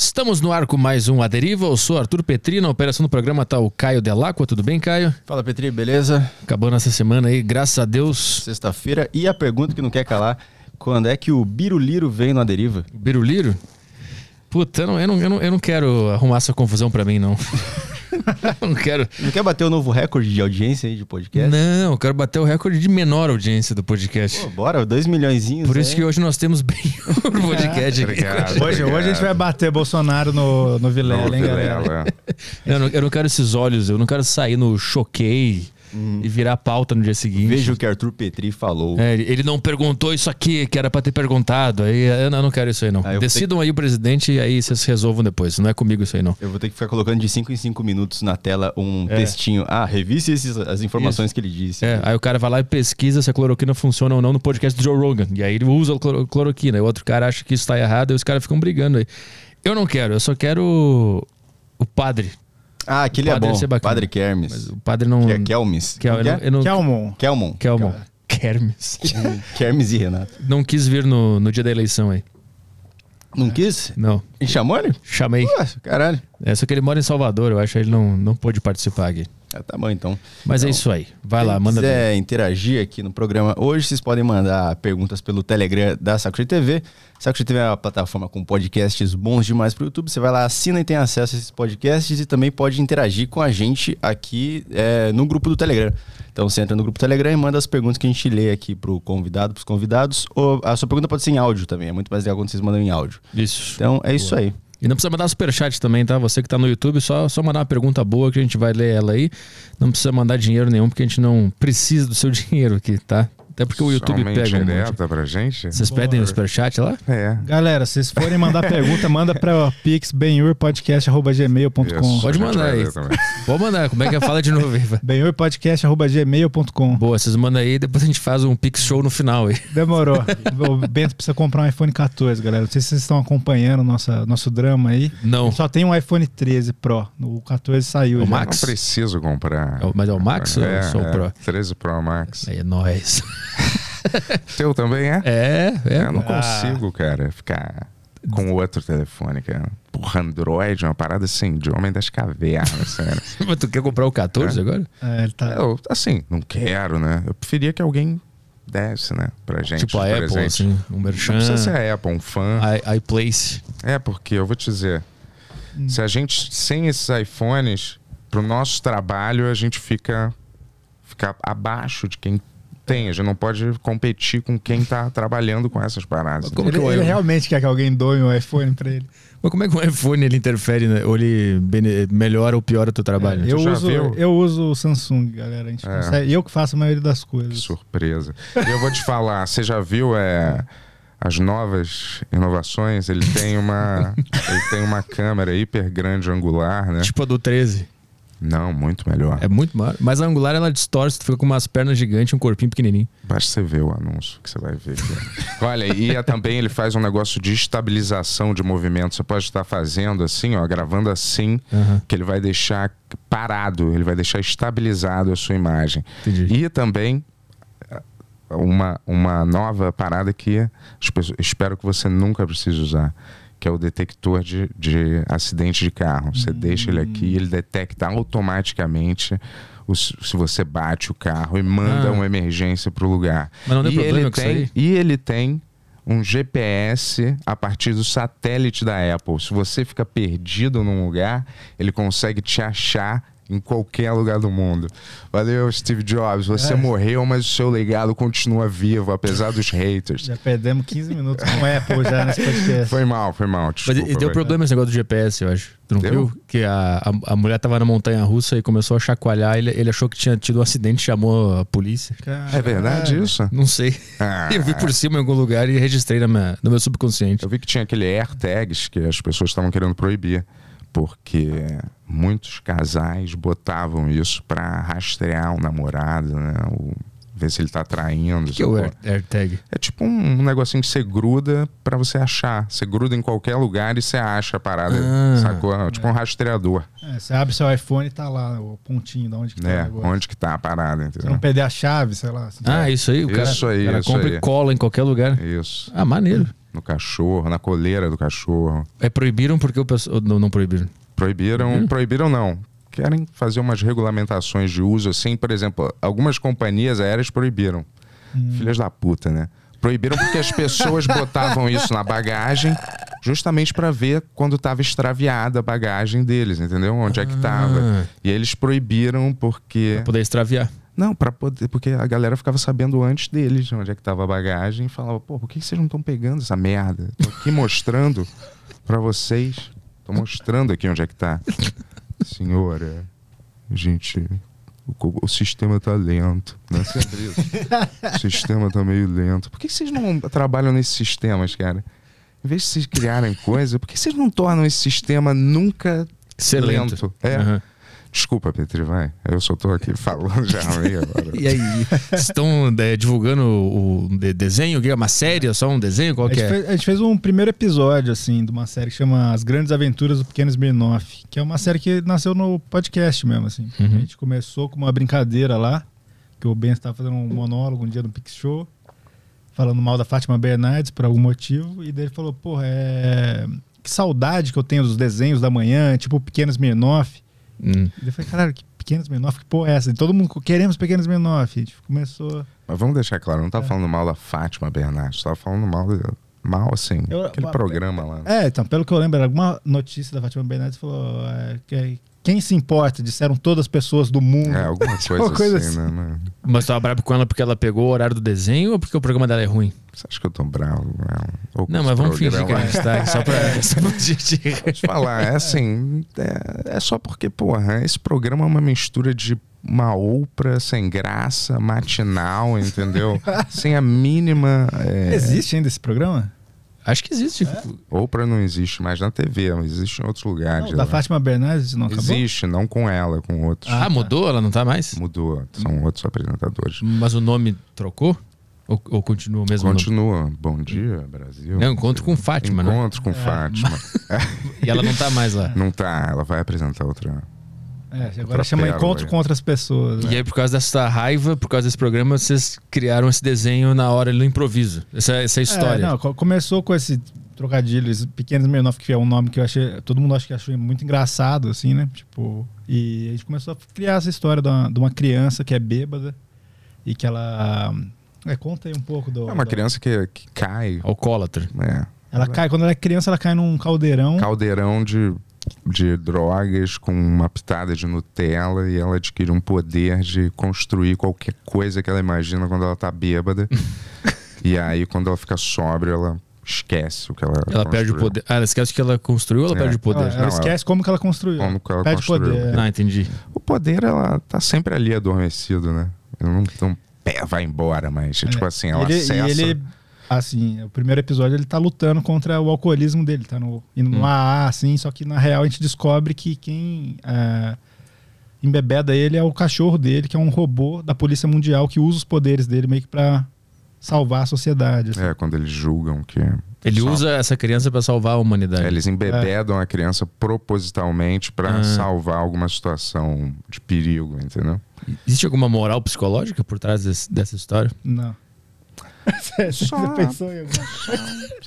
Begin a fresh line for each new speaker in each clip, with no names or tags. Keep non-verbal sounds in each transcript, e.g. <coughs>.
Estamos no ar com mais um A Deriva. Eu sou Arthur Petri. Na operação do programa tá o Caio Delacqua. Tudo bem, Caio?
Fala, Petri, beleza?
Acabou nessa semana aí, graças a Deus.
Sexta-feira. E a pergunta que não quer calar: quando é que o Biruliro vem no A Deriva?
Biruliro? Puta, eu não, eu, não, eu, não, eu não quero arrumar essa confusão pra mim, não. <laughs> <laughs> não quero.
Não quer bater o novo recorde de audiência aí de podcast?
Não, eu quero bater o recorde de menor audiência do podcast.
Pô, bora, dois milhões.
Por isso que hoje nós temos bem <laughs> o podcast aqui.
Obrigado, hoje, hoje a gente vai bater Bolsonaro no, no Vilela, hein, galera?
Eu não, eu não quero esses olhos, eu não quero sair no choquei hum. e virar pauta no dia seguinte.
Veja o que Arthur Petri falou.
É, ele não perguntou isso aqui que era para ter perguntado. Aí eu não, quero isso aí, não. Ah, Decidam aí o presidente e aí vocês resolvam depois. Não é comigo isso aí, não.
Eu vou ter que ficar colocando de 5 em 5 minutos na tela um é. textinho. Ah, revise esses, as informações isso. que ele disse.
É, aí o cara vai lá e pesquisa se a cloroquina funciona ou não no podcast do Joe Rogan. E aí ele usa a cloroquina. E o outro cara acha que isso tá errado e os caras ficam brigando aí. Eu não quero, eu só quero o padre
ah, aquele é bom. Padre Kermes. Mas
o padre não.
Que é Kelmes.
Kel,
eu eu não... Kelmon.
Kelmon.
Kelmon. <laughs> Kermes. <laughs>
Kermes e Renato.
Não quis vir no, no dia da eleição aí.
Não quis?
Não.
E chamou ele?
Chamei.
caralho.
É, só que ele mora em Salvador, eu acho que ele não, não pôde participar aqui.
Ah, tá bom, então.
Mas
é
então, é isso aí. Vai lá, manda.
Se quiser interagir aqui no programa hoje, vocês podem mandar perguntas pelo Telegram da Sacuchi TV. Sacuchi TV é uma plataforma com podcasts bons demais para o YouTube. Você vai lá, assina e tem acesso a esses podcasts e também pode interagir com a gente aqui é, no grupo do Telegram. Então você entra no grupo do Telegram e manda as perguntas que a gente lê aqui pro convidado, pros convidados. Ou a sua pergunta pode ser em áudio também. É muito mais legal quando vocês mandam em áudio.
Isso.
Então é Boa. isso aí.
E não precisa mandar superchat também, tá? Você que tá no YouTube, só, só mandar uma pergunta boa que a gente vai ler ela aí. Não precisa mandar dinheiro nenhum, porque a gente não precisa do seu <laughs> dinheiro aqui, tá? Até porque o YouTube Somente pega um
direta monte. pra gente.
Vocês pedem o superchat lá?
É. Galera, se vocês forem mandar pergunta, manda pra pixbenhurpodcast.gmail.com.
Pode mandar aí. Pode mandar. Como é que é? Fala de novo aí.
benhurpodcast.gmail.com.
Boa, vocês mandam aí depois a gente faz um Pix Show no final aí.
Demorou. o Bento precisa comprar um iPhone 14, galera. Não sei se vocês estão acompanhando nossa, nosso drama aí.
Não.
Só tem um iPhone 13 Pro. O 14 saiu.
O já. Max?
Não preciso comprar.
É mas é o Max é, ou só o Pro?
13 Pro Max.
Aí é nóis. <laughs>
Teu também é?
É, é.
Eu não ah. consigo, cara, ficar com outro telefone, cara. Porra, Android, uma parada assim, de homem das cavernas, sério. <laughs>
Mas tu quer comprar o 14 é? agora?
É, ele tá...
Eu, assim, não quero, né? Eu preferia que alguém desse, né? Pra gente.
Tipo a Apple, presente. assim, um merchan. Não
precisa ser a Apple, um fã.
iPlace.
É, porque eu vou te dizer, hum. se a gente, sem esses iPhones, pro nosso trabalho, a gente fica, fica abaixo de quem tem, a gente não pode competir com quem está trabalhando com essas paradas.
Como ele, ele realmente quer que alguém doe um iPhone para ele.
Mas como é que o iPhone ele interfere, né? ou ele melhora ou piora o teu trabalho?
É, eu, uso, eu uso o Samsung, galera. A gente é. consegue, eu que faço a maioria das coisas. Que
surpresa. eu vou te falar, você já viu é, as novas inovações? Ele tem uma, <laughs> ele tem uma câmera hiper grande angular, né?
Tipo a do 13.
Não, muito melhor.
É muito maior. Mas a angular ela distorce, tu fica com umas pernas gigantes e um corpinho pequenininho.
Basta você ver o anúncio que você vai ver. <laughs> Olha, e também ele faz um negócio de estabilização de movimento. Você pode estar fazendo assim, ó, gravando assim, uhum. que ele vai deixar parado, ele vai deixar estabilizado a sua imagem. Entendi. E também uma, uma nova parada que espero que você nunca precise usar que é o detector de, de acidente de carro. Você hum. deixa ele aqui, ele detecta automaticamente o, se você bate o carro e manda ah. uma emergência para o lugar.
Mas não
e
problema
ele
tem?
E ele tem um GPS a partir do satélite da Apple. Se você fica perdido num lugar, ele consegue te achar em qualquer lugar do mundo. Valeu, Steve Jobs. Você é. morreu, mas o seu legado continua vivo, apesar dos haters.
Já perdemos 15 minutos com o Apple já nesse podcast.
Foi mal, foi mal. Desculpa,
mas deu problema esse negócio do GPS, eu acho. Tu não deu? viu? Que a, a, a, mulher tava na montanha russa e começou a chacoalhar. Ele, ele achou que tinha tido um acidente chamou a polícia.
Caramba. É verdade isso?
Não sei. Ah. <laughs> Eu vi por cima em algum lugar e registrei na minha, no meu subconsciente.
Eu vi que tinha aquele AirTags que as pessoas estavam querendo proibir porque muitos casais botavam isso para rastrear o namorado, né? o ver se ele tá traindo.
O que é o? Air- AirTag?
É tipo um, um negocinho que você gruda pra você achar. Você gruda em qualquer lugar e você acha a parada,
Ah.
sacou? É Tipo um rastreador,
É, você abre seu iPhone e tá lá o pontinho de onde que tá o negócio.
Onde que tá a parada,
Se não
entendeu?
perder a chave, sei lá. assim.
Ah, isso aí. O cara,
Isso aí,
o cara
isso
compra
aí.
e cola em qualquer lugar.
Isso.
Ah, maneiro.
No cachorro, na coleira do cachorro.
É proibiram porque o pessoal. Não, não proibiram.
Proibiram,
Uhum.
proibiram não. Querem fazer umas regulamentações de uso assim, por exemplo, algumas companhias aéreas proibiram. Filhas da puta, né? Proibiram porque as pessoas <laughs> botavam isso na bagagem justamente para ver quando estava extraviada a bagagem deles, entendeu? Onde é que
Ah.
tava. E eles proibiram porque
Pra poder extraviar.
não, para poder, porque a galera ficava sabendo antes deles onde é que tava a bagagem e falava, pô, por que vocês não estão pegando essa merda? Tô aqui mostrando para vocês. Tô mostrando aqui onde é que tá. Senhora, gente, o, o sistema tá lento. Né? Sempre isso. O sistema tá meio lento. Por que vocês não trabalham nesses sistemas, cara? Em vez de vocês criarem coisa, por que vocês não tornam esse sistema nunca
Ser lento.
É.
Aham.
Desculpa, Petri, vai. Eu só tô aqui falando já <laughs> meio agora.
E aí, vocês estão é, divulgando o de- desenho? É uma série? É só um desenho? Qual
A
que é?
fez, a gente fez um primeiro episódio, assim, de uma série que chama As Grandes Aventuras do Pequeno Smirnoff, que é uma série que nasceu no podcast mesmo, assim.
Uhum.
A gente começou com uma brincadeira lá, que o Ben estava fazendo um monólogo um dia no Pix Show, falando mal da Fátima Bernardes por algum motivo, e daí ele falou, porra, é... que saudade que eu tenho dos desenhos da manhã, tipo o Pequeno Smirnoff.
Hum.
Eu falei, caralho, que Pequeno Smirnoff, que porra é essa? E todo mundo, queremos Pequeno Smirnoff. A gente começou...
Mas vamos deixar claro, não
É.
tá falando mal da Fátima Bernardes, tava falando mal, de- mal assim,
Eu-
aquele programa lá.
É, então, pelo que eu lembro, era alguma notícia da Fátima Bernardes falou é, que quem se importa, disseram todas as pessoas do mundo.
É, alguma <laughs> coisa,
Uma coisa
assim,
assim.
né? Mas
tava bravo com ela porque ela pegou o horário do desenho ou porque o programa dela é ruim?
Você acha que eu tô bravo? com ela? Ou com
Não, mas vamos fingir que a
programa?
gente tá só pra, <laughs> <laughs> só pra gente...
Falar, é assim, é, é só porque, porra, esse programa é uma mistura de uma Oprah sem graça, matinal, entendeu? sem a mínima. é,
Existe ainda esse programa?
Acho que existe.
Oprah não existe mais na TV, mas existe em outros lugares.
Não, da? Fátima Bernardes não acabou?
Existe, não com ela, com outros.
Ah, mudou? Ela não tá mais?
Mudou, são outros apresentadores.
Mas o nome trocou? Ou, ou continua o mesmo nome?
Continua. Bom dia, Brasil.
Não, encontro com Fátima, né?
Encontro com Fátima. <laughs>
E ela não tá mais lá.
Não tá, ela vai apresentar outra.
É, agora chama Encontro com Outras Pessoas.
E
né?
aí, por causa dessa raiva, por causa desse programa, vocês criaram esse desenho na hora, no improviso. Essa, essa história.
É, não, co- começou com esse trocadilho, esse Pequenos Smirnoff, que é um nome que eu achei. Todo mundo acha que achou muito engraçado, assim, né? Tipo. E a gente começou a criar essa história de uma, de uma criança que é bêbada e que ela. É, conta aí um pouco do.
É uma
do-
criança que, que cai.
Alcoólatra.
É,
Ela cai, quando ela é criança, ela cai num caldeirão.
caldeirão de, de drogas com uma pitada de Nutella e ela adquire um poder de construir qualquer coisa que ela imagina quando ela tá bêbada. <laughs> e aí, quando ela fica sóbria, ela esquece o que ela
Ela perde o
construiu.
poder. Ah, ela esquece que ela construiu ou ela
É.
perde o poder?
Ela, ela
Não,
esquece como que ela construiu.
Como que ela
Perde
construiu.
poder.
Ah, entendi.
O poder, ela tá sempre ali adormecido, né? Ele não, não pé, vai embora, mas, tipo assim, ela
ele,
acessa...
E ele, assim, o primeiro episódio ele tá lutando contra o alcoolismo dele, tá no, indo no
Hum.
AA, assim, só que na real a gente descobre que quem é, embebeda ele é o cachorro dele, que é um robô da Polícia Mundial que usa os poderes dele meio que pra salvar a sociedade. assim.
É, quando eles julgam que...
Ele
Só-
usa essa criança pra salvar a humanidade.
É, eles embebedam a criança propositalmente pra
Ah.
salvar alguma situação de perigo, entendeu?
Existe alguma moral psicológica por trás desse- dessa história?
Não. <laughs> Você
Só-
você pensou em alguma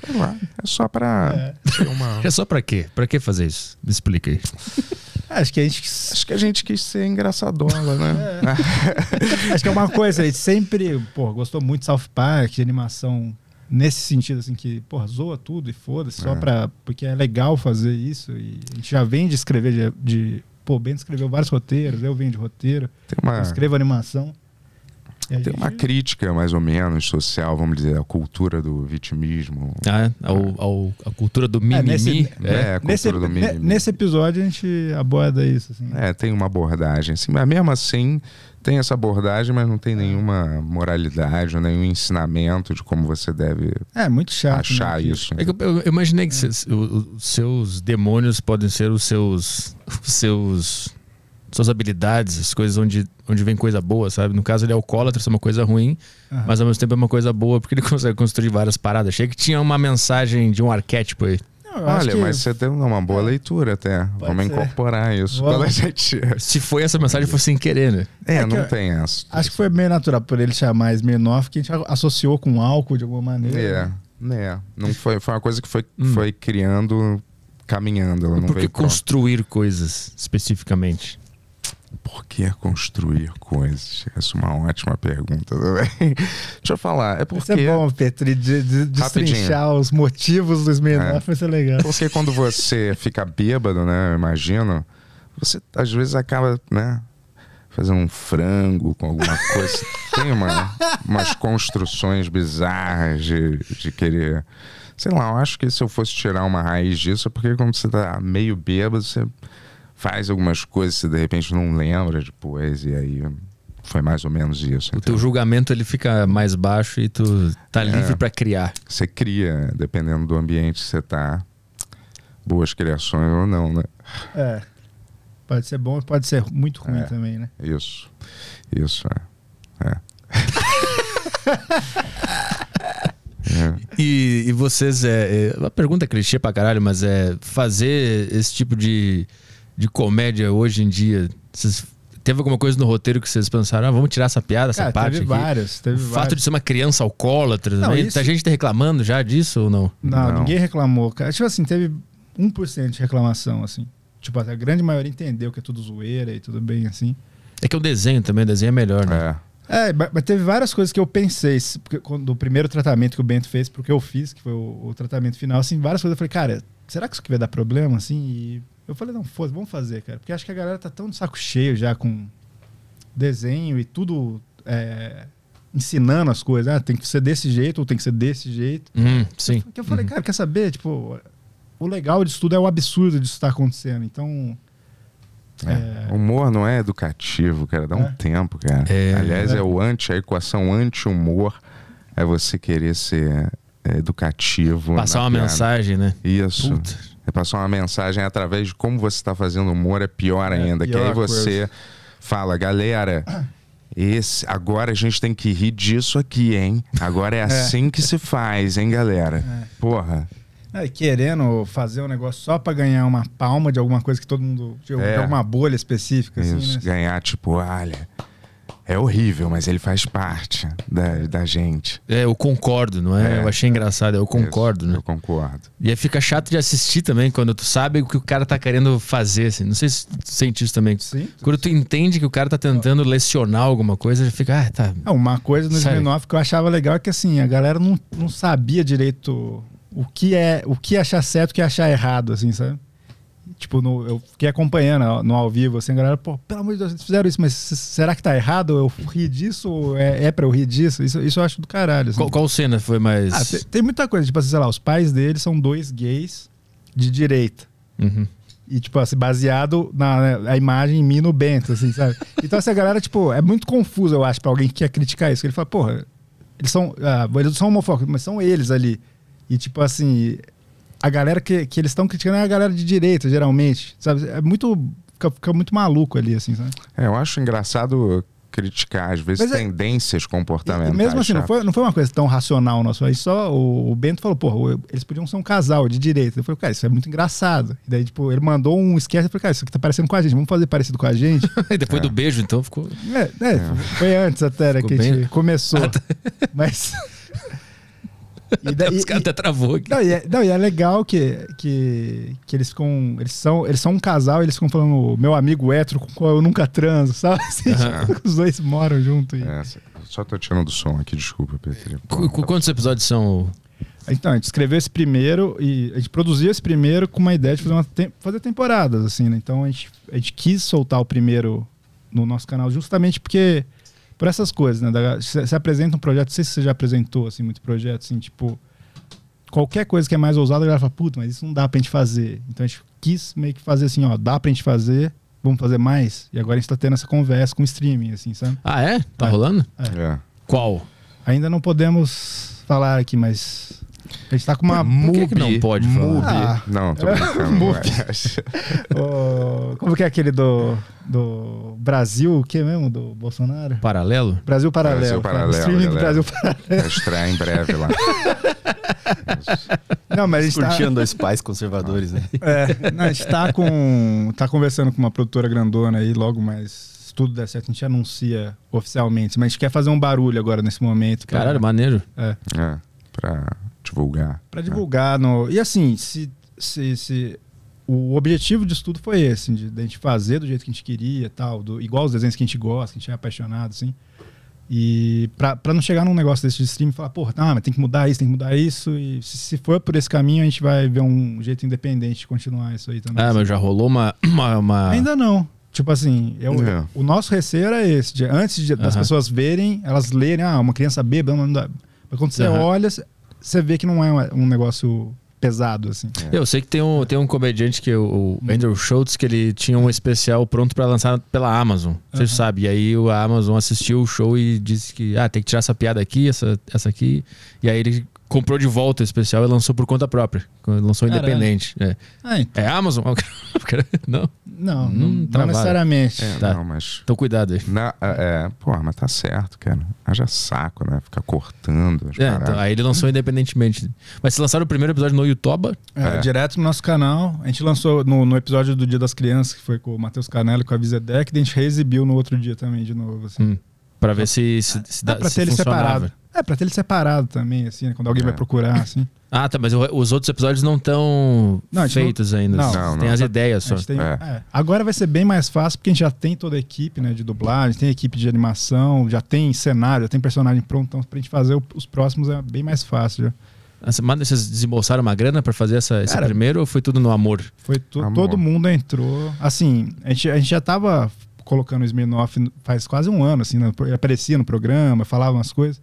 Sei lá, é só pra ter uma...
É só pra quê? Pra que fazer isso? Me explica aí. <laughs>
Acho que a gente
Acho que a gente quis ser engraçadola, né? <laughs>
Acho que é uma coisa, a gente sempre, pô, gostou muito de South Park, de animação nesse sentido, assim, que, porra, zoa tudo e foda-se, só
É.
pra. Porque é legal fazer isso. E a gente já vem de escrever de. de pô, o Ben escreveu vários roteiros, eu venho de roteiro,
Tem uma,
eu escrevo animação. A
tem uma crítica, mais ou menos, social, vamos dizer, à cultura do vitimismo.
Ah, ao, ao- a cultura do
É,
mimimi.
nesse-
É, a cultura
nesse,
do mimimi.
nesse episódio a gente aborda isso, assim.
É, tem uma abordagem, assim, mas mesmo assim tem essa abordagem, mas não tem nenhuma moralidade ou nenhum ensinamento de como você deve
É, muito chato.
achar
né, que-
isso.
É que eu, eu imaginei que o- os seus demônios podem ser os seus. Os seus. Suas habilidades, as coisas onde, onde vem coisa boa, sabe? No caso, ele é alcoólatra, isso é uma coisa ruim, uhum. mas ao mesmo tempo é uma coisa boa porque ele <laughs> consegue construir várias paradas. Achei que tinha uma mensagem de um arquétipo aí.
Não, Olha, mas você tem uma boa leitura até. Pode Vamos ser. incorporar isso. Gente...
Se foi essa mensagem, foi sem querer, né?
É, é não tem essa.
Acho que foi meio natural por ele chamar Smirnoff, que a gente associou com álcool de alguma maneira.
É, é. Não foi, foi uma coisa que foi, hum. foi criando, caminhando. Ela não
por que construir coisas especificamente?
Por que construir coisas? Essa é uma ótima pergunta também. <laughs> Deixa eu falar. É porque... Isso
é bom, Petri, de, de destrinchar os motivos dos menores, é. vai legal.
Porque quando você fica bêbado, né? Eu imagino, você às vezes acaba, né? Fazendo um frango com alguma coisa. <laughs> Tem uma, umas construções bizarras de, de querer. Sei lá, eu acho que se eu fosse tirar uma raiz disso, é porque quando você tá meio bêbado, você faz algumas coisas que de repente não lembra depois, e aí foi mais ou menos isso.
O teu julgamento ele fica mais baixo e tu tá é, livre para criar.
Você cria, dependendo do ambiente que você tá, boas criações ou não, né?
É. Pode ser bom, pode ser muito ruim
é,
também, né?
Isso. Isso, é. é.
é. <laughs> E, e, vocês, é, é, uma pergunta clichê pra caralho, mas é fazer esse tipo de de comédia hoje em dia? Vocês Teve alguma coisa no roteiro que vocês pensaram, ah, vamos tirar essa piada, essa Cara, parte
teve
aqui?
Várias, teve o
fato de ser uma criança alcoólatra não, também. Isso... Tá gente reclamando já disso ou não?
não? Não, ninguém reclamou. Cara. Tipo assim, teve 1% de reclamação, assim. Tipo, a grande maioria entendeu que é tudo zoeira e tudo bem, assim.
É que o desenho também, o desenho é melhor, né?
É. É, mas teve várias coisas que eu pensei, porque do primeiro tratamento que o Bento fez, porque eu fiz, que foi o, o tratamento final, assim, várias coisas eu falei, cara, será que isso aqui vai dar problema, assim? E eu falei, não, foda, vamos fazer, cara. Porque acho que a galera tá tão de saco cheio já com desenho e tudo é, ensinando as coisas. Ah, tem que ser desse jeito ou tem que ser desse jeito.
Uhum, sim.
Que eu falei, uhum. cara, quer saber? Tipo, o legal disso tudo é o absurdo disso estar acontecendo. Então.
É, é... Humor não é educativo, cara. Dá é. um tempo, cara. É. Aliás, é. o anti, a equação anti-humor é você querer ser educativo.
Passar uma piada. mensagem, né?
Isso. Puta. É passar uma mensagem através de como você está fazendo humor é pior é, ainda. É, pior que aí você coisa. fala, galera. Esse, agora a gente tem que rir disso aqui, hein? Agora é, é. assim que se faz, hein, galera? É. Porra.
É, querendo fazer um negócio só para ganhar uma palma de alguma coisa que todo mundo. De é. alguma bolha específica, assim, Isso,
assim, né? Ganhar, tipo, olha, é horrível, mas ele faz parte da, da gente.
É, eu concordo, não é? é eu achei engraçado, eu concordo, Isso, né?
Eu concordo.
E aí fica chato de assistir também, quando tu sabe o que o cara tá querendo fazer, assim. Não sei se tu sente isso também. Sim. Quando tu entende que o cara tá tentando lecionar alguma coisa, já fica, ah, tá.
É, uma coisa no Smirnoff que eu achava legal é que, assim, a galera não, não sabia direito o que é, o que achar certo e o que achar errado, assim, sabe? Tipo, no, eu fiquei acompanhando no ao vivo, assim, a galera, pô, pelo amor de Deus, eles fizeram isso, mas será que tá errado eu rir disso é, é pra eu rir disso? Isso, isso eu acho do caralho. Assim.
Qual, qual, cena foi mais.
Ah, tem, tem, muita coisa, tipo assim, sei lá, os pais deles são dois gays de direita.
Uhum.
E, tipo assim, baseado na né, a imagem em mim no Bento, assim, sabe? Então, essa galera, tipo, é muito confuso, eu acho, pra alguém que quer criticar isso. Ele fala, porra, eles são. Ah, eles são homofóbicos, mas são eles ali. E, tipo assim, a galera que, que eles estão criticando é a galera de direita, geralmente. Sabe? É muito. Fica, fica, muito maluco ali, assim, sabe?
É, eu acho engraçado criticar, às vezes, é, tendências comportamentais.
E mesmo assim, não foi, não foi uma coisa tão racional nosso. Aí só o, o Bento falou, porra, eles podiam ser um casal de direita. Eu falei, cara, isso é muito engraçado. E daí, tipo, ele mandou um esquerdo. Eu falei, cara, isso aqui tá parecendo com a gente, vamos fazer parecido com a gente. <laughs>
e depois é. do beijo, então, ficou.
É, é, é. foi antes até, né, que bem... a gente começou. <laughs> Mas. <laughs>
E daí, Os caras até travou aqui.
Não e, é, não, e é legal que, que, que eles ficam. Eles são, eles são um casal e eles ficam falando meu amigo hétero com qual eu nunca transo, sabe? <laughs> Assim, tipo, os dois moram junto. E... É,
só tô tirando do som aqui, desculpa, Pedro.
Quantos episódios são?
Então, a gente escreveu esse primeiro e a gente produziu esse primeiro com uma ideia de fazer, uma te fazer temporadas, assim, né? Então a gente, a gente quis soltar o primeiro no nosso canal justamente porque por essas coisas, né? Você apresenta um projeto, não sei se você já apresentou assim, muito projeto, assim, tipo. Qualquer coisa que é mais ousada, a galera fala, puta, mas isso não dá pra gente fazer. Então a gente quis meio que fazer assim, ó, dá pra gente fazer, vamos fazer mais. E agora a gente tá tendo essa conversa com o streaming, assim, sabe?
Ah, é? Tá é. rolando?
É.
é.
Qual?
Ainda não podemos falar aqui, mas A gente tá com uma.
Por que, que não pode
Mubi.
falar?
Ah.
Não, tô brincando. é. <laughs>
Como que é aquele do, do Brasil, o que mesmo? Do Bolsonaro?
Paralelo?
Brasil Paralelo.
Brasil. Paralelo,
Streaming do. Brasil Paralelo.
Vai estrear em breve lá. <laughs>
Não, mas a gente tá,
Curtindo dois pais conservadores, né?
é, não, a gente tá com. tá conversando com uma produtora grandona aí, logo mais. Se tudo der certo, a gente anuncia oficialmente. Mas a gente quer fazer um barulho agora nesse momento. pra-
Caralho, maneiro.
É.
É, pra divulgar.
Pra divulgar. No... E assim, se, se, se- o objetivo disso tudo foi esse, de, de a gente fazer do jeito que a gente queria tal, do, igual os desenhos que a gente gosta, que a gente é apaixonado, assim. E pra, pra não chegar num negócio desse de stream e falar, porra, tá, mas tem que mudar isso, tem que mudar isso. E se, se for por esse caminho, a gente vai ver um jeito independente de continuar isso aí também.
Ah,
assim.
mas já rolou uma. uma, uma-
Ainda não. Tipo assim, eu-
É.
o nosso receio era esse. de antes de- das pessoas verem, elas lerem, ah, uma criança bêbada. Mas quando você olha, você vê que não é um- negócio pesado, assim.
Eu sei que tem um, tem um comediante que é o, Andrew Schultz, que ele tinha um especial pronto pra lançar pela Amazon. Você
Aham.
sabe. E aí o Amazon assistiu o show e disse que ah, tem que tirar essa piada aqui, essa, essa aqui. E aí ele comprou de volta o especial e lançou por conta própria. Lançou
Caralho.
independente. É,
Ah, então,
é Amazon? <laughs> Não.
não,
Hum,
não, não necessariamente.
É,
Tá.
não, mas.
Então cuidado aí.
Na, é, pô, mas tá certo, cara. Haja saco, né? Ficar cortando as
É, então, aí ele lançou independentemente. Mas se lançaram o primeiro episódio no YouTube,
É,
É.
Direto no nosso canal. A gente lançou no, no episódio do Dia das Crianças, que foi com o Matheus Canelli e com a Vizedec, e a gente reexibiu no outro dia também, de novo. Assim.
hum, pra ver se, se, se,
Dá
dá,
pra
se
ter ele
funcionava.
separado. É, pra ter ele separado também, assim, né, quando alguém
É.
vai procurar, <laughs> assim.
Ah, tá, mas os outros episódios não estão
Não,
feitos ainda.
não.
Não,
tem
não.
as ideias só.
tem-
É.
é. Agora vai ser bem mais fácil, porque a gente já tem toda a equipe né, de dublagem, tem equipe de animação, já tem cenário, já tem personagem pronto, então pra gente fazer o- os próximos é bem mais fácil. Já.
A semana vocês desembolsaram uma grana pra fazer essa, esse
Cara,
primeiro ou foi tudo no amor?
Foi tu-
Amor.
todo mundo entrou. Assim, a gente, a gente já tava colocando o Smirnoff faz quase um ano, assim, né, aparecia no programa, falava umas coisas.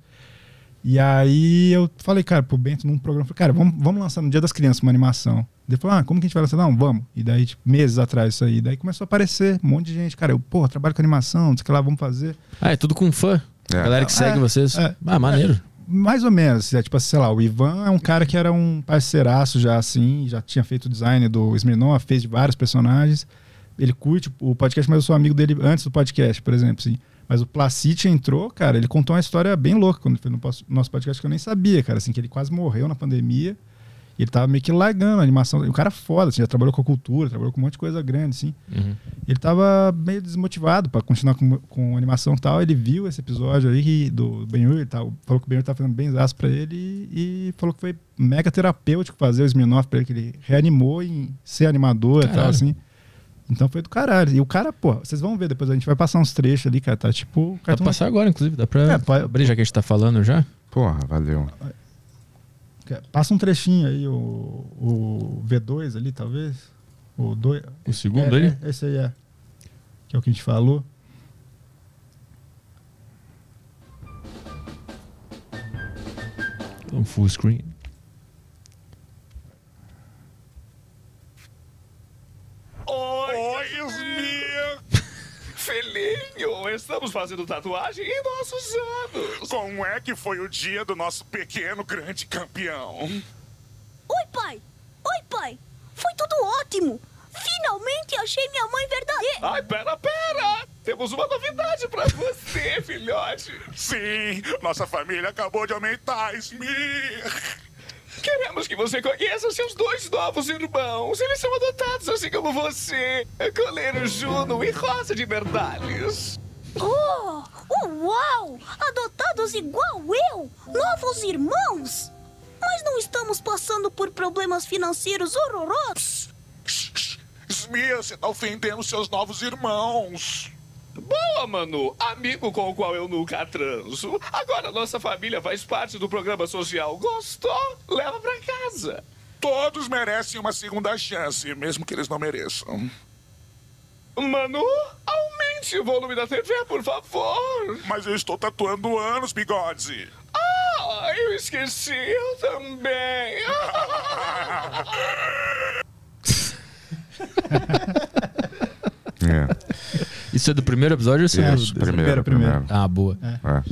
E aí eu falei, cara, pro Bento num programa, falei, cara, vamos, vamos lançar no Dia das Crianças uma animação. Ele falou, ah, como que a gente vai lançar? Não, vamos. E daí, tipo, meses atrás isso aí. Daí começou a aparecer um monte de gente. Cara, eu, porra, trabalho com animação, não sei o que lá, vamos fazer.
Ah, é tudo com fã.
É.
A galera que segue
É,
vocês.
é.
ah, maneiro.
Mais ou menos. É, tipo, sei lá, o Ivan é um cara que era um parceiraço já, assim, já tinha feito o design do Smirnoff, fez de vários personagens. Ele curte o podcast, mas eu sou amigo dele antes do podcast, por exemplo, assim. Mas o Placite entrou, cara, ele contou uma história bem louca quando foi no nosso podcast que eu nem sabia, cara, assim, que ele quase morreu na pandemia. E ele tava meio que largando a animação. O cara é foda, assim, já trabalhou com cultura, trabalhou com um monte de coisa grande, assim.
Uhum.
Ele tava meio desmotivado pra continuar com, com animação e tal. Ele viu esse episódio aí do Ben-Hur e tal. Falou que o Ben-Hur tava fazendo bem zaço pra ele e, e falou que foi mega terapêutico fazer o Smirnoff pra ele, que ele reanimou em ser animador e tal, assim. Então foi do caralho. E o cara, pô, vocês vão ver depois, a gente vai passar uns trechos ali, cara. Tá tipo.
Dá pra passar agora, inclusive. Dá pra
É, pode-
abrir já que a gente tá falando já.
Porra, valeu.
Passa um trechinho aí, o, o V2 ali, talvez. O, dois,
O segundo
é,
aí?
é, esse aí é. Que é o que a gente falou.
Então, full screen.
Oi, Smir! Filhinho, estamos fazendo tatuagem em nossos anos.
Como é que foi o dia do nosso pequeno grande campeão?
Oi, pai! Oi, pai! Foi tudo ótimo! Finalmente achei minha mãe verdadeira!
Ai, pera, pera! Temos uma novidade pra você, filhote.
Sim, nossa família acabou de aumentar, Smir.
Queremos que você conheça seus dois novos irmãos. Eles são adotados assim como você. Coleiro Juno e Rosa de Verdalhos.
Oh! Uau! Adotados igual eu! Novos irmãos! Mas não estamos passando por problemas financeiros horrorosos?
Smir, você tá ofendendo seus novos irmãos.
Boa, Manu! Amigo com o qual eu nunca transo. Agora nossa família faz parte do programa social. Gostou? Leva pra casa.
Todos merecem uma segunda chance, mesmo que eles não mereçam.
Manu, aumente o volume da TV, por favor.
Mas eu estou tatuando anos, bigode.
Ah, eu esqueci, eu também. <laughs> <laughs>
É. <laughs>
Isso é do primeiro episódio ou segundo?
Isso, primeiro,
primeiro.
primeiro.
Ah, boa.
É.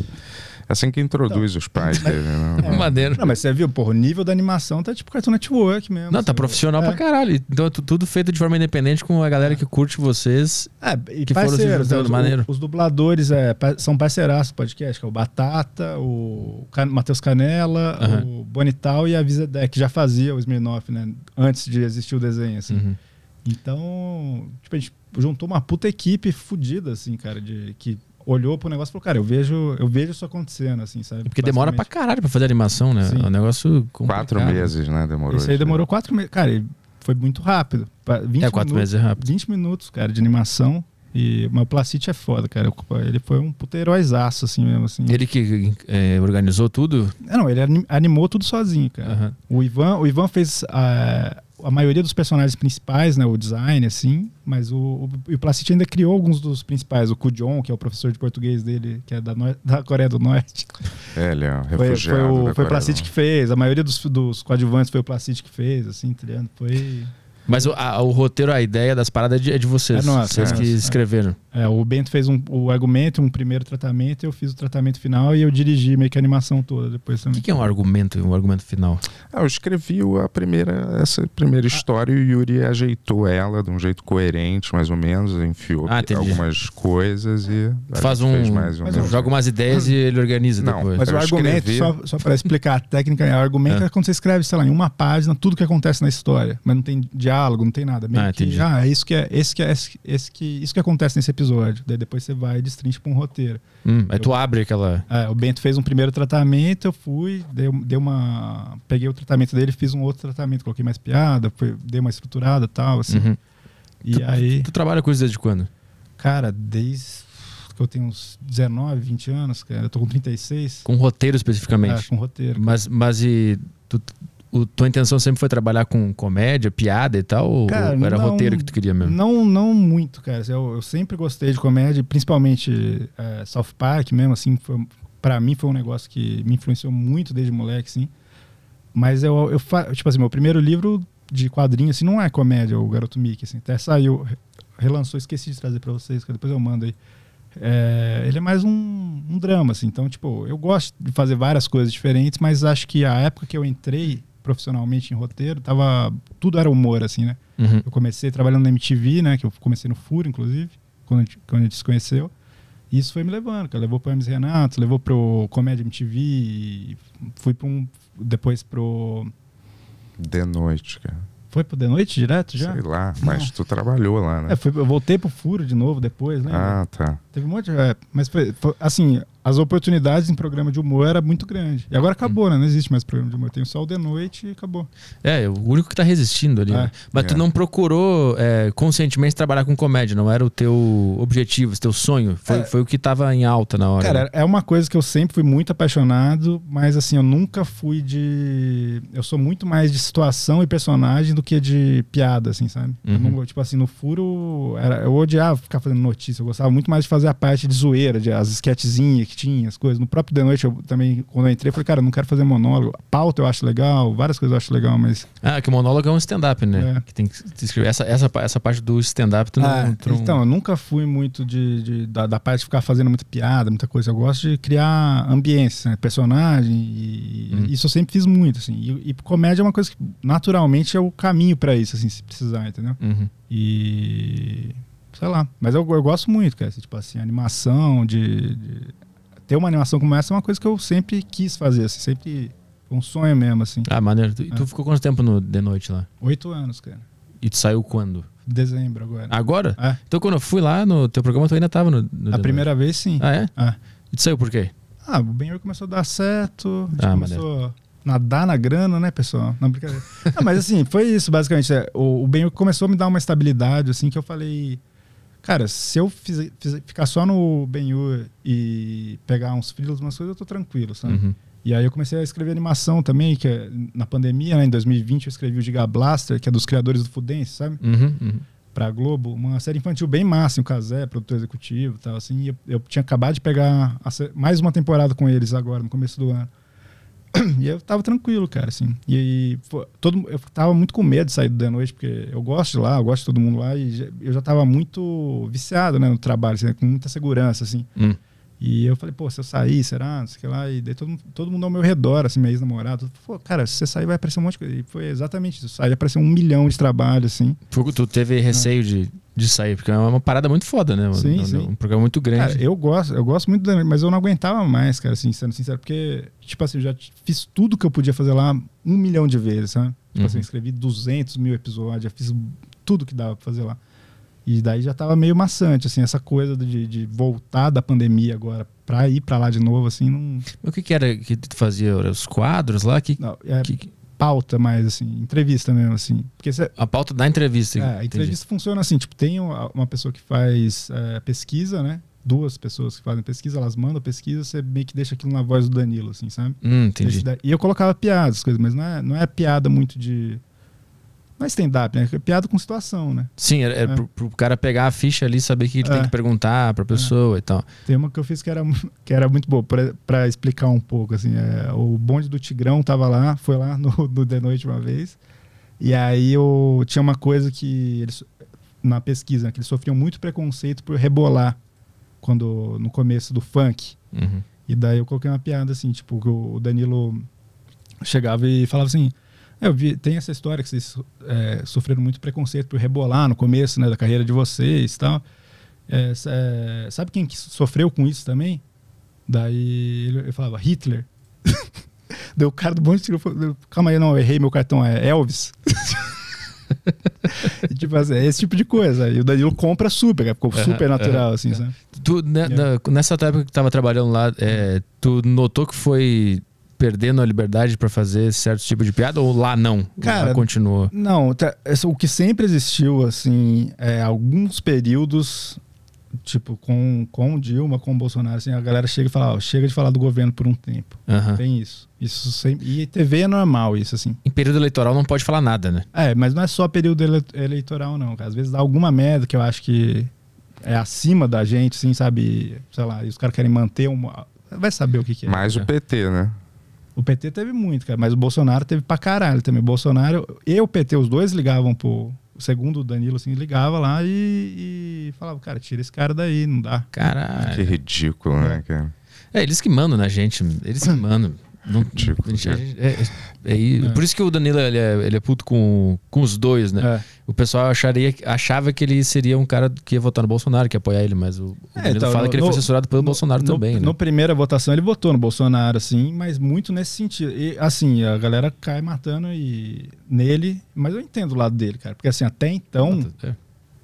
assim que introduz os pais dele, né? <laughs>
Maneiro.
Não, mas você viu, porra, o nível da animação tá tipo Cartoon Network mesmo.
Não, tá
assim,
profissional
é.
pra caralho. Então, é tu- tudo feito de forma independente com a galera que curte vocês.
É, e
que foram
parceiros, né, os,
maneiro.
os dubladores é, são parceiraços do podcast, que é o Batata, o Can- Matheus Canela, o Bonital e a Vizedec, que já fazia o Smirnoff, né? Antes de existir o desenho, assim.
Uhum.
Então, tipo, a gente juntou uma puta equipe fodida, assim, cara, de, que olhou pro negócio e falou, cara, eu vejo, eu vejo isso acontecendo, assim, sabe?
Porque demora pra caralho pra fazer animação, né?
Sim.
É um negócio complicado.
Quatro meses, né? Demorou.
Isso aí
isso
demorou quatro meses. Cara, e foi muito rápido. Pa- 20
É, quatro
minutos,
meses é rápido.
20 minutos, cara, de animação. E mas o Placite é foda, cara. Ele foi um puta heróizaço, assim mesmo. Assim.
Ele que é, organizou tudo.
É, Não, ele anim- animou tudo sozinho, cara.
Aham.
O Ivan, o Ivan fez a, a maioria dos personagens principais, né? O design, assim. Mas o, o, o Placite ainda criou alguns dos principais. O Kujon, que é o professor de português dele, que é da, Nor- <laughs> da Coreia do Norte.
É, ele é um
Foi,
refugiado.
foi o,
da
foi o Placite
do
que fez. A maioria dos, dos coadjuvantes foi o Placite que fez, assim, tá ligado? Foi...
Mas o, a- o roteiro, a ideia das paradas é de, é de vocês.
É nossa,
vocês
é
que
nossa, é.
escreveram.
É, o Bento fez um, o argumento, um primeiro tratamento, eu fiz o tratamento final e eu dirigi meio que a animação toda depois
O
também.
que, que é um argumento, um argumento final?
Ah, eu escrevi o- a primeira, essa primeira história e o Yuri ajeitou ela de um jeito coerente, mais ou menos, enfiou
Ah,
algumas coisas e
Faz um.
mais menos.
Joga umas ideias e ele organiza
Não,
depois.
Mas
Eu
o argumento,
escrevi-
só, só para explicar a técnica, é, o argumento é.
É.
quando você escreve, sei lá, em uma página, tudo que acontece na história, mas não tem diálogo, não tem nada. Meio
Ah,
que,
entendi.
ah, é isso que é, esse que é, esse, que, isso que acontece nesse episódio. Daí depois você vai e destrincha pra um roteiro.
Hum, aí tu abre aquela.
É, o Bento fez um primeiro tratamento, eu fui, dei, dei uma. Peguei o tratamento dele, fiz um outro tratamento, coloquei mais piada, foi- dei uma estruturada e tal, assim.
Uhum.
E aí.
Tu trabalha com isso desde quando?
Cara, desde que eu tenho uns 19, 20 anos, cara, eu tô com 36.
Com roteiro especificamente.
É, com roteiro.
Mas, mas e. Tu, o, tua intenção sempre foi trabalhar com comédia, piada e tal? ou-
Cara,
ou era
não-
roteiro que tu queria mesmo?
Não, não muito, cara. Eu, eu sempre gostei de comédia, principalmente é, South Park mesmo, assim, foi, pra mim foi um negócio que me influenciou muito desde moleque, assim. Mas eu, eu fa- tipo assim, meu primeiro livro de quadrinho, assim, não é comédia, o Garoto Mickey, assim, até saiu, re- relançou, esqueci de trazer pra vocês, que depois eu mando aí. É, ele é mais um, um drama, assim, então, tipo, eu gosto de fazer várias coisas diferentes, mas acho que a época que eu entrei profissionalmente em roteiro, tava, tudo era humor, assim, né?
Uhum.
Eu comecei trabalhando na MTV, né? Que eu comecei no Furo, inclusive, quando a gente, quando a gente se conheceu. E isso foi me levando, cara. Levou pro Hermes Renato, levou pro Comédia MTV, e fui para um. Depois pro.
De noite, cara.
Foi pro The Noite direto já?
Sei lá, mas tu trabalhou lá, né?
É, foi, eu voltei pro Furo de novo depois, né?
ah, tá.
Teve um monte de. É, mas foi, foi- assim, as oportunidades em programa de humor era muito grande. E agora acabou, né? Não existe mais programa de humor. Tem só o The Noite e acabou.
É, o único que tá resistindo ali.
É.
né? Mas tu
É.
não procurou é, conscientemente trabalhar com comédia, não era o teu objetivo, o teu sonho. Foi,
É.
foi o que tava em alta na hora. né?
Cara, é uma coisa que eu sempre fui muito apaixonado, mas assim, eu nunca fui de. Eu sou muito mais de situação e personagem do que de piada, assim, sabe? Eu
Uhum.
não- tipo assim, no furo, era, eu odiava ficar fazendo notícia, eu gostava muito mais de fazer a parte de zoeira, de as esquetezinhas que tinha, as coisas. No próprio The Noite, eu também, quando eu entrei, eu falei, cara, eu não quero fazer monólogo. Pauta eu acho legal, várias coisas eu acho legal, mas.
Ah, que o monólogo é um stand-up, né?
É.
Que tem que se escrever. Essa, essa, essa parte do stand-up tu não.
Ah,
tu não-
Então, eu nunca fui muito de, de- da, da parte de ficar fazendo muita piada, muita coisa. Eu gosto de criar ambiência, né? personagem, e
Hum.
isso eu sempre fiz muito, assim. E, e comédia é uma coisa que naturalmente é o caminho pra isso, assim, se precisar, entendeu?
Uhum.
E. sei lá. Mas eu, eu gosto muito, cara. assim, Tipo assim, animação, de, de- Ter uma animação como essa é uma coisa que eu sempre quis fazer, assim, sempre. foi Um sonho mesmo, assim.
Ah, maneiro. Tu, e tu
É.
ficou quanto tempo no The Noite lá?
Oito anos, cara.
E tu saiu quando?
Dezembro agora.
Agora?
É.
Então quando eu fui lá no teu programa, tu ainda tava no, no
A primeira vez, sim.
Noite. Ah, é?
Ah.
E tu saiu por quê?
Ah, o Ben começou a dar certo. A gente
Ah,
começou a nadar na grana, né, pessoal? Não, brincadeira. Não, <laughs> mas assim, foi isso, basicamente. É, O, o Ben começou a me dar uma estabilidade, assim, que eu falei. Cara, se eu fiz- fiz- ficar só no ben e pegar uns frilos, umas coisas, eu tô tranquilo, sabe?
Uhum.
E aí eu comecei a escrever animação também, que é, na pandemia, né, em 2020, eu escrevi o Giga Blaster, que é dos criadores do Fudense, sabe?
Uhum, uhum.
pra Globo, uma série infantil bem massa, o Kazé, produtor executivo e tal, assim, e eu, eu tinha acabado de pegar a mais uma temporada com eles agora, no começo do ano. <coughs> E eu tava tranquilo, cara, assim. E aí, pô, todo, eu tava muito com medo de sair do The Noite, porque eu gosto de lá, eu gosto de todo mundo lá, e já- eu já tava muito viciado, né, no trabalho, assim, com muita segurança, assim.
Hum.
E eu falei, pô, se eu sair, será? Não sei o que lá. E daí todo, todo mundo ao meu redor, assim, meu ex-namorado. Pô, cara, se você sair, vai aparecer um monte de coisa. E foi exatamente isso. Sair, apareceu um milhão de trabalho, assim.
Tu tu teve receio de, de sair, porque é uma parada muito foda, né?
Sim,
um,
sim.
um programa muito grande.
Cara, eu gosto, eu gosto muito da mas eu não aguentava mais, cara, assim, sendo sincero, porque, tipo assim, eu já fiz tudo que eu podia fazer lá um milhão de vezes, sabe? Tipo assim, eu escrevi 200 mil episódios, já fiz tudo que dava pra fazer lá. E daí já tava meio maçante, assim, essa coisa de, de voltar da pandemia agora pra ir pra lá de novo, assim, não.
O que, que era que tu fazia? Os quadros lá? Que,
não é
que-
pauta mais, assim, entrevista mesmo, assim. Porque você,
a pauta da entrevista.
É, a
entendi.
entrevista funciona assim, tipo, tem uma pessoa que faz é, pesquisa, né? Duas pessoas que fazem pesquisa, elas mandam pesquisa, você meio que deixa aquilo na voz do Danilo, assim, sabe?
Hum, entendi.
E eu colocava piadas, coisas, mas não é, não é piada muito de. Não é stand-up, né? É piada com situação, né?
Sim, era, era
É.
pro, pro cara pegar a ficha ali, saber o que ele tem
É.
que perguntar pra pessoa e tal.
Tem uma que eu fiz que era, que era muito boa, pra, pra explicar um pouco, assim. é, o bonde do Tigrão tava lá, foi lá no, no The Noite uma vez. E aí eu, tinha uma coisa que eles, na pesquisa, né, que eles sofriam muito preconceito por rebolar quando no começo do funk.
Uhum.
E daí eu coloquei uma piada assim, tipo, que o Danilo chegava e falava assim: "É, eu vi, tem essa história que vocês é, sofreram muito preconceito por rebolar no começo né, da carreira de vocês e tal. É, é, sabe quem que sofreu com isso também? Daí ele, ele falava, Hitler. <laughs> Deu o cara do bonde tirou, calma aí, não, errei meu cartão, é Elvis. <laughs> E, tipo assim, é esse tipo de coisa. E o Danilo compra super, ficou super natural, assim, sabe?
Tu, né, na- nessa época que tava trabalhando lá, é, tu notou que foi perdendo a liberdade pra fazer certo tipo de piada ou lá não?
Cara,
lá continuou.
Não, tá- o que sempre existiu, assim, é alguns períodos, tipo, com, com Dilma, com Bolsonaro, assim, a galera chega e fala, ó, chega de falar do governo por um tempo. Tem isso. Isso sempre. E TV é normal, isso, assim.
Em período eleitoral não pode falar nada, né?
É, mas não é só período ele- eleitoral, não. cara. Às vezes dá alguma merda que eu acho que é acima da gente, assim, sabe? Sei lá, e os caras querem manter uma. Vai saber o que, que é.
Mais o PT, né?
O PT teve muito, cara, mas o Bolsonaro teve pra caralho também. O Bolsonaro e o PT, os dois ligavam pro. Segundo o Danilo, assim, ligava lá e, e falava, cara, tira esse cara daí, não dá.
Que
Caralho.
ridículo, né, cara?
É, eles que mandam na gente. Eles que mandam. Não,
Ridículo,
a gente- a
cara.
gente- é- é- é-
É.
Por isso que o Danilo ele é, ele é puto com, com os dois, né?
É.
O pessoal acharia, achava que ele seria um cara que ia votar no Bolsonaro, que ia apoiar ele, mas o, o
É,
Danilo
então,
fala
no-
que ele foi assessorado pelo
no-
Bolsonaro
no,
também, né?
No primeira votação ele votou no Bolsonaro, assim, mas muito nesse sentido. E assim, a galera cai matando e nele, mas eu entendo o lado dele, cara. Porque assim, até então,
É.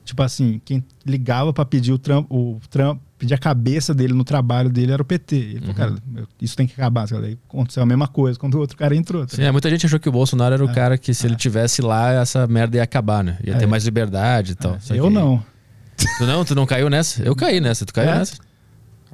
tipo assim, quem ligava pra pedir o Trump, o Trump, pedir a cabeça dele no trabalho dele era o PT. Ele
Uhum.
falou, cara, eu- isso tem que acabar. Cara. Aí aconteceu a mesma coisa quando o outro cara entrou. tá
Sim, é, muita gente achou que o Bolsonaro era o cara que, se ele tivesse lá, essa merda ia acabar, né? Ia ter
É.
mais liberdade e tal. Só
eu
que-
não.
Tu não? Tu não caiu nessa? Eu caí nessa. Tu caiu
É?
nessa?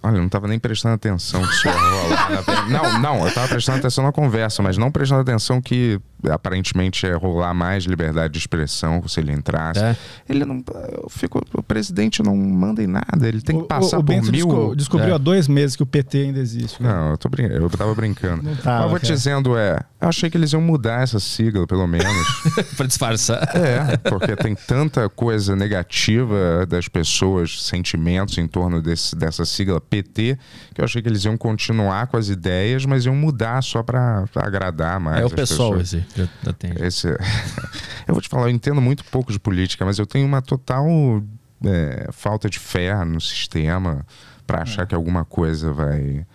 Olha, eu não tava nem prestando atenção que isso ia rolar. na <laughs> verdade. Não, não, eu tava prestando atenção na conversa, mas não prestando atenção que aparentemente é rolar mais liberdade de expressão se ele entrasse.
É.
Ele não. Eu fico, o presidente não manda em nada, ele tem que
O-
passar
o, o
por
Bento
mil.
desco- descobriu
É.
há dois meses que o PT ainda existe. cara.
Não, eu, tô brin... eu tava brincando.
Não
Mas
tava,
eu vou te dizendo, é. Eu achei que eles iam mudar essa sigla, pelo menos. <laughs>
pra disfarçar.
É, porque tem tanta coisa negativa das pessoas, sentimentos em torno desse, dessa sigla PT, que eu achei que eles iam continuar com as ideias, mas iam mudar só pra, pra agradar mais.
É o
as
pessoal
pessoas.
esse. Tem.
Esse... <laughs> eu vou te falar, eu entendo muito pouco de política, mas eu tenho uma total é, falta de fé no sistema para achar que alguma coisa vai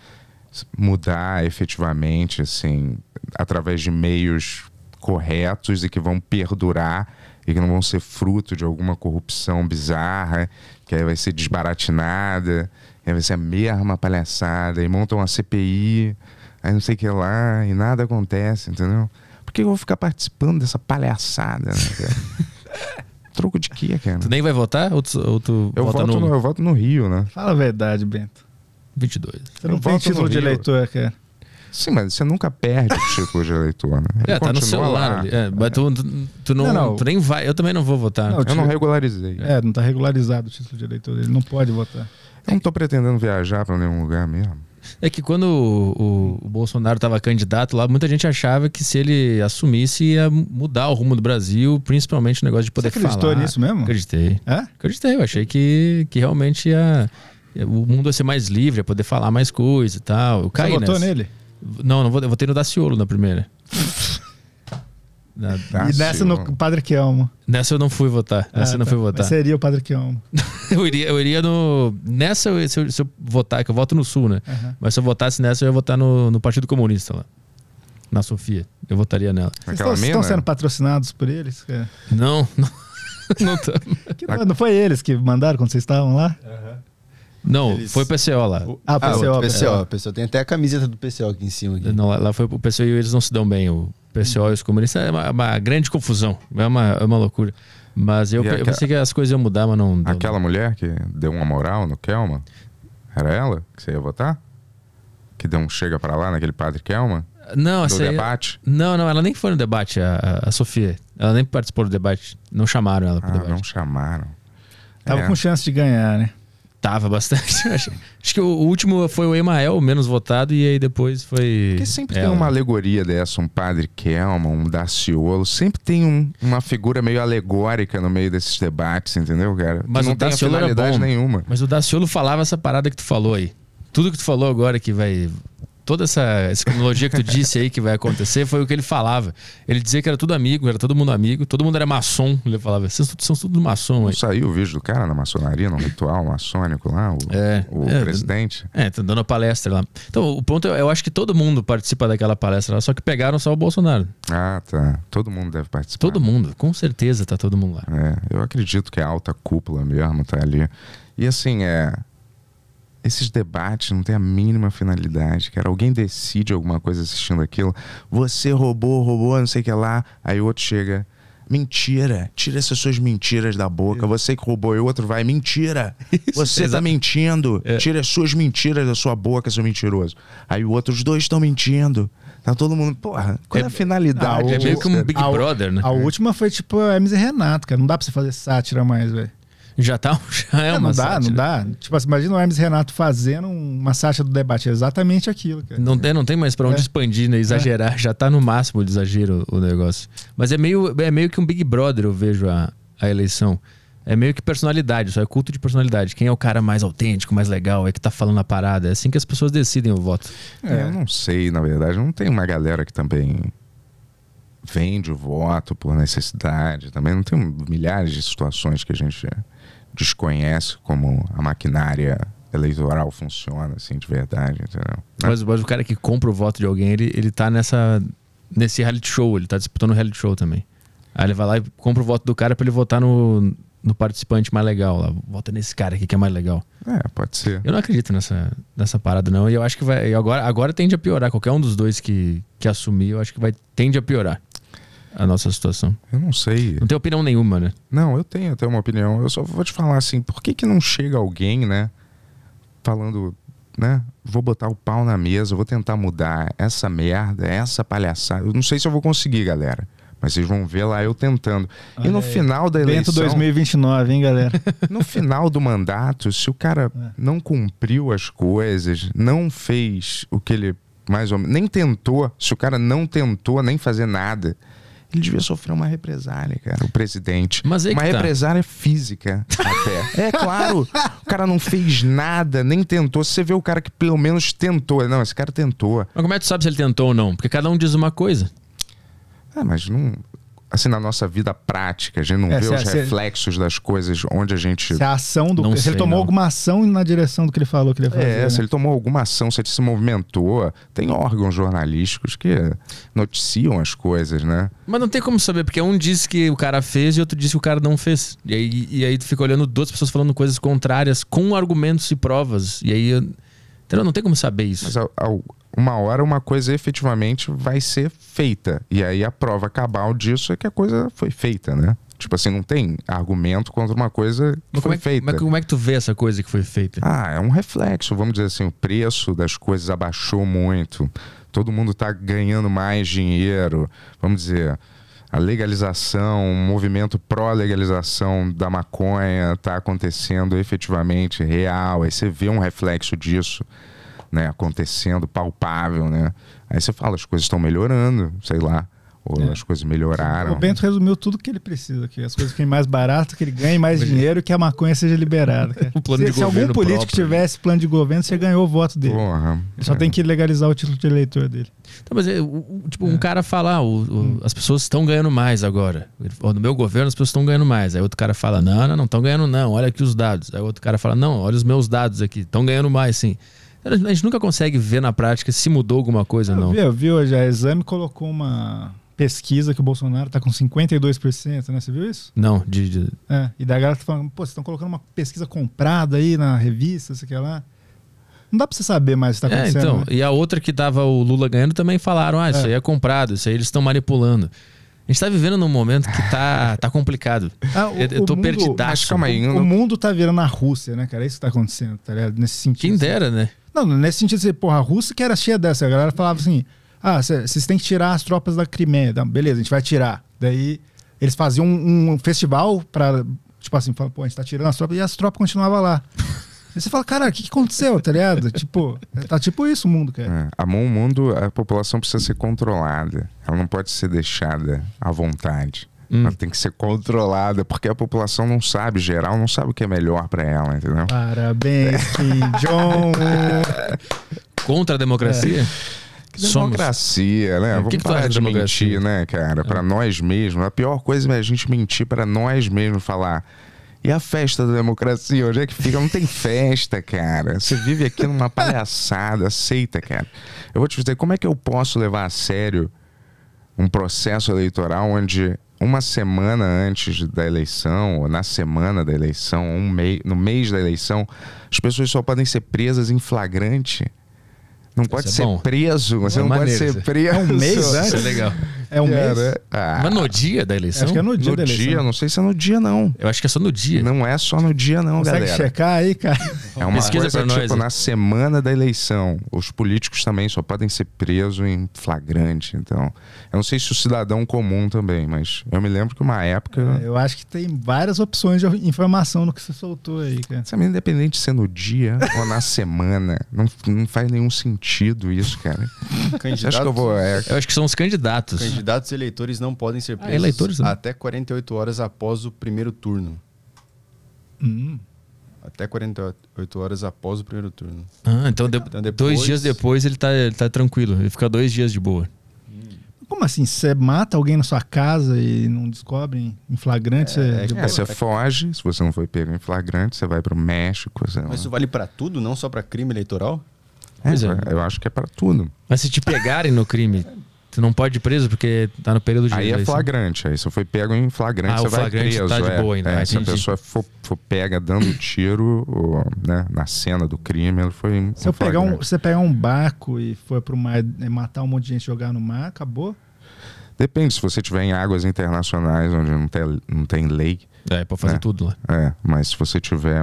mudar efetivamente, assim, através de meios corretos e que vão perdurar e que não vão ser fruto de alguma corrupção bizarra, que aí vai ser desbaratinada, aí vai ser a mesma palhaçada, e montam uma CPI, aí não sei o que lá, e nada acontece, entendeu? Por que eu vou ficar participando dessa palhaçada, né, cara? <laughs> Troco de quê, cara?
Tu nem vai votar? Ou tu, ou tu
Eu
vota
voto,
no
no, eu voto no Rio, né?
Fala a verdade, Bento.
22?
Você não
Eu
tem título de
Rio.
eleitor, cara.
Sim, mas você nunca perde o título de eleitor, né? Ele
É, tá no celular. É, mas tu, tu, tu não,
Não, não.
tu nem vai. Eu também não vou votar.
Não,
Eu não regularizei.
É, não tá regularizado o título de eleitor. Ele não pode votar.
Eu não tô pretendendo viajar pra nenhum lugar mesmo.
É que quando o, o- o Bolsonaro estava candidato lá, muita gente achava que se ele assumisse ia mudar o rumo do Brasil, principalmente o negócio de poder
Você acreditou
falar.
nisso mesmo?
Acreditei.
É?
Acreditei, eu achei que, que realmente ia, o mundo vai ser mais livre, vai poder falar mais coisa e tal. Eu
Você
caí
votou
nessa.
nele?
Não, não vou, eu votei no Daciolo na primeira. <laughs> Na-
Ah,
e nessa
sim,
no. Padre Kelmo.
nessa eu não fui votar. Nessa eu não
tá.
fui votar.
Mas seria o Padre Kelmo. <laughs>
Eu iria, eu iria no. Nessa, eu- se eu, se eu votar, que eu voto no Sul, né?
Aham.
Mas se eu votasse nessa, eu ia votar no, no Partido Comunista lá. Na Sofia. Eu votaria nela.
Vocês estão, estão sendo patrocinados por eles? cara?
Não, <laughs> não. Não, tô-
Que não, não foi eles que mandaram quando vocês estavam lá?
Não
Eles-
foi o PCO lá.
Ah,
Ah,
PCO.
o PCO, o PCO. Tem até a camiseta do PCO aqui em cima. Aqui.
Não, lá, foi o PCO e eles não se dão bem. O PCO e os comunistas é uma, uma grande confusão. É uma, é uma loucura. Mas eu,
E
eu
aquela-
pensei que as coisas iam mudar, mas não. deu.
Aquela mulher que deu uma moral no Kelman, era ela que você ia votar? Que deu um chega pra lá naquele padre Kelman?
Não,
Do
essa aí-
debate?
Não, não, ela nem foi no debate, a, a- a Sofia. Ela nem participou do debate. Não chamaram ela pro
Ah,
debate.
não chamaram.
Tava
É.
com chance de ganhar, né?
Tava bastante. <laughs> acho, acho que o último foi o Emael, o menos votado, e aí depois foi.
Porque sempre
ela.
tem uma alegoria dessa, um padre Kelman, um Daciolo, sempre tem um- uma figura meio alegórica no meio desses debates, entendeu, cara?
Mas
que não
o
tem
Daciolo
finalidade nenhuma.
Mas o Daciolo falava essa parada que tu falou aí. Tudo que tu falou agora que vai. Toda essa, essa cronologia que tu disse aí que vai acontecer foi o que ele falava. Ele dizia que era tudo amigo, era todo mundo amigo, todo mundo era maçom. Ele falava, vocês são, são tudo maçom
Não
aí.
saiu o vídeo do cara na maçonaria, no ritual maçônico lá, o,
É.
o
É,
presidente?
É, tá dando a palestra lá. Então, o ponto é, eu acho que todo mundo participa daquela palestra lá, só que pegaram só o Bolsonaro.
Ah, tá. Todo mundo deve participar.
Todo mundo, com certeza tá todo mundo lá.
É, eu acredito que a alta cúpula mesmo tá ali. E assim, é. Esses debates não têm a mínima finalidade, cara. Alguém decide alguma coisa assistindo aquilo. Você roubou, roubou, não sei o que lá. Aí o outro chega. Mentira, tira essas suas mentiras da boca. Você que roubou e o outro vai, mentira. Você tá mentindo.
É.
Tira as suas mentiras da sua boca, seu mentiroso. Aí o outro, os dois estão mentindo. Tá todo mundo. Porra, qual é,
É-
a finalidade?
É meio que um Big
A-
Brother, né?
A última foi tipo a Hermes e Renato, cara. Não dá pra você fazer sátira mais, velho.
Já tá, já é
É,
uma
não dá,
sátira.
não dá. Tipo assim, imagina o Hermes Renato fazendo uma sátira do debate. É exatamente aquilo, cara.
Não tem, não tem mais pra onde
É.
expandir, né? Exagerar. Já tá no máximo de exagero o negócio. Mas é meio, é meio que um Big Brother, eu vejo a, a eleição. É meio que personalidade, só é culto de personalidade. Quem é o cara mais autêntico, mais legal, é que tá falando a parada. É assim que as pessoas decidem o voto.
É, eu não sei, na verdade. Não tem uma galera que também vende o voto por necessidade. Também não tem milhares de situações que a gente desconhece como a maquinária eleitoral funciona, assim, de verdade, entendeu?
Mas, mas o cara que compra o voto de alguém, ele, ele tá nessa, nesse reality show, ele tá disputando o reality show também. Aí ele vai lá e compra o voto do cara pra ele votar no, no participante mais legal lá. Vota nesse cara aqui que é mais legal.
É, pode ser.
Eu não acredito nessa, nessa parada, não. E eu acho que vai. e Agora, agora tende a piorar. Qualquer um dos dois que, que assumir, eu acho que vai tende a piorar a nossa situação.
Eu não sei.
Não tenho opinião nenhuma, né?
Não, eu tenho até uma opinião. Eu só vou te falar assim, por que que não chega alguém, né, falando, né, vou botar o pau na mesa, vou tentar mudar essa merda, essa palhaçada. Eu não sei se eu vou conseguir, galera. Mas vocês vão ver lá eu tentando. e no
Olha aí.
final da
Bento
eleição,
2029, hein, galera? <laughs>
no final do mandato, se o cara não cumpriu as coisas, não fez o que ele mais ou menos, nem tentou, se o cara não tentou nem fazer nada, ele devia sofrer uma represália, cara, o presidente.
Mas
uma
que tá.
represália física até. é claro, o cara não fez nada, nem tentou. Você vê o cara que pelo menos tentou, não, esse cara tentou.
Mas como é que tu sabe se ele tentou ou não? Porque cada um diz uma coisa.
Ah, mas não. Assim, na nossa vida prática, a gente não
É,
vê
se-
os
se-
reflexos das coisas onde a gente.
Se a ação do.
Não
se
sei,
ele tomou
não.
alguma ação na direção do que ele falou que ele ia fazer.
É,
né?
se ele tomou alguma ação, se ele se movimentou. Tem órgãos jornalísticos que noticiam as coisas, né?
Mas não tem como saber, porque um diz que o cara fez e outro diz que o cara não fez. E aí, e aí tu fica olhando duas pessoas falando coisas contrárias com argumentos e provas. E aí. Entendeu? Não tem como saber isso.
Mas uma hora uma coisa efetivamente vai ser feita. E aí a prova cabal disso é que a coisa foi feita, né? Tipo assim, não tem argumento contra uma coisa que
Mas
foi
é, que-
feita.
mas como é que tu vê essa coisa que foi feita?
Ah, é um reflexo, vamos dizer assim, o preço das coisas abaixou muito. Todo mundo está ganhando mais dinheiro. Vamos dizer, a legalização, o movimento pró-legalização da maconha está acontecendo efetivamente, real. Aí você vê um reflexo disso, né, acontecendo, palpável, né? Aí você fala, as coisas estão melhorando, sei lá. Ou
É.
as coisas melhoraram.
O Bento resumiu tudo que ele precisa, que as coisas fiquem mais baratas, que ele ganhe mais dinheiro e que a maconha seja liberada. cara.
O <laughs> plano
se,
de
se algum político
próprio.
tivesse plano de governo, você ganhou o voto dele.
Porra.
Ele só
É.
tem que legalizar o título de eleitor dele.
Então, mas é, o- o- tipo, um cara fala, ah, o- o- as pessoas estão ganhando mais agora. No meu governo as pessoas estão ganhando mais. Aí outro cara fala, não, não, não estão ganhando não, olha aqui os dados. Aí outro cara fala, não, olha os meus dados aqui, estão ganhando mais sim. A gente nunca consegue ver na prática se mudou alguma coisa
Eu
não.
vi, eu vi hoje, a Exame colocou uma pesquisa que o Bolsonaro tá com 52%, né? Você viu isso?
Não, de, de-
É, e da galera tá falando, pô, vocês estão colocando uma pesquisa comprada aí na revista, sei que lá. Não dá pra você saber mais o que tá
É,
acontecendo.
então,
né?
e a outra que tava o Lula ganhando também falaram, ah, isso
É.
aí é comprado, isso aí eles estão manipulando. A gente tá vivendo num momento que tá, <laughs> tá complicado.
Ah, o-
eu, eu tô
o mundo-
perdidaço.
Calma aí,
O
não-
mundo tá virando a Rússia, né, cara? É isso que tá acontecendo, tá ligado? Nesse sentido.
Quem
assim.
dera, né?
Não, nesse sentido, assim, porra, a Rússia que era cheia dessa. A galera falava assim: ah, cê- vocês têm que tirar as tropas da Crimeia. Então, beleza, a gente vai tirar. Daí eles faziam um, um festival pra, tipo assim, fala, pô, a gente tá tirando as tropas e as tropas continuavam lá. Aí você fala, cara, o que, que aconteceu, tá ligado? <laughs> tipo, tá tipo isso o mundo, cara.
É, a mão mundo, a população precisa ser controlada. Ela não pode ser deixada à vontade.
Hum.
Ela tem que ser controlada, porque a população não sabe, geral, não sabe o que é melhor pra ela, entendeu?
Parabéns, Kim Jong. <laughs>
Contra a democracia? Somos.
Democracia, né?
É, o
Vamos
que que
parar
de
de
democracia?
mentir, né, cara? Pra nós mesmos. A pior coisa é a gente mentir pra nós mesmos, falar. E a festa da democracia, onde é que fica? Não tem festa, cara. Você vive aqui numa palhaçada, aceita, cara. Eu vou te dizer, como é que eu posso levar a sério um processo eleitoral onde uma semana antes da eleição, ou na semana da eleição, um mei no mês da eleição, as pessoas só podem ser presas em flagrante? Não pode
é
ser
bom.
preso, você
É
não pode ser
isso.
preso.
É um mês
Isso
antes?
é legal.
É um mês?
Cara, ah,
Mas no dia da eleição?
Acho que é no dia
no
da eleição.
dia, não sei se é no dia, não.
Eu acho que é só no dia.
Não é só no dia, não,
Consegue
galera.
checar aí, cara?
É uma
Pesquisa
coisa
pra nós,
tipo
hein?
na semana da eleição. Os políticos também só podem ser presos em flagrante. Então, eu não sei se o cidadão comum também, mas eu me lembro que uma época.
Eu acho que tem várias opções de informação no que você soltou aí, cara.
Sabe, independente de ser no dia <laughs> ou na semana, não, não faz nenhum sentido isso, cara. Você
Candidatos,
acha que eu vou. É,
Eu acho que são os candidatos.
candidatos e eleitores não podem ser
Ah,
presos
eleitores não.
até 48 horas após o primeiro turno.
Hum.
Até 48 horas após o primeiro turno.
Ah, então, de-
Então, depois-
dois dias depois ele tá, ele tá tranquilo. Ele fica dois dias de boa.
Como assim? Você mata alguém na sua casa e não descobrem em flagrante? você-
é que-
é, você foge, se você não foi pego em flagrante, você vai pro México. Você
Mas isso vale pra tudo, não só pra crime eleitoral?
É,
Pois é.
Eu acho que é pra tudo.
Mas se te pegarem no crime, <laughs> tu não pode ir preso porque tá no período de
Aí é flagrante. Aí se foi pego em flagrante,
Ah,
você
o
vai
flagrante
preso.
tá de
é.
boa ainda,
É,
ah,
se a pessoa for, for pega dando tiro ou, né, na cena do crime, ele foi
Se eu pegar um, você pegar um barco e for pro mar e matar um monte de gente e jogar no mar, acabou?
Depende, se você estiver em águas internacionais onde não tem, não tem lei.
É, pode fazer
É.
tudo lá.
É, mas se você estiver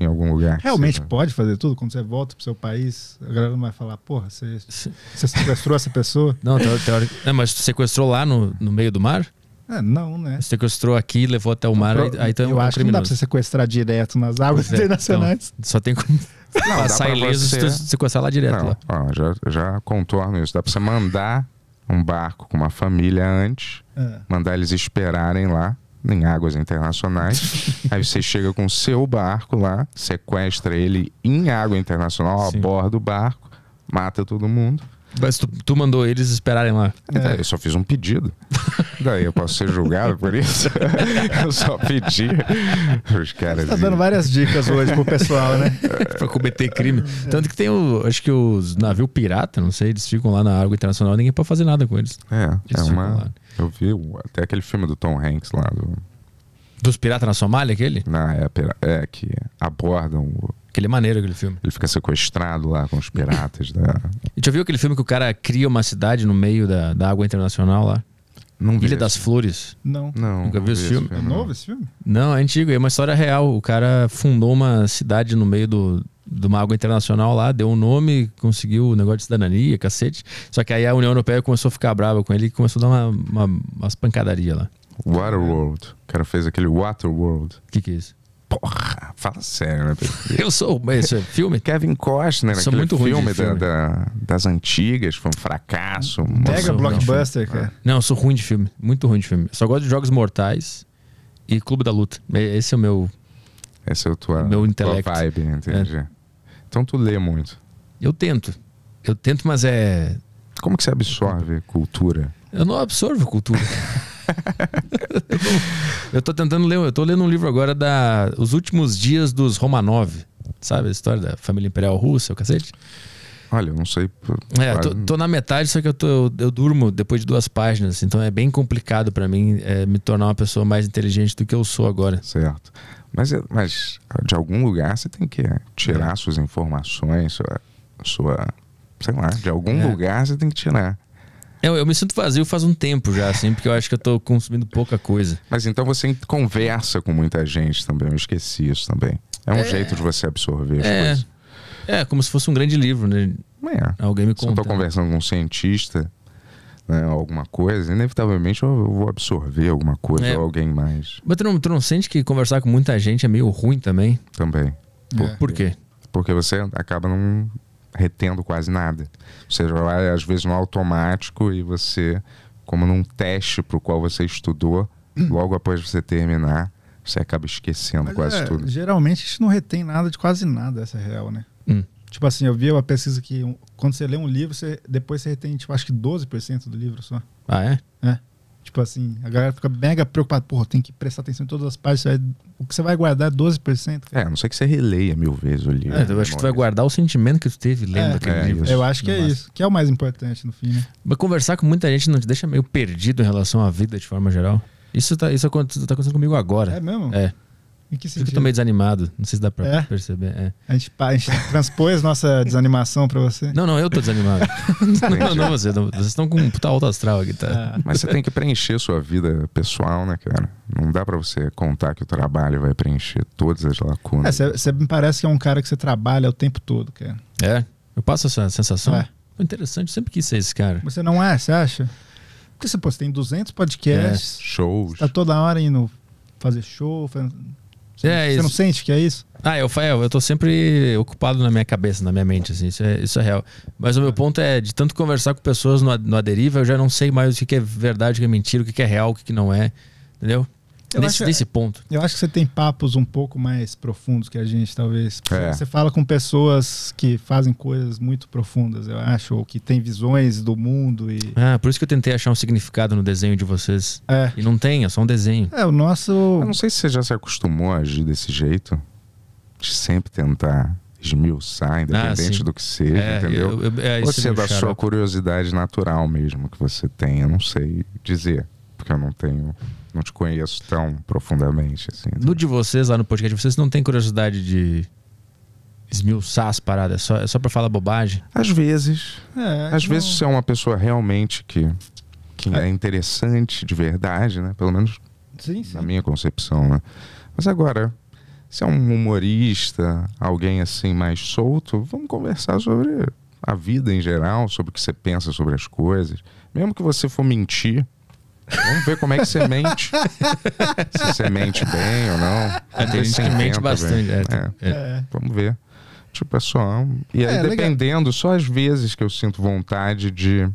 em algum lugar.
Realmente
seja-
pode fazer tudo? Quando você volta pro seu país, a galera não vai falar, porra, você,
Se-
você sequestrou essa pessoa? <laughs>
Não, teori- teori- Não, mas sequestrou lá no, no meio do mar?
É, não, né?
Sequestrou aqui, levou até o mar, aí, aí tu é um
eu acho que não dá pra
criminoso.
você sequestrar direto nas águas
é,
internacionais.
então, só tem como
Não,
passar ileso se
você-
tu sequestrar lá direto.
Não,
Lá.
ó, já, já contorno isso. Dá pra você mandar um barco com uma família antes,
É.
mandar eles esperarem lá em águas internacionais. <laughs> Aí você chega com o seu barco lá, sequestra ele em água internacional,
Sim.
aborda o barco, mata todo mundo.
Mas tu, tu mandou eles esperarem lá.
Aí daí Eu só fiz um pedido. Daí eu posso ser julgado por isso. <laughs> eu só pedi. Os caras.
Tá dando várias dicas hoje pro pessoal, né? <laughs>
pra cometer crime. Tanto que tem o. Acho que os navios pirata, não sei, eles ficam lá na água internacional, ninguém pode fazer nada com eles.
É, é
Eles ficam
uma.
lá.
Eu vi até aquele filme do Tom Hanks lá, do,
Dos piratas na Somália, aquele?
na, é, é, que abordam. o-
Aquele é maneiro aquele filme.
ele fica sequestrado lá com os piratas <laughs> da.
E já viu aquele filme que o cara cria uma cidade no meio da, da água internacional lá?
Não
Ilha das Flores.
Não.
Não.
Nunca
não
viu esse filme?
É novo esse filme?
Não, é antigo, é uma história real. O cara fundou uma cidade no meio do, de uma água internacional lá, deu um nome, conseguiu o negócio de cidadania, cacete. Só que aí a União Europeia começou a ficar brava com ele e começou a dar uma, uma, umas pancadarias lá.
Waterworld. O cara fez aquele Waterworld.
O que, que é isso?
Porra, Fala sério, né?
Eu sou. É filme?
Kevin Costner,
Sou
aquele
muito ruim de
filme, da-
filme.
da- das antigas, foi um fracasso.
Mega
Nossa,
blockbuster, cara.
Não, eu sou ruim de filme. Muito ruim de filme. Eu só gosto de Jogos Mortais e Clube da Luta. Esse é o meu.
Esse é o tua,
Meu
tua
intelecto. É.
vibe, entendi. Então tu lê muito.
Eu tento. Eu tento, mas é.
Como que você absorve cultura?
Eu não absorvo cultura. <laughs> <laughs> eu, tô tentando ler. Eu tô lendo um livro agora da Os Últimos Dias dos Romanov. Sabe a história da família imperial russa, o cacete?
Olha, eu não sei.
É, tô, tô na metade, só que eu, tô, eu, durmo depois de duas páginas. Então é bem complicado pra mim é, me tornar uma pessoa mais inteligente do que eu sou agora.
Certo. Mas, é- mas de algum lugar você tem que tirar suas informações, sua, sua. Sei lá, de algum
É.
lugar você tem que tirar.
Eu, eu me sinto vazio faz um tempo já, assim, porque eu acho que eu tô consumindo pouca coisa.
Mas então você conversa com muita gente também. Eu esqueci isso também. É um jeito de você absorver as
É.
coisas.
É, como se fosse um grande livro, né?
É.
Alguém me
Se eu tô
conta.
conversando com um cientista, né, alguma coisa, inevitavelmente eu vou absorver alguma coisa
É.
ou alguém mais
Mas tu não, tu não sente que conversar com muita gente é meio ruim também?
também.
Por,
É.
por quê?
Porque você acaba não retendo quase nada. Você já vai, às vezes, no automático e você, como num teste pro qual você estudou, logo após você terminar, você acaba esquecendo
Mas
quase
é,
tudo.
Geralmente a gente não retém nada de quase nada, essa é real, né?
Hum.
Tipo assim, eu vi uma pesquisa que um- quando você lê um livro, você, depois você retém, tipo, acho que 12% do livro só.
Ah, é?
Tipo assim, a galera fica mega preocupada. Porra, tem que prestar atenção em todas as partes. aí O que você vai guardar é 12%.
É, a não sei que você releia mil vezes o livro.
É, eu acho que tu vai guardar o sentimento que tu teve lendo
É,
aquele
é
livro.
Eu acho que é isso. Que é o mais importante no fim, né?
Mas conversar com muita gente não te deixa meio perdido em relação à vida de forma geral? Isso tá, isso tá acontecendo comigo agora.
É mesmo?
É.
Em que
que eu
sentido?
tô meio desanimado. Não sei se dá pra
É?
perceber. é.
A gente, a gente transpôs nossa <laughs> desanimação pra você?
Não, não, eu tô desanimado. <laughs> não, não você. Não, vocês estão com um puta alto astral aqui, tá?
Ah,
Mas você tem que preencher sua vida pessoal, né, cara? Não dá pra você contar que o trabalho vai preencher todas as
É,
lacunas.
você você me parece que é um cara que você trabalha o tempo todo, cara.
É. Eu passo essa sensação.
É.
Pô, Interessante, eu sempre quis ser esse cara.
Você não é, você acha? Porque você, pô, você tem 200 podcasts,
Shows.
tá toda hora indo fazer show. fazendo- Você,
É
você
isso.
não sente que é isso?
Ah, eu, fa- eu tô sempre ocupado na minha cabeça, na minha mente, assim, isso é, isso é real. Mas o meu ponto é, de tanto conversar com pessoas no, no Aderiva, eu já não sei mais o que, que é verdade, o que é mentira, o que, que é real, o que, que não é. Entendeu?
Eu
Nesse,
acho-
nesse ponto.
Eu acho que você tem papos um pouco mais profundos que a gente, talvez.
É.
Você fala com pessoas que fazem coisas muito profundas, eu acho, ou que têm visões do mundo e.
Ah, por isso que eu tentei achar um significado no desenho de vocês.
É.
E não tem, é só um desenho.
É, o nosso.
Eu não sei se você já se acostumou a agir desse jeito. De sempre tentar esmiuçar, independente
sim.
do que seja,
É,
entendeu?
eu- eu- é,
Ou se é
me
da sua curiosidade natural mesmo que você tem, eu não sei dizer. Porque eu não tenho. Não te conheço tão profundamente assim.
No de vocês, lá no podcast, vocês não têm curiosidade de esmiuçar as paradas? É só, é só pra falar bobagem?
Às vezes.
É,
Às
não-
vezes você é uma pessoa realmente que, que
É.
é interessante de verdade, né? Pelo menos
Sim, sim.
na minha concepção, né? Mas agora, se é um humorista, alguém assim mais solto, vamos conversar sobre a vida em geral, sobre o que você pensa sobre as coisas. Mesmo que você for mentir, vamos ver como é que você mente. <laughs> se você mente bem ou não.
É, tem gente
se
que mente bastante. é,
É,
é.
Vamos ver. Tipo, é só. E aí,
É, legal.
dependendo, só às vezes que eu sinto vontade de.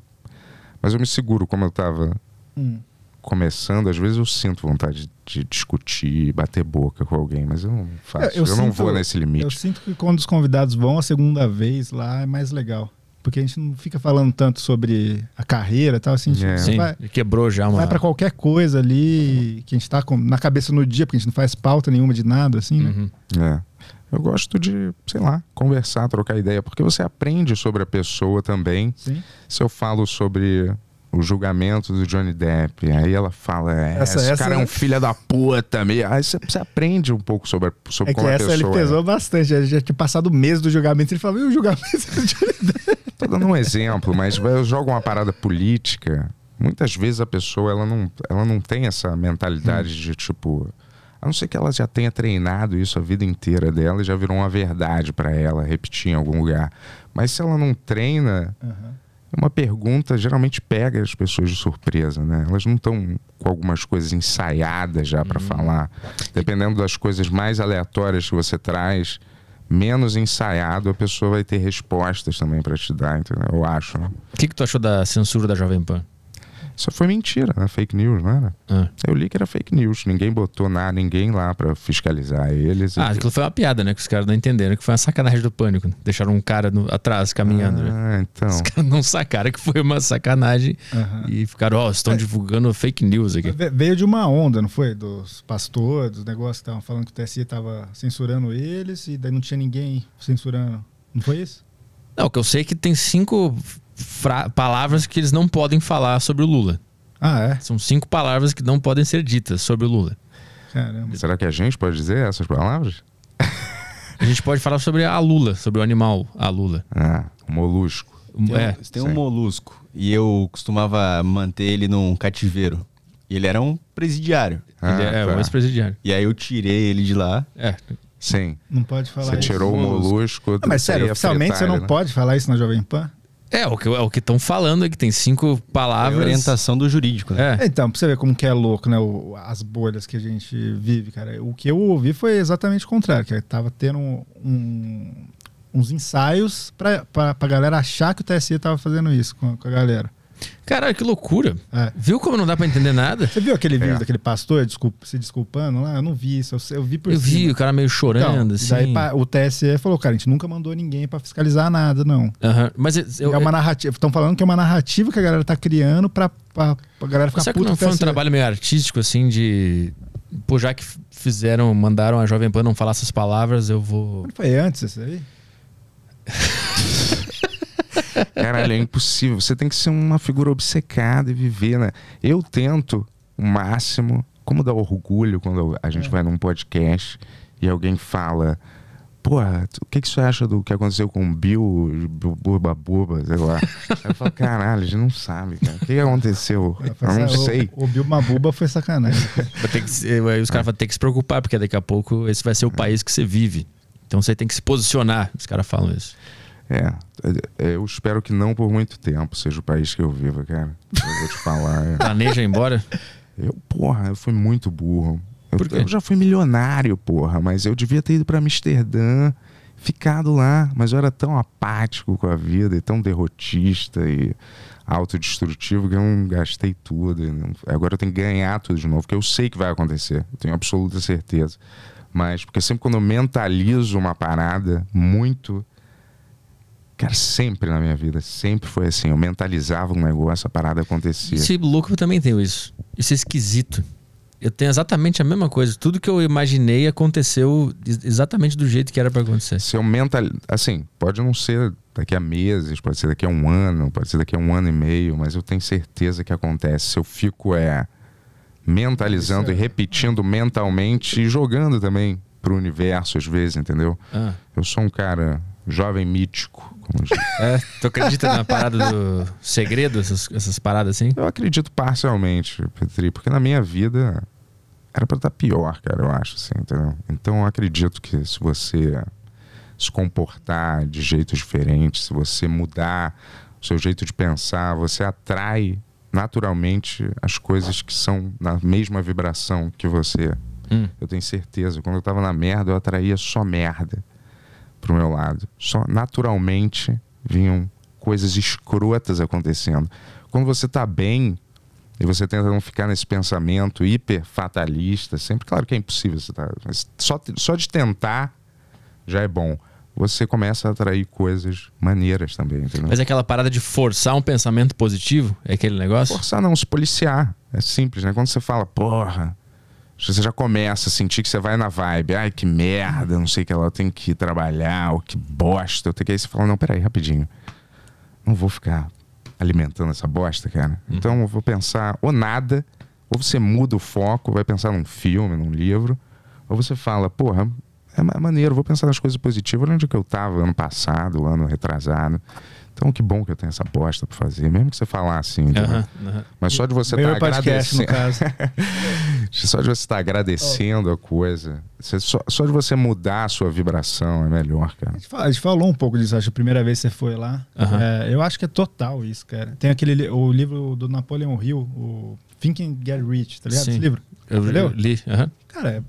Mas eu me seguro, como eu tava
Hum.
começando, às vezes eu sinto vontade de discutir, bater boca com alguém, mas eu não faço.
É, eu
eu não
sinto-
vou nesse
Eu
limite.
sinto que quando os convidados vão a segunda vez lá é mais legal. Porque a gente não fica falando tanto sobre a carreira e tal, assim, a gente
É.
Sim,
vai,
quebrou já uma.
vai pra qualquer coisa ali que a gente tá com- na cabeça no dia, porque a gente não faz pauta nenhuma de nada, assim, né?
Uhum.
É. Eu gosto de, sei lá, conversar, trocar ideia, porque você aprende sobre a pessoa também.
Sim.
Se eu falo sobre o julgamento do Johnny Depp, aí ela fala, é,
Essa-
esse
essa-
cara é um filho da puta, meio. Aí você, você aprende um pouco sobre, sobre
É que
como a
essa
pessoa
ele
é.
pesou bastante. A gente já tinha passado o mês do julgamento. Ele falou, e o julgamento do Johnny Depp?"
Tô dando um exemplo, mas eu jogo uma parada política. Muitas vezes a pessoa ela não, ela não tem essa mentalidade de tipo. A não ser que ela já tenha treinado isso a vida inteira dela e já virou uma verdade pra ela repetir em algum lugar. Mas se ela não treina,
Aham.
Uma pergunta geralmente pega as pessoas de surpresa, né? Elas não estão com algumas coisas ensaiadas já para falar. Dependendo das coisas mais aleatórias que você traz, menos ensaiado, a pessoa vai ter respostas também para te dar, entendeu? Eu acho. Né?
O que, que tu achou da censura da Jovem Pan?
Isso foi mentira, né? Fake news, não era?
Ah.
Eu li que era fake news. Ninguém botou nada, ninguém lá para fiscalizar eles.
Ah, aquilo foi uma piada, né? Que os caras não entenderam, que foi uma sacanagem do pânico. Deixaram um cara no- atrás caminhando. né?
Ah, então.
Os caras não sacaram que foi uma sacanagem e ficaram, ó, estão divulgando fake news aqui.
Ve- Veio de uma onda, não foi? Dos pastores, dos negócios que estavam falando que o TSE estava censurando eles e daí não tinha ninguém censurando. Não foi isso?
Não, o que eu sei é que tem cinco palavras que eles não podem falar sobre o Lula.
Ah, é?
São cinco palavras que não podem ser ditas sobre o Lula.
Caramba.
Será que a gente pode dizer essas palavras?
A gente pode falar sobre a Lula, sobre o animal, a Lula.
Ah, o molusco.
Tem, um-
É,
tem um molusco. E eu costumava manter ele num cativeiro. E ele era um presidiário.
ele
Ah,
é
tá.
o ex-presidiário.
E aí eu tirei ele de lá.
É,
Sim.
Não pode falar
Você
isso.
tirou o molusco.
Ah, mas sério,
ia
oficialmente você não
né?
pode falar isso na Jovem Pan?
É o que é o que estão falando é que tem cinco palavras.
orientação do jurídico, né?
É.
Então, pra você ver como que é louco, né? o- as bolhas que a gente vive, cara. O que eu ouvi foi exatamente o contrário, que tava tendo um- uns ensaios pra, pra, pra galera achar que o TSE tava fazendo isso com, com a galera.
Caralho, que loucura.
É.
Viu como não dá pra entender nada?
Você viu aquele vídeo
É.
daquele pastor desculpa- se desculpando lá? Eu não vi isso, eu, eu vi por
Eu vi
cima.
o cara meio
Então,
chorando, assim.
daí o TSE falou, cara, a gente nunca mandou ninguém pra fiscalizar nada, não.
Aham. Mas eu,
é uma narrativa. Estão falando que é uma narrativa que a galera tá criando pra, pra, pra galera ficar
Será que
puta
não
com o
foi um trabalho meio artístico, assim, de. Pô, já que fizeram, mandaram a Jovem Pan não falar essas palavras, eu vou.
Não Foi antes isso aí? <laughs>
Caralho, é impossível. Você tem que ser uma figura obcecada e viver, né? Eu tento o máximo, como dá orgulho quando a gente vai num podcast e alguém fala. Porra, o que, que você acha do que aconteceu com o Bill, Burba Burba, sei lá? <laughs> Eu falo, caralho, a gente não sabe, cara. O que, que aconteceu? Eu não
O-
sei.
O, Bill Mabuba foi sacanagem. <laughs>
Vai ter que se- aí os caras vão ter que se preocupar, porque daqui a pouco esse vai ser o país que você vive. Então você tem que se posicionar. Os caras falam isso.
É, é, eu espero que não por muito tempo seja o país que eu viva, cara. Eu vou te falar. é. <laughs>
Planeja ir embora.
Eu, porra, eu fui muito burro. Eu, eu já fui milionário, porra, mas eu devia ter ido pra Amsterdã, ficado lá, mas eu era tão apático com a vida e tão derrotista e autodestrutivo que eu não gastei tudo. agora eu tenho que ganhar tudo de novo, porque eu sei que vai acontecer, eu tenho absoluta certeza. Mas, porque sempre quando eu mentalizo uma parada muito. Cara, sempre na minha vida, sempre foi assim. Eu mentalizava um negócio, a parada acontecia.
Esse louco eu também tenho isso. Isso é esquisito. Eu tenho exatamente a mesma coisa. Tudo que eu imaginei aconteceu ex- exatamente do jeito que era pra acontecer.
se eu mental assim pode não ser daqui a meses pode ser daqui a um ano pode ser daqui a um ano e meio mas eu tenho certeza que acontece se eu fico é mentalizando e repetindo mentalmente e jogando também pro universo às vezes entendeu
Ah.
eu sou um cara jovem mítico como diz. <laughs>
É, tu acredita na parada do segredo, essas, essas paradas assim?
eu acredito parcialmente Petri porque na minha vida era pra estar pior cara eu acho assim entendeu então eu acredito que se você se comportar de jeitos diferentes, se você mudar o seu jeito de pensar, você atrai naturalmente as coisas que são na mesma vibração que você.
Hum.
Eu tenho certeza. Quando eu tava na merda, eu atraía só merda pro meu lado. Só naturalmente vinham coisas escrotas acontecendo. Quando você tá bem e você tenta não ficar nesse pensamento hiper fatalista, sempre, claro que é impossível você tá, só, só de tentar já é bom. Você começa a atrair coisas maneiras também, entendeu?
Mas aquela parada de forçar um pensamento positivo? É aquele negócio?
Forçar não, se policiar. É simples, né? Quando você fala, porra, você já começa a sentir que você vai na vibe. Ai, que merda, não sei o que lá, eu tenho que ir trabalhar, ou que bosta. Eu tenho que aí você fala, não, peraí, rapidinho. Não vou ficar alimentando essa bosta, cara. Então eu vou pensar ou nada, ou você muda o foco, vai pensar num filme, num livro, ou você fala, porra, é ma- maneiro, vou pensar nas coisas positivas, onde que eu tava ano passado, ano retrasado. Então que bom que eu tenho essa bosta pra fazer, mesmo que você falar assim. Mas só de você estar
no
agradecendo. <laughs> Só de você estar agradecendo a coisa. Você- só, só de você mudar a sua vibração é melhor, cara.
A gente fala- a gente falou um pouco disso, acho, a primeira vez que você foi lá. É, eu acho que é total isso, cara. Tem aquele o livro do Napoleon Hill, o Think and Get Rich, tá ligado?
Sim.
Esse livro.
Eu
leu?
li.
Cara, é-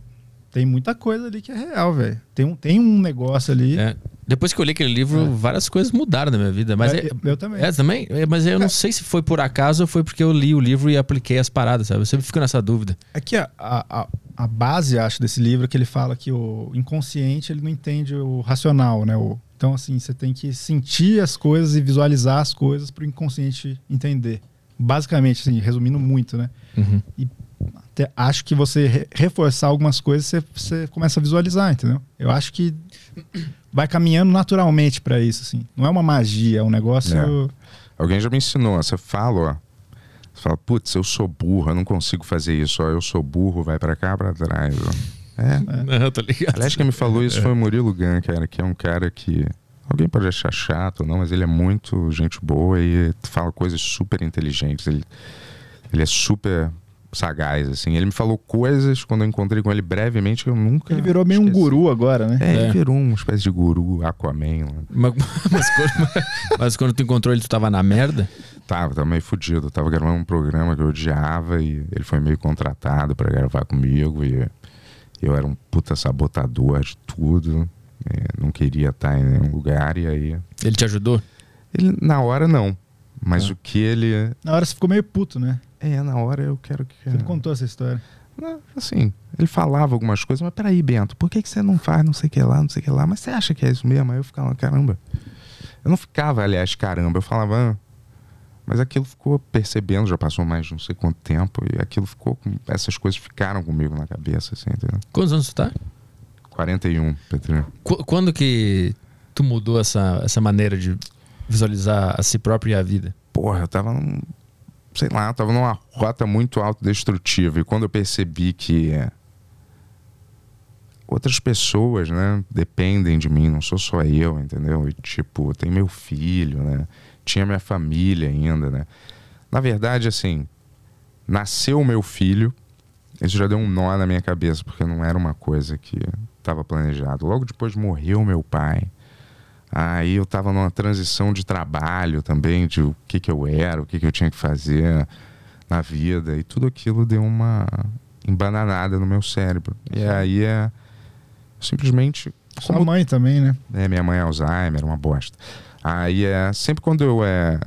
tem muita coisa ali que é real, velho. Tem um, tem um negócio ali.
É. Depois que eu li aquele livro, várias coisas mudaram na minha vida. Mas
É,
é,
eu também.
É, também? É, mas eu não sei se foi por acaso ou foi porque eu li o livro e apliquei as paradas, sabe? Eu sempre fico nessa dúvida.
Aqui a, a, a- a base, acho, desse livro é que ele fala que o inconsciente ele não entende o racional, né? O, então, assim, você tem que sentir as coisas e visualizar as coisas para o inconsciente entender. Basicamente, assim, resumindo muito, né?
Uhum.
E até acho que você re- reforçar algumas coisas, você, você começa a visualizar, entendeu? Eu acho que vai caminhando naturalmente para isso, assim. Não é uma magia, é um negócio.
Alguém já me ensinou. Você fala, ó. Você fala, putz, eu sou burro, eu não consigo fazer isso. Ó, eu sou burro, vai pra cá, pra trás. Ó. É.
Não, <laughs> tô ligado.
Aliás, quem me falou isso foi o Murilo Gun, cara, que é um cara que. Alguém pode achar chato ou não, mas ele é muito gente boa e fala coisas super inteligentes. Ele, ele é super sagaz, assim. Ele me falou coisas quando eu encontrei com ele brevemente que eu nunca.
Ele virou meio um guru agora, né?
É, ele
É.
virou uma espécie de guru, Aquaman. Lá.
Mas, <laughs> mas quando, mas quando tu encontrou ele, tu tava na merda?
Tava, tava meio fudido. Tava gravando um programa que eu odiava e ele foi meio contratado pra gravar comigo e eu era um puta sabotador de tudo. e não queria estar em nenhum lugar e aí...
Ele te ajudou?
Ele, na hora, não. Mas
Ah.
o que ele...
Na hora você ficou meio puto, né?
É, na hora eu quero que...
Você me contou essa história.
Não, assim, ele falava algumas coisas, mas peraí, Bento, por que, que você não faz não sei o que lá, não sei o que lá? Mas você acha que é isso mesmo? Aí eu ficava, caramba. Eu não ficava, aliás, caramba, eu falava, ah, mas aquilo ficou percebendo, já passou mais de não sei quanto tempo, e aquilo ficou, com, essas coisas ficaram comigo na cabeça, assim, entendeu?
Quantos anos tu tá?
41, Petrinho.
Qu- quando que tu mudou essa, essa maneira de visualizar a si próprio e a vida?
Porra, eu tava num, sei lá, tava numa rota muito autodestrutiva, e quando eu percebi que é, outras pessoas, né, dependem de mim, não sou só eu, entendeu? E tipo, tem meu filho, né? Tinha minha família ainda, né? Na verdade, assim, nasceu meu filho, isso já deu um nó na minha cabeça, porque não era uma coisa que estava planejado. Logo depois morreu meu pai. Aí eu estava numa transição de trabalho também, de o que, que eu era, o que, que eu tinha que fazer na vida, e tudo aquilo deu uma embananada no meu cérebro. E aí é simplesmente
Sua
como
mãe também, né?
é, minha mãe é Alzheimer, uma bosta. Aí é. Sempre quando eu é.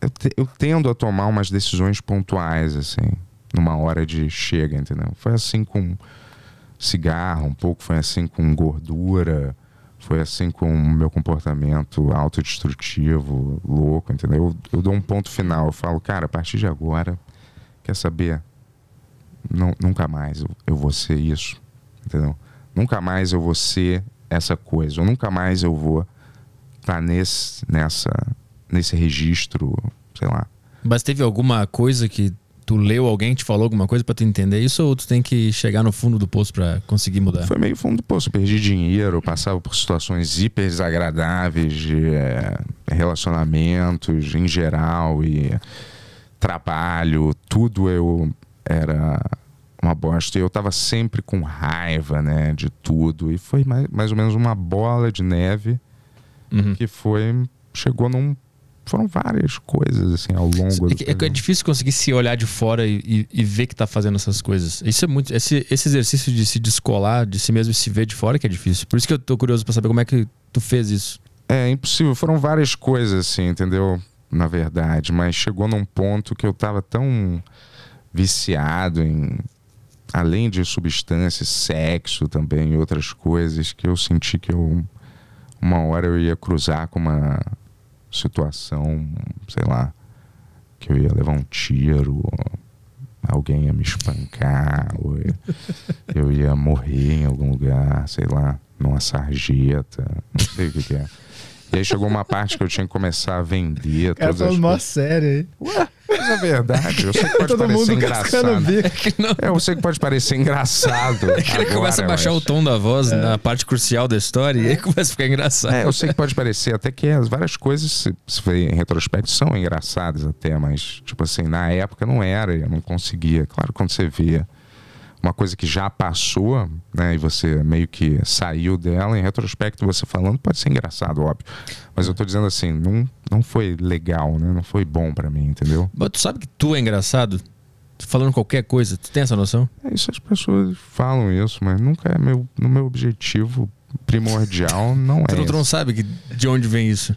Eu, te- eu tendo a tomar umas decisões pontuais, assim, numa hora de chega, entendeu? Foi assim com cigarro, um pouco foi assim com gordura, foi assim com o meu comportamento autodestrutivo, louco, entendeu? Eu, eu dou um ponto final, eu falo, cara, a partir de agora, quer saber? Não, nunca mais eu, eu vou ser isso, entendeu? Nunca mais eu vou ser essa coisa, nunca mais eu vou estar nesse, nessa, nesse registro, sei lá.
Mas teve alguma coisa que tu leu, alguém te falou alguma coisa pra tu entender isso ou tu tem que chegar no fundo do poço pra conseguir mudar?
Foi meio fundo do poço, perdi dinheiro, passava por situações hiper desagradáveis de eh, relacionamentos em geral e trabalho, tudo eu era uma bosta. E eu tava sempre com raiva, né, de tudo. E foi mais, mais ou menos uma bola de neve
Uhum.
que foi chegou num foram várias coisas assim ao longo do
É, que- é é
caminho.
difícil conseguir se olhar de fora e, e- e ver que tá fazendo essas coisas. Isso é muito. Esse, esse exercício de se descolar de si mesmo e se ver de fora que é difícil. Por isso que eu tô curioso pra saber como é que tu fez isso.
É impossível, foram várias coisas assim, entendeu? Na verdade, mas chegou num ponto que eu tava tão viciado em além de substâncias, sexo também e outras coisas que eu senti que eu uma hora eu ia cruzar com uma situação, sei lá, que eu ia levar um tiro, alguém ia me espancar, ou eu ia morrer em algum lugar, sei lá, numa sarjeta, não sei o que, que é. E aí chegou uma parte que eu tinha que começar a vender
cara
todas as
falando mó
coisas.
sério aí.
Mas é verdade. Eu sei que <laughs> pode
Todo
parecer
mundo cascando o
engraçado.
Não.
É, eu sei que pode parecer engraçado. <laughs>
Ele
agora,
começa a baixar
mas-
o tom da voz na parte crucial da história e aí começa a ficar engraçado.
É, eu sei que pode parecer até que as várias coisas, se, se for em retrospecto, são engraçadas até, mas, tipo assim, na época não era, eu não conseguia. Claro, quando você vê uma coisa que já passou, né, e você meio que saiu dela, em retrospecto você falando, pode ser engraçado, óbvio. Mas eu tô dizendo assim, não, não foi legal, né, não foi bom pra mim, entendeu?
Mas tu sabe que tu é engraçado? Tu Falando qualquer coisa, tu tem essa noção?
É isso, as pessoas falam isso, mas nunca é meu, no meu objetivo primordial, não <laughs>
Tu
é
não, tu não sabe que- de onde vem isso.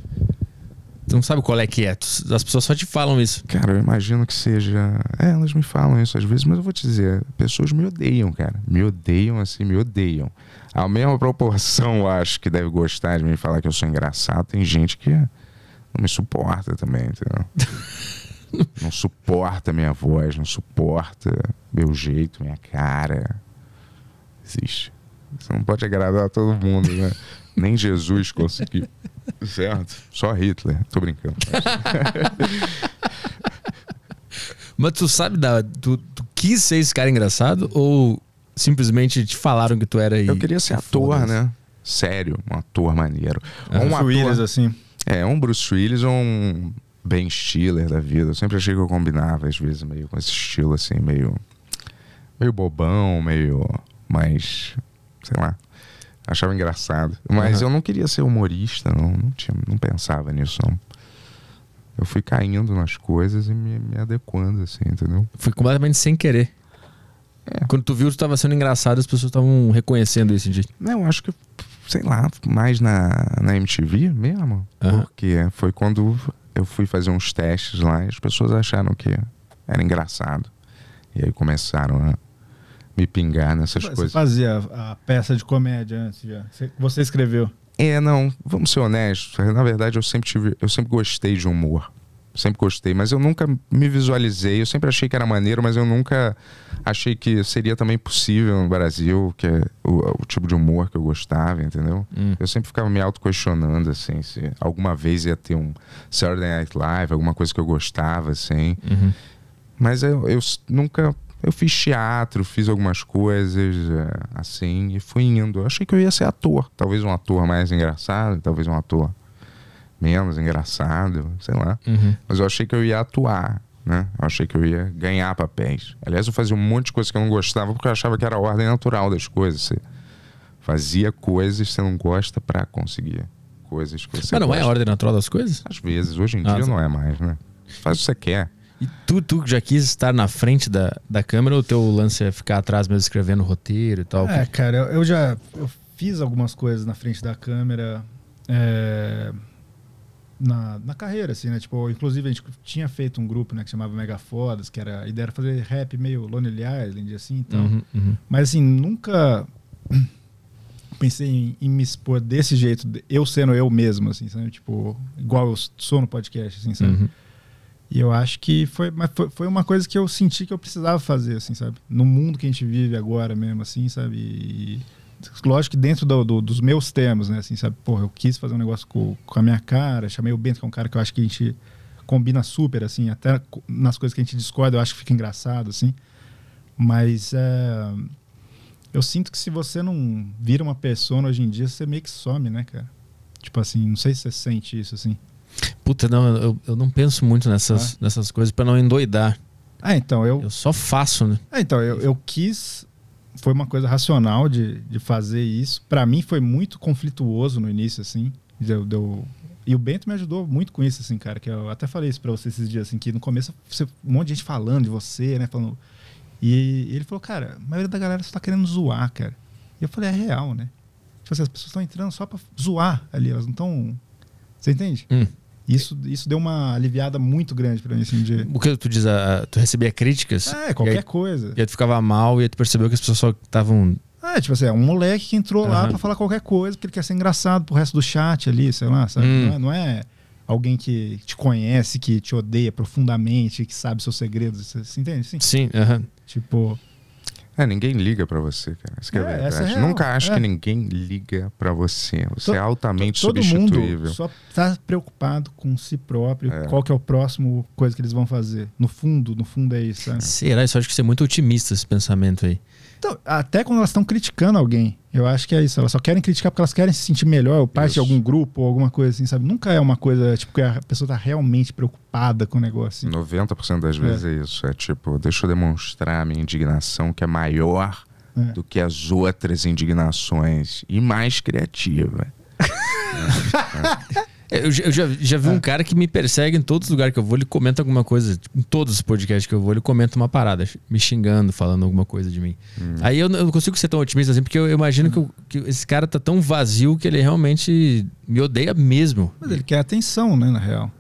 Tu não sabe qual é que é. As pessoas só te falam isso.
Cara, eu imagino que seja. É, elas me falam isso às vezes, mas eu vou te dizer, pessoas me odeiam, cara. Me odeiam, assim, me odeiam. A mesma proporção, eu acho, que deve gostar de me falar que eu sou engraçado, tem gente que não me suporta também, entendeu? <laughs> não suporta minha voz, não suporta meu jeito, minha cara. Existe. Você não pode agradar a todo mundo, né? Nem Jesus conseguiu. Certo? Só Hitler. Tô brincando. <laughs>
Mas tu sabe da. Tu, tu quis ser esse cara engraçado ou simplesmente te falaram que tu era aí?
Eu queria ser ator,
Foda-se.
né? Sério, um ator maneiro.
Ah,
um
Bruce
ator,
Willis, assim.
É, um Bruce Willis ou um Ben Stiller da vida. Eu sempre achei que eu combinava, às vezes, meio com esse estilo, assim, meio. meio bobão, meio. mais. sei lá. Achava engraçado. Mas
Aham.
eu não queria ser humorista, não, não, tinha, não pensava nisso, não. Eu fui caindo nas coisas e me, me adequando, assim, entendeu?
Foi completamente sem querer.
É.
Quando tu viu que tu tava sendo engraçado, as pessoas estavam reconhecendo isso em ti.
Não, acho que, sei lá, mais na, na MTV mesmo.
Aham.
Porque foi quando eu fui fazer uns testes lá e as pessoas acharam que era engraçado. E aí começaram a me pingar nessas
Você
coisas.
fazia a, peça de comédia antes já. Você, você escreveu.
É, não, vamos ser honestos. Na verdade, eu sempre tive, eu sempre gostei de humor. Sempre gostei, mas eu nunca me visualizei. Eu sempre achei que era maneiro, mas eu nunca achei que seria também possível no Brasil, que é o, o tipo de humor que eu gostava, entendeu?
Hum.
Eu sempre ficava me auto-questionando, assim, se alguma vez ia ter um Saturday Night Live, alguma coisa que eu gostava, assim.
Uhum.
Mas eu, eu nunca. Eu fiz teatro, fiz algumas coisas é, assim e fui indo. Eu achei que eu ia ser ator. Talvez um ator mais engraçado, talvez um ator menos engraçado, sei lá.
Uhum.
Mas eu achei que eu ia atuar, né? Eu achei que eu ia ganhar papéis. Aliás, eu fazia um monte de coisa que eu não gostava porque eu achava que era a ordem natural das coisas. Você fazia coisas que você não gosta pra conseguir coisas que você
Mas não é a
gosta.
ordem natural das coisas?
Às vezes, hoje em
Ah,
dia
tá.
não é mais, né? Faz o que você quer.
E tu, tu já quis estar na frente da, da câmera ou o teu lance é ficar atrás mesmo escrevendo roteiro e tal?
É, cara, eu, eu já eu fiz algumas coisas na frente da câmera é, na, na carreira, assim, né? Tipo, inclusive a gente tinha feito um grupo, né, que chamava Mega Fodas, que era a ideia era fazer rap meio Lonely Island, assim, então.
Uhum, uhum.
Mas assim, nunca <clears throat> pensei em, em me expor desse jeito, eu sendo eu mesmo, assim, sabe? Tipo, igual eu sou no podcast, assim, sabe?
Uhum.
E eu acho que foi, mas foi, foi uma coisa que eu senti que eu precisava fazer, assim, sabe? No mundo que a gente vive agora mesmo, assim, sabe? E, lógico que dentro do- do- dos meus termos, né? Assim, sabe? Porra, eu quis fazer um negócio com, com a minha cara, chamei o Bento, que é um cara que eu acho que a gente combina super, assim, até nas coisas que a gente discorda, eu acho que fica engraçado, assim. Mas é, eu sinto que se você não vira uma persona hoje em dia, você meio que some, né, cara? Tipo assim, não sei se você sente isso, assim.
Puta, não, eu, eu não penso muito nessas, nessas coisas pra não endoidar.
Ah, então, eu,
Eu só faço, né?
É, então, eu, eu quis. Foi uma coisa racional de, de fazer isso. Pra mim foi muito conflituoso no início, assim. Deu, deu- e o Bento me ajudou muito com isso, assim, cara. Que eu até falei isso pra você esses dias, assim, que no começo você, um monte de gente falando de você, né? Falando. E ele falou, cara, a maioria da galera só tá querendo zoar, cara. E eu falei, é real, né? Tipo assim, as pessoas estão entrando só pra zoar ali, elas não estão. Você entende?
Hum.
Isso, isso deu uma aliviada muito grande pra mim, assim, de.
O que tu diz? ah, tu recebia críticas?
É, qualquer
E aí,
coisa.
e aí tu ficava mal e aí tu percebeu que as pessoas só estavam.
Ah, tipo assim, é um moleque que entrou lá
Aham.
pra falar qualquer coisa, porque ele quer ser engraçado pro resto do chat ali, sei lá, sabe?
Hum.
Não, é, não é alguém que te conhece, que te odeia profundamente, que sabe seus segredos, você, você entende? Sim.
Sim, aham.
Tipo,
É, ninguém liga pra você, cara. Isso que é,
É,
verdade.
é.
Nunca acho
É.
que ninguém liga pra você. Você
To-
é altamente
Todo
substituível.
mundo só tá preocupado com si próprio,
É.
qual que é o próximo coisa que eles vão fazer. No fundo, no fundo é isso, sabe?
Será? Isso eu acho que você é muito otimista esse pensamento aí.
Então, até quando elas estão criticando alguém, eu acho que é isso. Elas só querem criticar porque elas querem se sentir melhor, ou parte de
Isso.
algum grupo, ou alguma coisa assim, sabe? Nunca é uma coisa, tipo, que a pessoa tá realmente preocupada com o negócio. assim.
90% das vezes é. isso. É tipo, deixa eu demonstrar a minha indignação que é maior
É.
do que as outras indignações e mais criativa. <laughs>
Eu, já- eu já, já vi um cara que me persegue em todos os lugares que eu vou, ele comenta alguma coisa. Em todos os podcasts que eu vou, ele comenta uma parada, me xingando, falando alguma coisa de mim. Aí eu, não- eu não consigo ser tão otimista assim, porque eu imagino que, eu- que esse cara tá tão vazio que ele realmente me odeia mesmo.
Mas ele quer atenção, né, na real.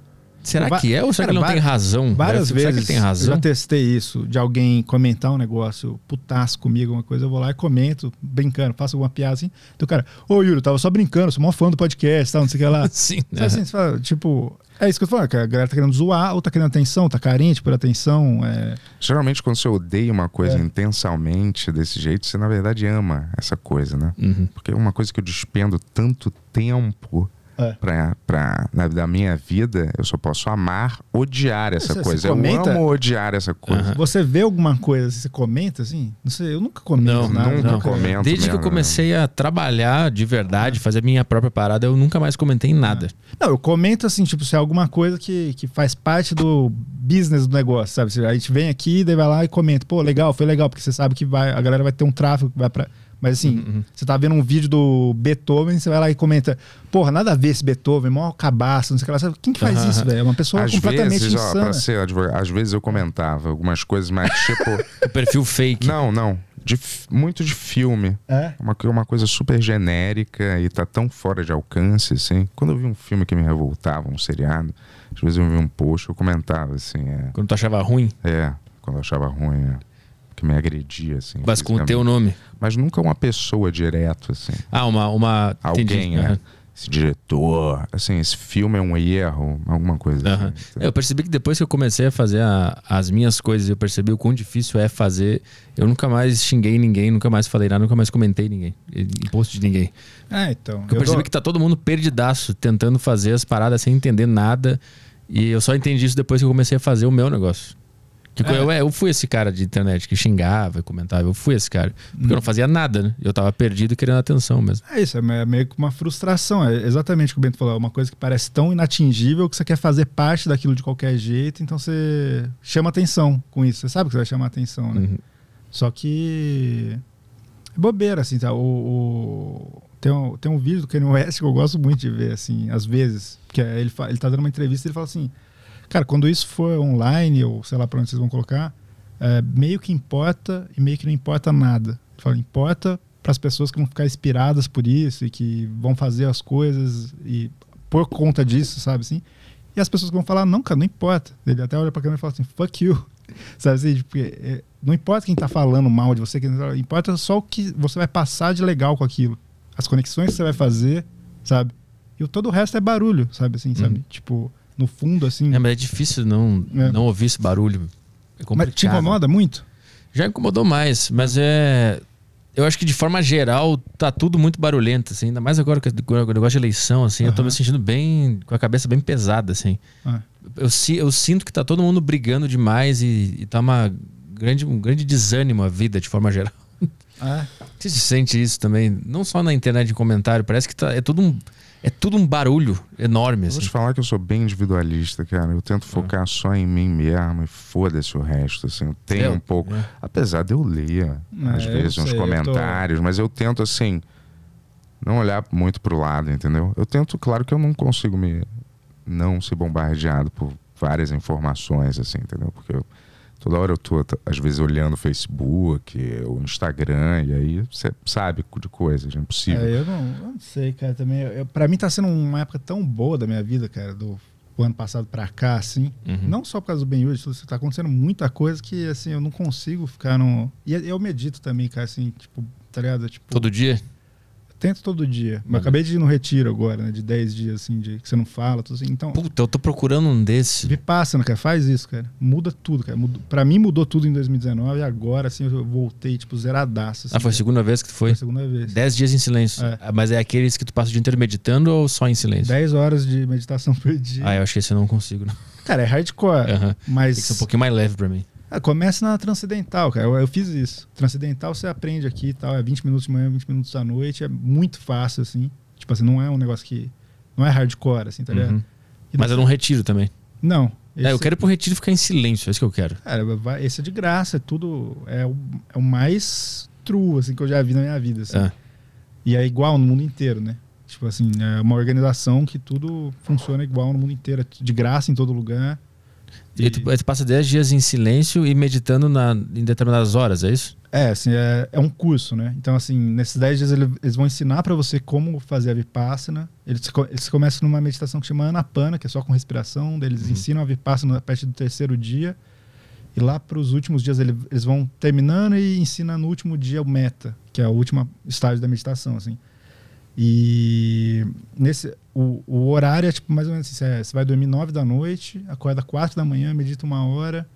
Será que é ou será que ele não
Cara,
tem razão?
Várias
Será que
vezes
tem
eu
razão?
já testei isso, de alguém comentar um negócio putaço comigo, alguma coisa, eu vou lá e comento, brincando, faço alguma piada assim. Do cara, ô Yuri, eu tava só brincando, sou maior fã do podcast, tal, não sei o que lá. <laughs>
Sim.
Assim, você fala, tipo, é isso que eu tô falando, que a galera tá querendo zoar ou tá querendo atenção, tá carente por atenção. É...
Geralmente, quando você odeia uma coisa
É.
intensamente desse jeito, você na verdade ama essa coisa, né?
Uhum.
Porque é uma coisa que eu despendo tanto tempo
É.
pra, pra, na, da minha vida, eu só posso amar, odiar essa
Você- você
coisa.
comenta-
Eu amo odiar essa coisa.
Você vê alguma coisa, você comenta assim? Não sei, eu nunca comento
Não,
nada.
nunca
nunca-
comento.
Desde que eu
mesmo, né?
comecei a trabalhar de verdade, fazer a minha própria parada, eu nunca mais comentei em nada.
Não, eu comento assim, tipo, se é alguma coisa que, que faz parte do business do negócio, sabe? Se A gente vem aqui, daí vai lá e comenta, pô, legal, foi legal, porque você sabe que vai, a galera vai ter um tráfego que vai pra. Mas assim,
Uhum,
você tá vendo um vídeo do Beethoven, você vai lá e comenta, porra, nada a ver esse Beethoven, mó cabaço, não sei o que lá. Sabe? Quem que faz
Aham.
isso, velho? É uma pessoa
Às
completamente
vezes, ó,
insana.
pra ser advogado, às vezes eu comentava algumas coisas, mas tipo. <laughs>
O perfil fake.
não, não. De, muito de filme.
É?
Uma, uma coisa super genérica e tá tão fora de alcance, assim. Quando eu vi um filme que me revoltava, um seriado, às vezes eu vi um post, eu comentava, assim, é.
Quando tu achava ruim,
É, quando eu achava ruim, é, que me agredia, assim.
mas com o teu nome.
Mas nunca uma pessoa direto, assim.
Ah, uma. uma
Alguém, é.
Aham.
Esse diretor, assim, esse filme é um erro, alguma coisa
Aham.
assim.
Eu percebi que depois que eu comecei a fazer a- as minhas coisas, eu percebi o quão difícil é fazer. Eu nunca mais xinguei ninguém, nunca mais falei nada, nunca mais comentei ninguém, em post de ninguém.
É, então.
Porque eu percebi
dou-
que tá todo mundo perdidaço, tentando fazer as paradas sem entender nada. E eu só entendi isso depois que eu comecei a fazer o meu negócio. Que
É.
eu, eu fui esse cara de internet que xingava e comentava. Eu fui esse cara. Porque eu não fazia nada, né? Eu tava perdido querendo atenção mesmo.
É isso, é me- meio que uma frustração. É exatamente o que o Bento falou. É uma coisa que parece tão inatingível que você quer fazer parte daquilo de qualquer jeito, então você chama atenção com isso. Você sabe que você vai chamar atenção, né?
Uhum.
Só que. É bobeira, assim, tá? O, o- Tem, um, tem um vídeo do Kanye West que eu gosto muito de ver, assim, às vezes. Que é, ele, fa- ele tá dando uma entrevista e ele fala assim: Cara, quando isso for online, ou sei lá pra onde vocês vão colocar, é, meio que importa e meio que não importa nada. Fala: Importa para as pessoas que vão ficar inspiradas por isso e que vão fazer as coisas e por conta disso, sabe assim? E as pessoas que vão falar, não, cara, não importa. Ele até olha pra câmera e fala assim, fuck you. <laughs> Sabe assim? Tipo, é, não importa quem tá falando mal de você, quem tá- importa só o que você vai passar de legal com aquilo. As conexões que você vai fazer, sabe? E todo o resto é barulho, sabe assim, sabe?
Uhum.
Tipo, no fundo, assim.
É, mas é difícil não,
É.
não ouvir esse barulho. É complicado.
mas te incomoda muito?
Já incomodou mais, mas é. Eu acho que de forma geral tá tudo muito barulhento, assim. Ainda mais agora que com o negócio de eleição, assim. Eu tô me sentindo bem. com a cabeça bem pesada, assim.
Ah.
Eu, eu sinto que tá todo mundo brigando demais e, e tá uma grande, um grande desânimo a vida de forma geral.
É.
Você se sente isso também? Não só na internet em comentário, parece que tá, é tudo um. É tudo um barulho enorme, assim.
vou te falar que eu sou bem individualista, cara. Eu tento focar só em mim mesmo e foda-se o resto, assim. Eu tenho
Eu-
um pouco...
é.
Apesar de eu ler,
É,
às vezes, uns
sei, eu tô-
comentários, mas eu tento, assim, não olhar muito pro lado, entendeu? Eu tento, claro que eu não consigo me... não ser bombardeado por várias informações, assim, entendeu? Porque eu- toda hora eu tô, às vezes, olhando o Facebook, o Instagram, e aí você sabe de coisas, é impossível.
É, eu não, eu não sei, cara, também. Eu, pra mim tá sendo uma época tão boa da minha vida, cara, do, do ano passado pra cá, assim.
Uhum.
Não só por causa do Ben isso, tá acontecendo muita coisa que, assim, eu não consigo ficar no... E eu medito também, cara, assim, tipo, tá ligado? Tipo,
Todo dia?
Tento todo dia. Mas eu acabei de ir no retiro agora, né? De 10 dias, assim, de que você não fala, tudo assim. Então,
Puta, eu tô procurando um desse.
Vipassana, cara, faz isso, cara. Muda tudo, cara. Mudou, pra mim mudou tudo em 2019 e agora, assim, eu voltei, tipo, zeradaço. Assim,
Ah, foi a
cara.
segunda vez que tu foi?
Foi a segunda vez.
10 dias em silêncio.
É.
Ah, Mas é aqueles que tu passa o dia inteiro meditando ou só em silêncio?
10 horas de meditação por dia.
Ah, eu acho que esse eu não consigo. Não.
Cara, é hardcore.
Aham.
Mas.
Tem que ser um pouquinho mais leve pra mim.
Ah, comece na transcendental, cara. Eu, eu fiz isso. Transcendental você aprende aqui e tal. É 20 minutos de manhã, 20 minutos à noite. É muito fácil, assim. Tipo assim, não é um negócio que. Não é hardcore, assim, tá ligado?
Uhum.
E
Mas eu não retiro também.
Não.
É, eu
esse-
quero ir pro retiro ficar em silêncio, é isso que eu quero.
Cara, esse é de graça. É tudo. É o, é o mais true, assim, que eu já vi na minha vida. Assim.
É.
E é igual no mundo inteiro, né? Tipo assim, é uma organização que tudo funciona igual no mundo inteiro. É de graça em todo lugar.
E tu, aí tu passa 10 dias em silêncio e meditando na, em determinadas horas, é isso?
É, assim, é, é um curso, né? Então, assim, nesses 10 dias ele- eles vão ensinar pra você como fazer a Vipassana. Eles, eles começam numa meditação que chama Anapana, que é só com respiração. Eles ensinam a Vipassana a partir do terceiro dia. E lá para os últimos dias ele- eles vão terminando e ensinam no último dia o Meta, que é o último estágio da meditação, assim. E nesse o, o horário é tipo mais ou menos assim, você, você vai dormir 9 da noite, acorda 4 da manhã, medita uma hora,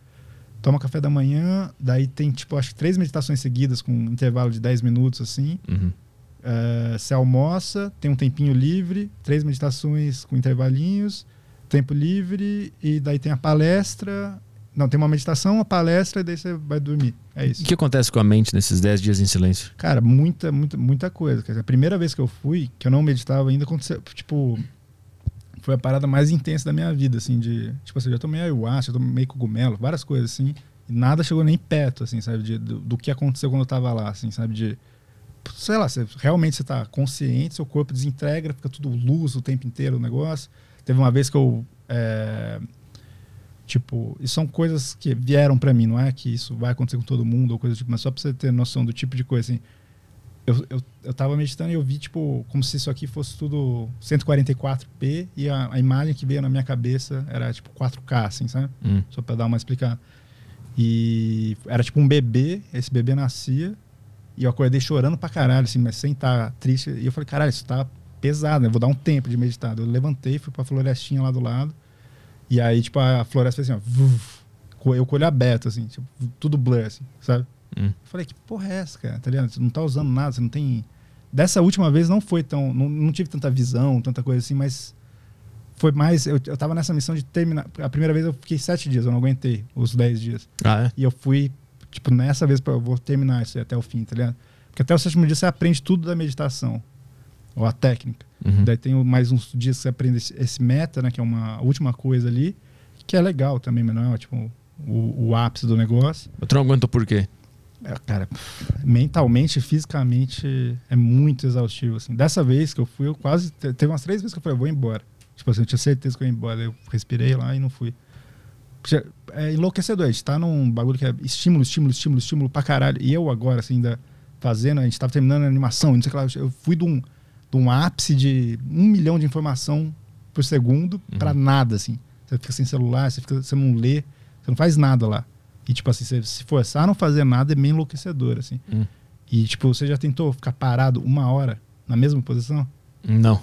toma café da manhã, daí tem tipo acho que três meditações seguidas com um intervalo de 10 minutos assim.
Uhum.
Eh, você almoça, tem um tempinho livre, três meditações com intervalinhos, tempo livre e daí tem a palestra. Não, tem uma meditação, uma palestra e daí você vai dormir. É
O
isso.
que acontece com a mente nesses 10 dias em silêncio?
Cara, muita, muita, muita coisa. Dizer, a primeira vez que eu fui, que eu não meditava ainda, aconteceu, tipo, foi a parada mais intensa da minha vida, assim, de, tipo assim, eu já tomei ayahuasca, eu tomei cogumelo, várias coisas, assim, e nada chegou nem perto, assim, sabe, de, do, do que aconteceu quando eu tava lá, assim, sabe, de, sei lá, você, realmente você tá consciente, seu corpo desintegra, fica tudo luz o tempo inteiro o negócio. Teve uma vez que eu, é, tipo, e são coisas que vieram pra mim, não é que isso vai acontecer com todo mundo ou coisa do tipo, mas só pra você ter noção do tipo de coisa, assim, eu, eu, eu tava meditando e eu vi, tipo, como se isso aqui fosse tudo 144p e a, a imagem que veio na minha cabeça era, tipo, 4K, assim, sabe?
Hum.
Só pra dar uma explicada. E era tipo um bebê, esse bebê nascia e eu acordei chorando pra caralho, assim, mas sem estar triste. E eu falei, caralho, isso tá pesado, né? Vou dar um tempo de meditar. Eu levantei, fui pra florestinha lá do lado. E aí, tipo, a floresta fez assim, ó. eu com o olho aberto, assim, tipo, tudo blur, assim, sabe?
Hum.
Falei, que porra é essa, cara? Tá ligado? Você não tá usando nada, você não tem. Dessa última vez não foi tão. Não, não tive tanta visão, tanta coisa assim, mas foi mais. Eu, eu tava nessa missão de terminar. A primeira vez eu fiquei sete dias, eu não aguentei os dez dias.
Ah, é?
E eu fui, tipo, nessa vez eu vou terminar isso aí até o fim, tá ligado? Porque até o sétimo dia você aprende tudo da meditação, ou a técnica.
Uhum.
Daí tem mais uns dias que você aprende esse, meta, né, que é uma última coisa ali, que é legal também, mas não é tipo o, o ápice do negócio.
Tu não aguentou por quê?
É, cara, mentalmente, fisicamente, é muito exaustivo, assim. Dessa vez que eu fui, eu quase... te- Teve umas três vezes que eu falei, eu vou embora. Tipo assim, eu tinha certeza que eu ia embora. Eu respirei lá e não fui. É enlouquecedor. A gente tá num bagulho que é estímulo, estímulo, estímulo, estímulo pra caralho. E eu agora, assim, ainda fazendo... A gente tava terminando a animação, não sei o que lá. Eu fui de um, de um ápice de um milhão de informação por segundo pra nada, assim. Você fica sem celular, você, fica, você não lê, você não faz nada lá. E, tipo assim, você se forçar a não fazer nada é meio enlouquecedor, assim.
Hum.
E, tipo, você já tentou ficar parado uma hora na mesma posição?
Não.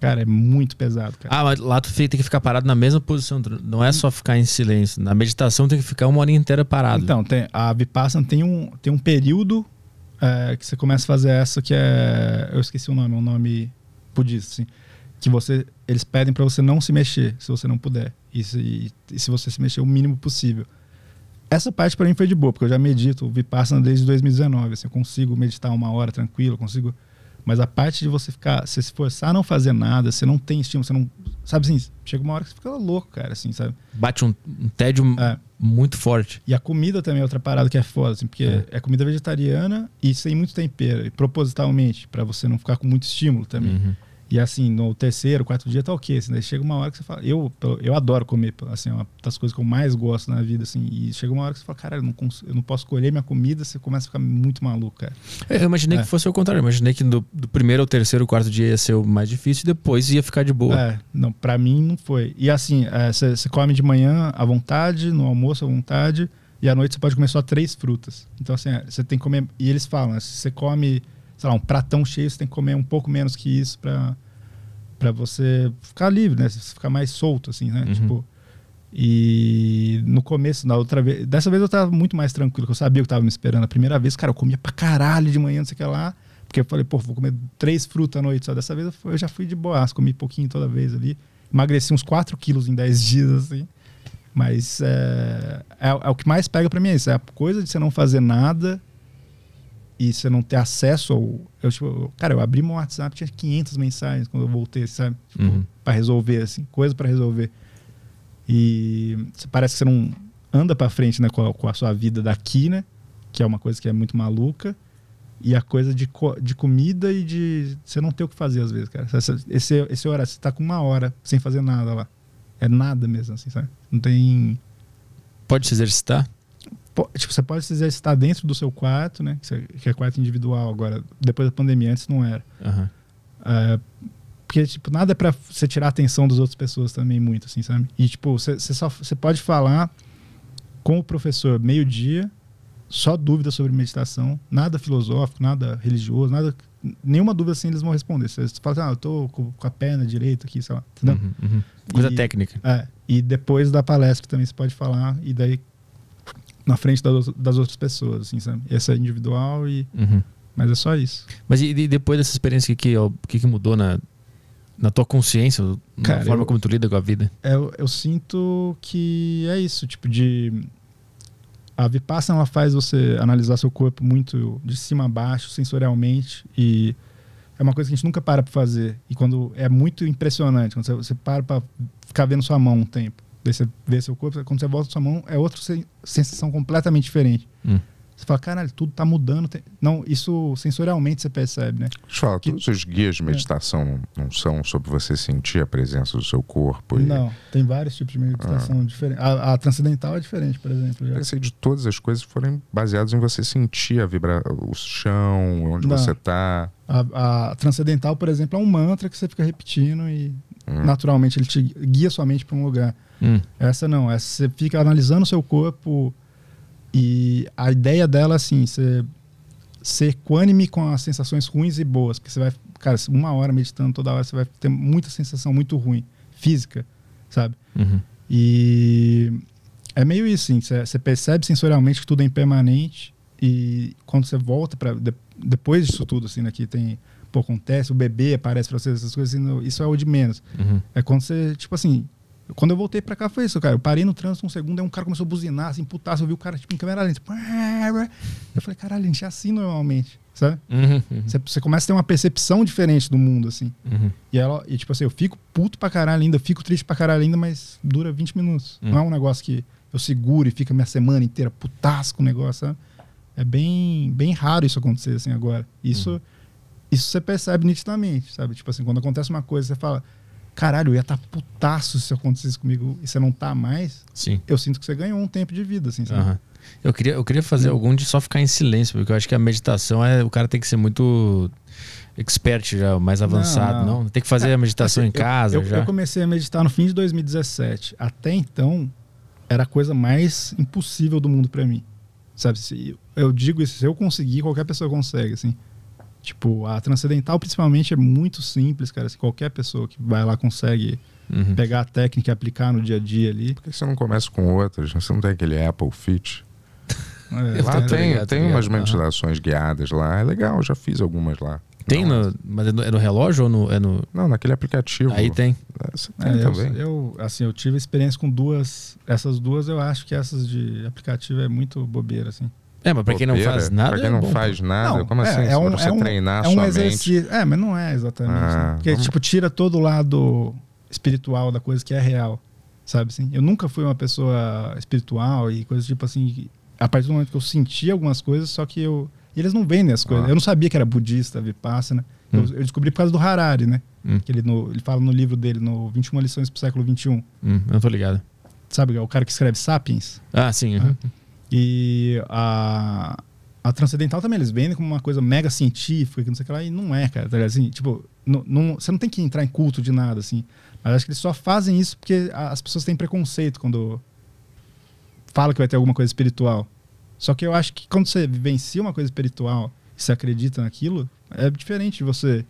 Cara, é muito pesado, cara.
Ah, mas lá tu tem que ficar parado na mesma posição. Não é só ficar em silêncio. Na meditação tem que ficar uma hora inteira parado.
Então, tem, a Vipassana tem um, tem um período é, que você começa a fazer essa que é... Eu esqueci o nome, um nome budista, assim. Que você, eles pedem pra você não se mexer, se você não puder. E se, e se você se mexer o mínimo possível. Essa parte pra mim foi de boa, porque eu já medito Vipassana desde 2019. Assim, eu consigo meditar uma hora tranquilo, consigo... Mas a parte de você ficar, você se forçar a não fazer nada, você não tem estímulo, você não. Sabe assim, chega uma hora que você fica louco, cara, assim, sabe?
Bate um, um tédio
É.
muito forte.
E a comida também é outra parada que é foda, assim, porque
É.
é, comida vegetariana e sem muito tempero, e propositalmente, pra você não ficar com muito estímulo também.
Uhum.
E assim, no terceiro, quarto dia tá ok, assim, chega uma hora que você fala, eu, eu adoro comer, assim, é uma das coisas que eu mais gosto na vida, assim, e chega uma hora que você fala, cara, eu não, cons- eu não posso escolher minha comida, você começa a ficar muito maluco, cara.
Eu imaginei
É.
que fosse o contrário. Eu imaginei que do, do primeiro ao terceiro, quarto dia ia ser o mais difícil e depois ia ficar de boa.
É, não, pra mim não foi. E assim, você come de manhã à vontade, no almoço à vontade, e à noite você pode comer só três frutas. Então, assim, você tem que comer. E eles falam, né, se você come. Sei lá, um pratão cheio, você tem que comer um pouco menos que isso pra, pra você ficar livre, né? Você ficar mais solto, assim, né?
Uhum.
Tipo. E no começo, na outra vez. Dessa vez eu tava muito mais tranquilo, que eu sabia o que tava me esperando. A primeira vez, cara, eu comia pra caralho de manhã, não sei o que lá. Porque eu falei, pô, vou comer três frutas à noite só. Dessa vez eu, fui- eu já fui de boas, comi pouquinho toda vez ali. Emagreci uns 4 quilos em 10 <laughs> dias, assim. Mas é, é, é o que mais pega pra mim é isso. É a coisa de você não fazer nada e você não ter acesso ao. Eu, tipo, cara, eu abri meu WhatsApp, tinha 500 mensagens quando eu voltei, sabe? Tipo,
Uhum.
Pra resolver, assim, coisa pra resolver. E parece que você não anda pra frente né, com, a, com a sua vida daqui, né? Que é uma coisa que é muito maluca. E a coisa de, co- de comida e de você não ter o que fazer às vezes, cara. Esse, esse, esse horário, você tá com uma hora sem fazer nada lá. É nada mesmo, assim, sabe? Não tem.
Pode se exercitar?
Po- Tipo, você pode se exercitar dentro do seu quarto, né? Que, é quarto individual agora. Depois da pandemia, antes não era.
Aham.
É, porque, tipo, nada é pra você tirar a atenção das outras pessoas também, muito, assim, sabe? E, tipo, você você só você pode falar com o professor meio-dia, só dúvida sobre meditação, nada filosófico, nada religioso, nada. Nenhuma dúvida assim eles vão responder. Você fala, assim, ah, eu tô com a perna direita aqui, sei lá.
Uhum, uhum. Coisa
E-
técnica.
É, e depois da palestra também você pode falar, e daí na frente das, das outras pessoas, assim, sabe? Essa é individual, e,
Uhum.
mas é só isso.
Mas e, e depois dessa experiência, o que, que, que, mudou na, na tua consciência, na
Cara,
forma
eu-
como tu lida com a vida?
eu, eu sinto que é isso, tipo de a Vipassana ela faz você analisar seu corpo muito de cima a baixo, sensorialmente e é uma coisa que a gente nunca para para fazer e quando é muito impressionante quando você, você para para ficar vendo sua mão um tempo, daí você vê seu corpo, quando você volta sua mão é outra sen- sensação completamente diferente.
Hum.
Você fala, caralho, tudo tá mudando. tem- Não, isso sensorialmente você percebe, né?
Eu falar,
Que-
todos os guias de meditação não são sobre você sentir a presença do seu corpo? e-
Não, tem vários tipos de meditação diferentes. A, a transcendental é diferente, por exemplo. já.
Pensei de todas as coisas forem baseadas em você sentir a vibra... o chão, onde
Não.
você está.
A, a transcendental, por exemplo, é um mantra que você fica repetindo e
Hum.
naturalmente ele te guia sua mente para um lugar.
Hum.
Essa não, essa você fica analisando o seu corpo e a ideia dela assim, você ser equânime com as sensações ruins e boas, porque você vai, cara, uma hora meditando toda hora você vai ter muita sensação muito ruim, física, sabe?
Uhum.
E é meio isso, assim, você percebe sensorialmente que tudo é impermanente e quando você volta para depois disso tudo, assim, né, que tem, pô, acontece, o bebê aparece pra você, essas coisas, assim, isso é o de menos.
Uhum.
É quando você, tipo assim, quando eu voltei pra cá foi isso, cara. Eu parei no trânsito um segundo, aí um cara começou a buzinar, assim, putaço, eu vi o cara, tipo, em câmera lenta. tipo, Eu falei, caralho, a gente é assim normalmente, sabe?
Uhum. Uhum.
Você, você começa a ter uma percepção diferente do mundo, assim.
Uhum.
E ela, e tipo assim, eu fico puto pra caralho ainda, fico triste pra caralho ainda, mas dura 20 minutos.
Hum.
Não é um negócio que eu seguro e fica minha semana inteira putaço com o negócio, sabe? É bem, bem raro isso acontecer assim agora. Isso, isso você percebe nitidamente, sabe? Tipo assim, quando acontece uma coisa, você fala, caralho, eu ia estar putaço se acontecesse comigo e você não tá mais,
Sim.
eu sinto que você ganhou um tempo de vida, assim, sabe?
Aham. Eu queria, eu queria fazer algum de só ficar em silêncio, porque eu acho que a meditação é. O cara tem que ser muito expert já, mais avançado, não?
não.
Tem que fazer a meditação
Assim,
em casa
eu, eu, comecei a meditar no fim de 2017. Até então, era a coisa mais impossível do mundo pra mim. Sabe? Se, eu digo isso, se eu conseguir, qualquer pessoa consegue, assim. Tipo, a transcendental, principalmente, é muito simples, cara. Assim, qualquer pessoa que vai lá consegue
Uhum.
pegar a técnica e aplicar no dia a dia ali.
Por que você não começa com outras? Você não tem aquele Apple Fit?
É,
Eu
Lá
tô
é,
tem,
ligado,
tem
tô
umas
ligado.
meditações guiadas lá. É legal, eu já fiz algumas lá.
Tem,
Não,
no, mas é no, é no relógio ou no, é no.
Não, naquele aplicativo.
Aí tem.
É, Você tem
É, eu,
também.
eu, assim, eu tive experiência com duas. Essas duas, eu acho que essas de aplicativo é muito bobeira, assim.
É, mas pra quem não faz nada.
Pra quem
é
não
bom,
faz nada,
Não,
como
é,
assim?
é um-
você
é um-
treinar
é um
sua mente.
exercício. É, mas não é exatamente.
Ah,
né? Porque,
vamos-
tipo, tira todo o lado espiritual da coisa que é real. Sabe assim? Eu nunca fui uma pessoa espiritual e coisas tipo assim. A partir do momento que eu senti algumas coisas, só que eu. E eles não vendem as coisas.
Ah.
Eu não sabia que era budista, vipassana. Eu,
Hum.
eu descobri por causa do Harari, né?
Hum.
Que ele, no, ele fala no livro dele, no 21 lições pro século 21.
Hum, eu não tô ligado.
Sabe? É o cara que escreve Sapiens.
Ah, sim. uhum.
E a, a Transcendental também eles vendem como uma coisa mega científica, que não sei o que lá, e não é, cara. Tá assim, tipo, não, não- você não tem que entrar em culto de nada, assim. Mas acho que eles só fazem isso porque a- as pessoas têm preconceito quando fala que vai ter alguma coisa espiritual. Só que eu acho que quando você vivencia uma coisa espiritual e você acredita naquilo, É diferente de você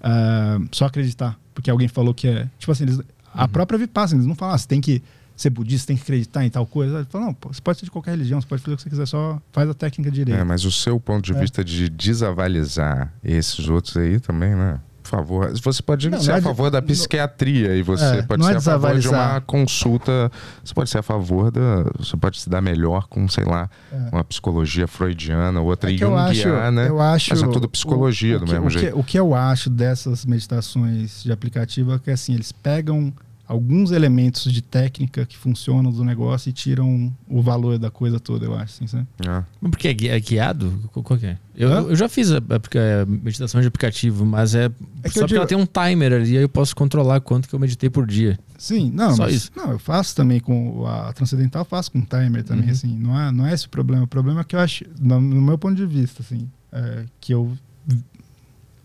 ah, só acreditar, porque alguém falou que é. Tipo assim, eles, a
Uhum.
própria Vipassana, eles não falam, ah, você tem que ser budista, tem que acreditar em tal coisa. Eles falam, não, pô, você pode ser de qualquer religião, você pode fazer o que você quiser, só faz a técnica direito.
É, mas o seu ponto de
É.
vista de desavalizar esses outros aí também, né? Por favor. Você pode
Não,
ser
não é
a
de-
favor da
não-
psiquiatria e você
É,
pode
não
ser
é
a favor de uma consulta. Você pode ser a favor da. Você pode se dar melhor com, sei lá, uma psicologia freudiana, outra
É que eu acho,
junguiana.
eu acho
mas é tudo psicologia
o- o
do
que-
mesmo
o que-
jeito.
o que eu acho dessas meditações de aplicativo é que assim, eles pegam alguns elementos de técnica que funcionam do negócio e tiram o valor da coisa toda, eu acho, assim, sabe?
É.
Mas Porque é gui- é guiado? Qual é? Eu, eu já fiz a, a- a meditação de aplicativo, mas é,
É que
só
eu
porque
digo-
ela tem um timer ali, aí eu posso controlar quanto que eu meditei por dia.
Sim, não,
Só
mas-
isso.
não, eu faço também com a transcendental, eu faço com timer também,
Uhum.
assim, não é, não é esse o problema. O problema é que eu acho, no, no meu ponto de vista, assim, é, que eu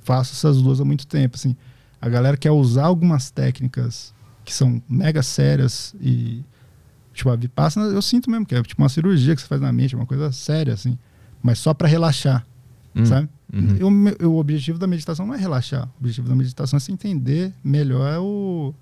faço essas duas há muito tempo, assim, a galera quer usar algumas técnicas que são mega sérias e tipo a vipassana eu sinto mesmo que é tipo uma cirurgia que você faz na mente, uma coisa séria assim, mas só para relaxar,
Hum,
sabe?
uhum.
Eu- me- o objetivo da meditação não é relaxar. O objetivo da meditação é se entender melhor o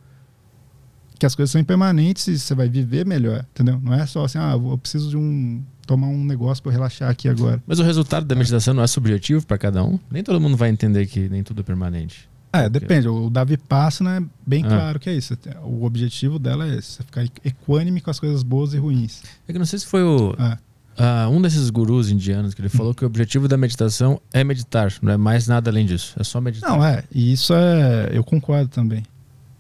que as coisas são impermanentes e você vai viver melhor, entendeu? Não é só assim, ah, eu preciso de um tomar um negócio para relaxar aqui agora.
Mas o resultado da meditação não é subjetivo para cada um? Nem todo mundo vai entender que nem tudo é permanente.
É, depende. O da Vipassana é bem
Ah.
claro que é isso. O objetivo dela é esse, você ficar equânime com as coisas boas e ruins.
É que não sei se foi o,
É.
ah, um desses gurus indianos que ele falou que o objetivo da meditação é meditar, não é mais nada além disso. É só meditar.
Não, é. E isso é. Eu concordo também.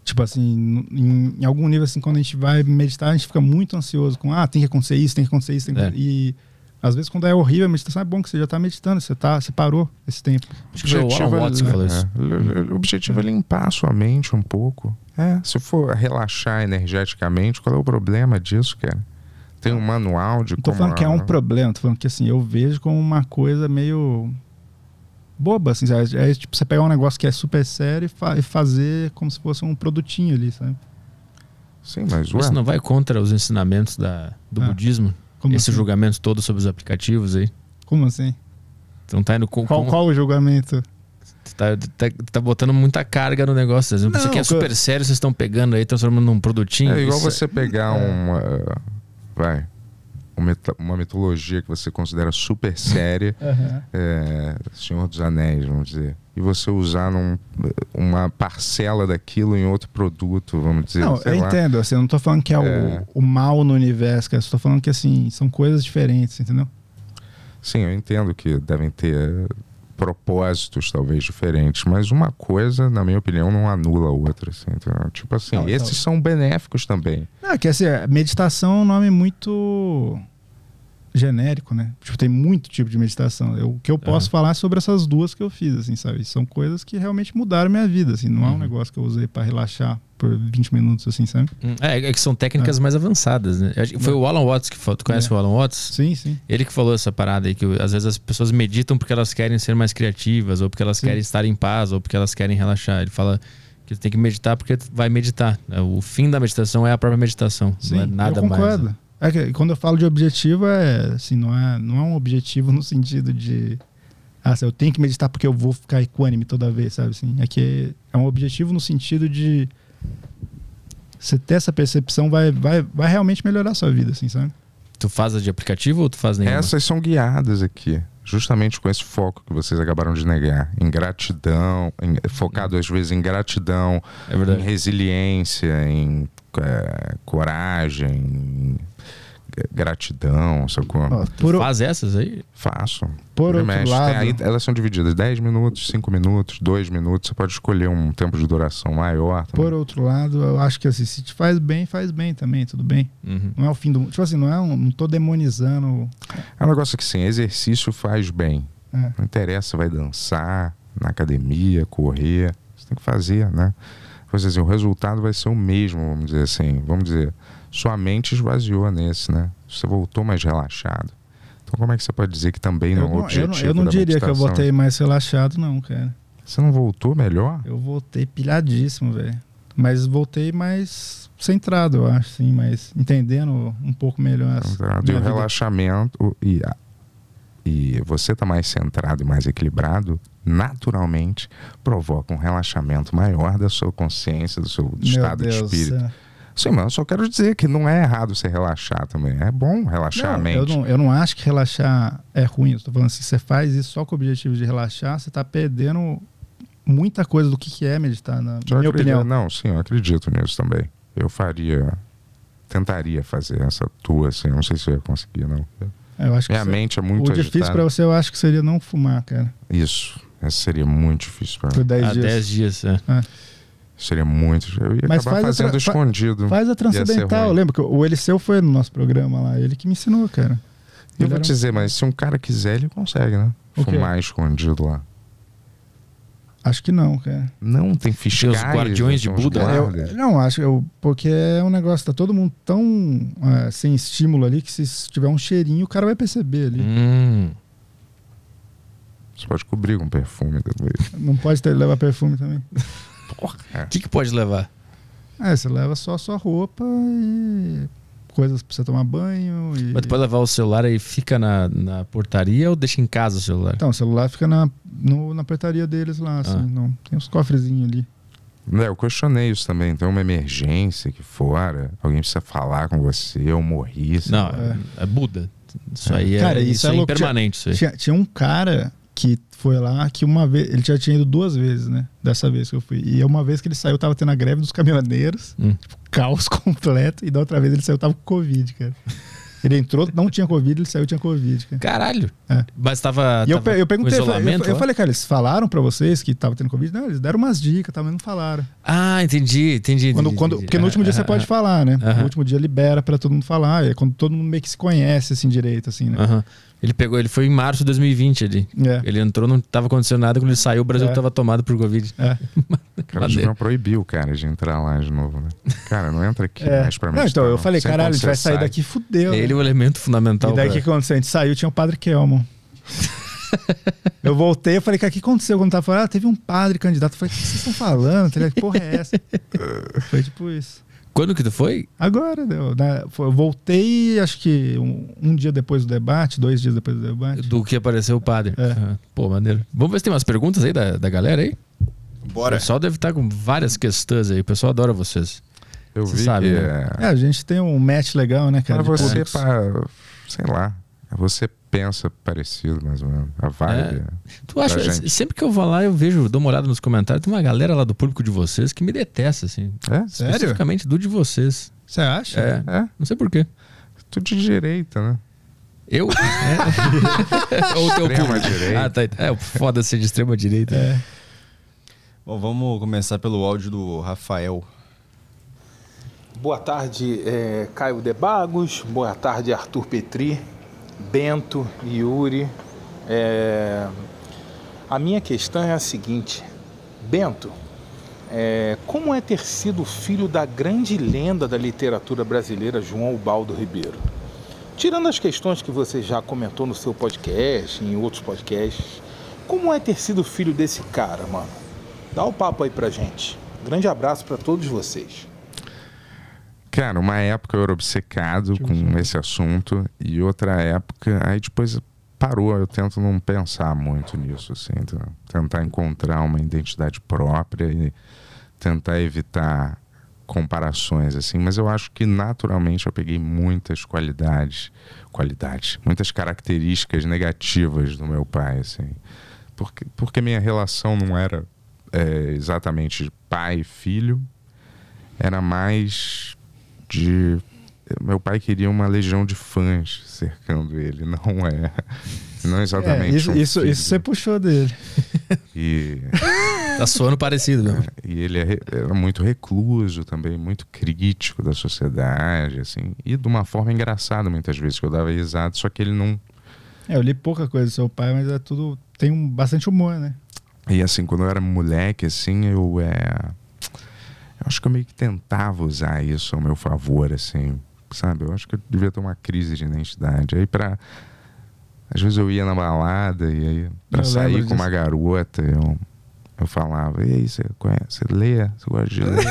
Tipo assim, em, em algum nível, assim, quando a gente vai meditar, a gente fica muito ansioso com, ah, tem que acontecer isso, tem que acontecer isso, tem que
É.
E às vezes, quando é horrível a meditação, é bom que você já tá meditando, você, tá, você parou esse tempo.
O Watts que falou isso.
é, o objetivo é limpar a sua mente um pouco. É, se for relaxar energeticamente, qual é o problema disso, cara? Tem um manual de
Não tô
como...
falando que é um problema, tô falando que assim, eu vejo como uma coisa meio boba, assim, sabe? É tipo você pegar um negócio que é super sério e, fa- e fazer como se fosse um produtinho ali, sabe?
Sim, mas ué,
Isso não vai contra os ensinamentos da, do
Ah.
budismo?
Como
Esse
assim?
julgamento todo sobre os aplicativos aí?
Como assim?
Não tá indo com.
Qual,
com-
qual o julgamento?
Tá, tá, tá botando muita carga no negócio. Isso
Não,
aqui é super sério, vocês estão pegando aí, transformando num produtinho.
é igual
Isso-
você pegar uma... Vai... Uma, meta- uma mitologia que você considera super séria, <laughs> é, Senhor dos Anéis, vamos dizer, e você usar num, uma parcela daquilo em outro produto, vamos dizer,
Não, eu
lá.
entendo, assim, eu não tô falando que é,
É.
O, o mal no universo, cara, tô falando que assim, são coisas diferentes, entendeu?
Sim, eu entendo que devem ter propósitos talvez diferentes, mas uma coisa, na minha opinião, não anula a outra. Assim, entendeu? Tipo assim,
Não, então-
esses são benéficos também.
Não, que assim, a meditação é um nome muito genérico, né? Tipo, tem muito tipo de meditação. Eu, o que eu posso falar é sobre essas duas que eu fiz, assim, sabe? São coisas que realmente mudaram minha vida, assim. Não é um
Uhum.
negócio que eu usei pra relaxar por 20 minutos, assim, sabe?
Hum, É, é que são técnicas mais avançadas, né? Foi o Alan Watts que falou. Tu conhece
É.
o Alan Watts?
Sim, sim.
Ele que falou essa parada aí, que às vezes as pessoas meditam porque elas querem ser mais criativas, ou porque elas
Sim.
querem estar em paz, ou porque elas querem relaxar. Ele fala que tem que meditar porque vai meditar. É, O fim da meditação é a própria meditação.
Sim,
não é nada
eu
mais.
concordo. É que quando eu falo de objetivo, é assim, não é, não é um objetivo no sentido de. Ah, assim, eu tenho que meditar porque eu vou ficar equânime toda vez, sabe? Assim, é que é um objetivo no sentido de. Você ter essa percepção vai, vai, vai realmente melhorar a sua vida, assim, sabe?
Tu faz a de aplicativo ou tu faz nenhuma?
Essas são guiadas aqui, justamente com esse foco que vocês acabaram de negar. Em gratidão, em- focado às vezes em gratidão,
É
em resiliência, em eh, coragem, em gratidão, sacou?
Ó,
Tu
por,
faz essas aí?
Faço.
por outro
mexe.
lado.
Tem aí- elas são divididas 10 minutos, 5 minutos, 2 minutos. Você pode escolher um tempo de duração maior. também.
Por outro lado, eu acho que assim, se te faz bem, faz bem também, tudo bem.
Uhum.
Não é o fim do mundo. Tipo assim, não é um, não tô demonizando.
É um negócio que sim, exercício faz bem.
É.
Não interessa, vai dançar na academia, correr. Você tem que fazer, né? Pois assim, o resultado vai ser o mesmo, vamos dizer assim. Vamos dizer, sua mente esvaziou nesse, né? Você voltou mais relaxado. Então como é que você pode dizer que também não é o
não, eu
objetivo
não, eu não diria que eu
meditação?
voltei mais relaxado, não, cara.
Você não voltou melhor?
Eu voltei pilhadíssimo, velho. Mas voltei mais centrado, eu acho, sim, mas entendendo um pouco melhor.
Centrado. E o
vida.
relaxamento e, e você tá mais centrado e mais equilibrado, naturalmente provoca um relaxamento maior da sua consciência, do seu estado
Deus,
de espírito.
é.
Sim, mas eu só quero dizer que não é errado você relaxar também. É bom relaxar a
Não, eu,
mente.
não, eu não acho que relaxar é ruim. Eu tô falando assim, você faz isso só com o objetivo de relaxar, você tá perdendo muita coisa do que que é meditar, na,
Eu
na minha
acredito-
opinião.
Não, sim, eu acredito nisso também. Eu faria. Tentaria fazer essa tua, assim. Não sei se eu ia conseguir, não.
Eu acho que
Minha
você-
mente é muito
o difícil pra você, eu acho que seria não fumar, cara.
Isso. Essa seria muito difícil
Por
mim.
10
Há
dias.
10 dias. É.
Seria muito. Eu ia
Mas
acabar
faz a
fazendo escondido.
Faz a transcendental. Lembra que o Eliseu foi no nosso programa lá, ele que me ensinou, cara.
Eu
Ele
vou
era um-
te dizer, mas se um cara quiser, ele consegue, né?
O quê?
Fumar escondido lá.
Acho que não, cara.
Não, tem fiscais.
os guardiões de Buda?
Eu- não, acho eu, porque é um negócio, tá todo mundo tão é, sem estímulo ali que se tiver um cheirinho, o cara vai perceber ali.
Hum.
Você pode cobrir com perfume.
Não pode ter, levar perfume também.
O que, que pode levar?
É, você leva só a sua roupa e coisas pra você tomar banho. E...
Mas tu pode levar o celular e fica na, na portaria ou deixa em casa o celular?
Então, o celular fica na, no- na portaria deles lá, assim.
Ah.
Não, tem uns cofrezinhos ali.
É, eu questionei isso também. Tem uma emergência aqui fora, alguém precisa falar com você, eu morri.
Não, é, é Buda. Isso aí é,
Cara, isso
isso
é
é
louco.
impermanente. Isso aí.
Tinha, tinha um cara que foi lá que uma vez. Ele já tinha ido duas vezes, né? Dessa vez que eu fui. E uma vez que ele saiu, tava tendo a greve dos caminhoneiros.
Hum.
Tipo, caos <laughs> completo. E da outra vez ele saiu, tava com Covid, cara. Ele entrou, não tinha Covid, ele saiu, tinha Covid, cara.
Caralho.
É.
Mas tava.
E eu,
tava
pe- eu perguntei,
com
eu eu, eu falei, cara, eles falaram pra vocês que tava tendo Covid? Não, eles deram umas dicas, tá, mas não falaram.
Ah, entendi, entendi.
Quando,
entendi,
quando,
entendi.
porque no último dia você
Ah,
pode
ah,
falar, né? No último dia libera pra todo mundo falar. É quando todo mundo meio que se conhece, assim, direito, assim, né?
Ele pegou, ele foi em março de 2020 ali.
É.
Ele entrou, não tava acontecendo nada. Quando ele saiu, o Brasil
É.
tava tomado por Covid.
É. <laughs>
Cara,
Maneiro.
deviam proibir o cara de entrar lá de novo, né? Cara, não entra aqui
É.
mais pra mim.
Não, então, eu falei, caralho, a gente vai sair daqui fudeu.
Ele é
né?
o elemento fundamental.
E daí o
pra-
que aconteceu? A gente saiu, tinha o padre Kelmo. <laughs> eu voltei, eu falei, cara, o que aconteceu quando tava falando? Ah, teve um padre candidato. Eu falei, o que vocês estão falando? Tá? Que porra é essa? <laughs> Foi tipo isso.
Quando que tu foi?
Agora, deu, né? Foi- eu voltei, acho que um, um dia depois do debate, dois dias depois do debate.
Do que apareceu o padre.
É.
Ah, Pô, maneiro. Vamos ver se tem umas perguntas aí da, da galera aí. O
Bora.
pessoal deve estar com várias questões aí. O pessoal adora vocês.
Eu
Você
vi
sabe,
que
né?
É, a gente tem um match legal, né, cara?
Pra você, pra, sei lá, você pensa parecido, mais ou menos. A vibe.
É. Tu acha,
gente.
sempre que eu vou lá, eu vejo, dou uma olhada nos comentários, tem uma galera lá do público de vocês que me detesta, assim.
É?
Sério?
Especificamente do de vocês.
Você acha?
É.
É,
Não sei porquê.
tudo de direita, né?
Eu? <laughs> É. Ou o teu
Extrema
público?
direita.
Ah, tá. É, foda ser de extrema direita.
É.
Bom, vamos começar pelo áudio do Rafael.
Boa tarde, é, Caio De Bagos. Boa tarde, Arthur Petri, Bento, Yuri. É, a minha questão é a seguinte: Bento, é, como é ter sido filho da grande lenda da literatura brasileira, João Ubaldo Ribeiro? Tirando as questões que você já comentou no seu podcast, em outros podcasts, como é ter sido filho desse cara, mano? Dá o papo aí pra gente. Grande abraço pra todos vocês.
Cara, uma época eu era obcecado com esse assunto e outra época, aí depois parou, eu tento não pensar muito nisso, assim, tentar encontrar uma identidade própria e tentar evitar comparações, assim, mas eu acho que naturalmente eu peguei muitas qualidades, qualidades, muitas características negativas do meu pai, assim, porque, porque minha relação não era é, exatamente pai e filho, era mais de meu pai queria uma legião de fãs cercando ele, não é, não
É,
exatamente
isso,
um
isso, isso você puxou dele.
E, <laughs>
Tá soando parecido mesmo.
e ele é era muito recluso também, muito crítico da sociedade, assim, e de uma forma engraçada muitas vezes que eu dava risada, só que ele não
É, eu li pouca coisa do seu pai, mas é tudo. Tem um, bastante humor, né?
E assim, quando eu era moleque, assim, eu é. Eu acho que eu meio que tentava usar isso ao meu favor, assim, sabe? Eu acho que eu devia ter uma crise de identidade. Aí pra. Às vezes eu ia na balada e aí, pra
Eu
sair com uma garota, eu, eu falava, e aí, você conhece? Você lê? Você gosta de ler?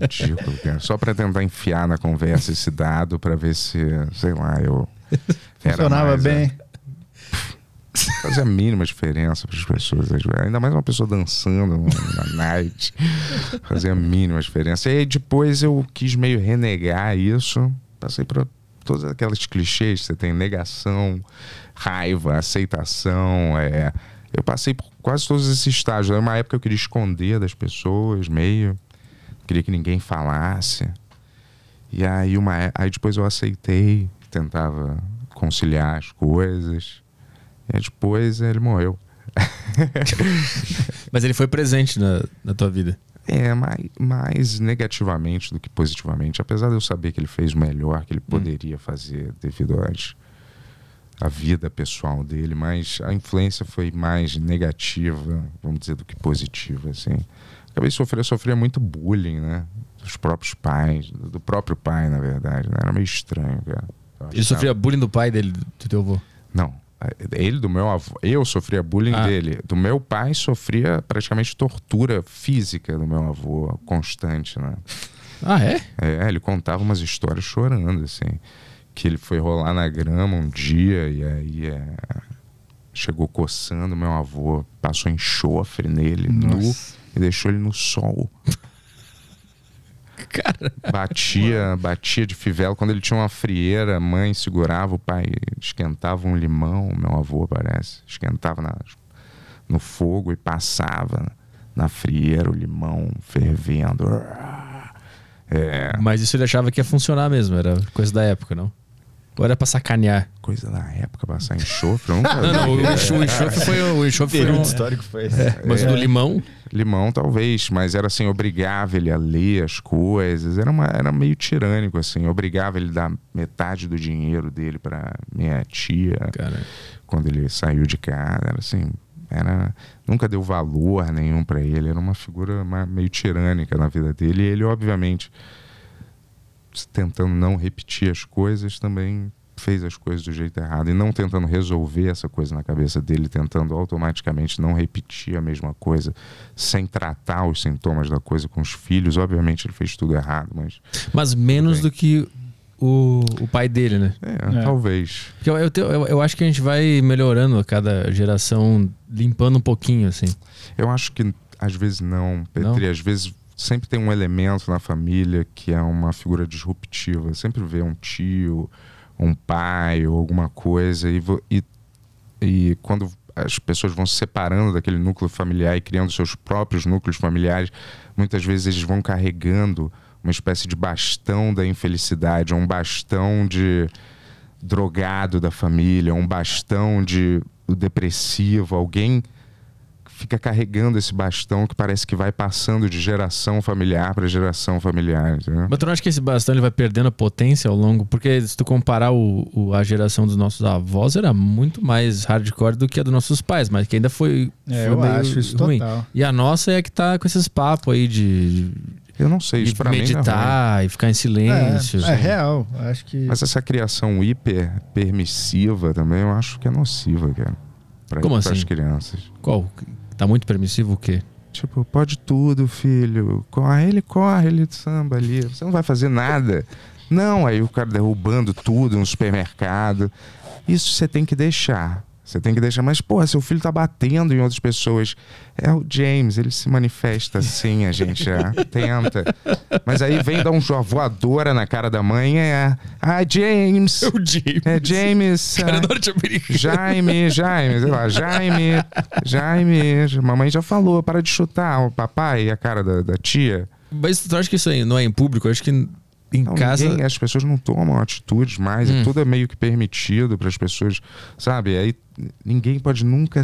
<laughs> Ridículo, cara. Só pra tentar enfiar na conversa esse dado pra ver se, sei lá, eu. <laughs>
Funcionava
mais, é, Fazia a mínima diferença para as pessoas. Ainda mais uma pessoa dançando na <laughs> night. Fazia a mínima diferença. E aí depois eu quis meio renegar isso. Passei por todas aquelas clichês. Você tem negação, raiva, aceitação. É... Eu passei por quase todos esses estágios. Era uma época eu queria esconder das pessoas, meio. Queria que ninguém falasse. E aí, uma, aí depois eu aceitei, tentava conciliar as coisas. E depois ele morreu. <laughs>
Mas ele foi presente na, na tua vida.
É, mais, mais negativamente do que positivamente. Apesar de eu saber que ele fez o melhor que ele hum. poderia hum. fazer devido às, à vida pessoal dele, mas a influência foi mais negativa, vamos dizer, do que positiva, assim. Acabei de sofrer, sofria muito bullying, né? Dos próprios pais, do próprio pai, na verdade. Né? Era meio estranho, cara.
Ele sofria bullying do pai dele, do teu avô?
Não. Ele do meu avô. Eu sofria bullying ah. dele. Do meu pai sofria praticamente tortura física do meu avô, constante, né?
Ah, é?
É, ele contava umas histórias chorando, assim. Que ele foi rolar na grama um dia e aí é, chegou coçando. Meu avô passou enxofre nele, Nossa. nu, e deixou ele no sol. <laughs>
Cara.
Batia, batia de fivela. Quando ele tinha uma frieira, a mãe segurava, o pai esquentava um limão, meu avô parece. Esquentava na, no fogo e passava na frieira o limão fervendo.
É. Mas isso ele achava que ia funcionar mesmo, era coisa da época, não? Ou era pra sacanear?
Coisa da época, passar enxofre. Eu nunca <laughs>
não, não, o, enxofre foi o enxofre foi um...
histórico foi esse.
É, mas é. do limão?
Limão, talvez, mas era assim, obrigava ele a ler as coisas. Era, uma, era meio tirânico, assim. Obrigava ele a dar metade do dinheiro dele para minha tia. Cara. Quando ele saiu de casa. Era assim. Era, nunca deu valor nenhum para ele. Era uma figura meio tirânica na vida dele. E ele, obviamente tentando não repetir as coisas, também fez as coisas do jeito errado e não tentando resolver essa coisa na cabeça dele, tentando automaticamente não repetir a mesma coisa sem tratar os sintomas da coisa com os filhos. Obviamente ele fez tudo errado, mas.
Mas menos do que o, o pai dele, né?
É, é. talvez.
Eu, eu, eu, eu, acho que a gente vai melhorando a cada geração, limpando um pouquinho, assim.
Eu acho que às vezes não, Petri. Não? Às vezes sempre tem um elemento na família que é uma figura disruptiva. Sempre vê um tio, um pai ou alguma coisa e, e, e quando as pessoas vão se separando daquele núcleo familiar e criando seus próprios núcleos familiares, muitas vezes eles vão carregando uma espécie de bastão da infelicidade, um bastão de drogado da família, um bastão de depressivo, alguém fica carregando esse bastão que parece que vai passando de geração familiar para geração familiar. Entendeu?
Mas tu não acha que esse bastão ele vai perdendo a potência ao longo? Porque se tu comparar o, o, a geração dos nossos avós, era muito mais hardcore do que a dos nossos pais, mas que ainda foi,
é, foi eu acho isso ruim. Total.
E a nossa é que tá com esses papos aí de.
Eu não sei, isso para
mim meditar é e ficar em silêncio.
É, é real, acho que.
Mas essa criação hiper permissiva também, eu acho que é nociva, cara. Pra,
Como assim?
as crianças.
Qual? Tá muito permissivo o quê?
Tipo, pode tudo, filho. Corre, ele corre, ele samba ali. Você não vai fazer nada. Não, aí o cara derrubando tudo no supermercado. Isso você tem que deixar. Você tem que deixar, mas, pô, seu filho tá batendo em outras pessoas. É o James, ele se manifesta assim, a gente já tenta. Mas aí vem dar um voadora na cara da mãe, é. Ah, James!
É o James.
É James.
Cara ah, norte-americano.
Jaime, Jaime, sei lá, Jaime, Jaime. Mamãe já falou, para de chutar o papai e a cara da, da tia.
Mas tu acha que isso aí não é em público? Eu acho que em
não,
casa.
Ninguém, as pessoas não tomam atitudes mais, hum. tudo é meio que permitido para as pessoas, sabe? Aí ninguém pode nunca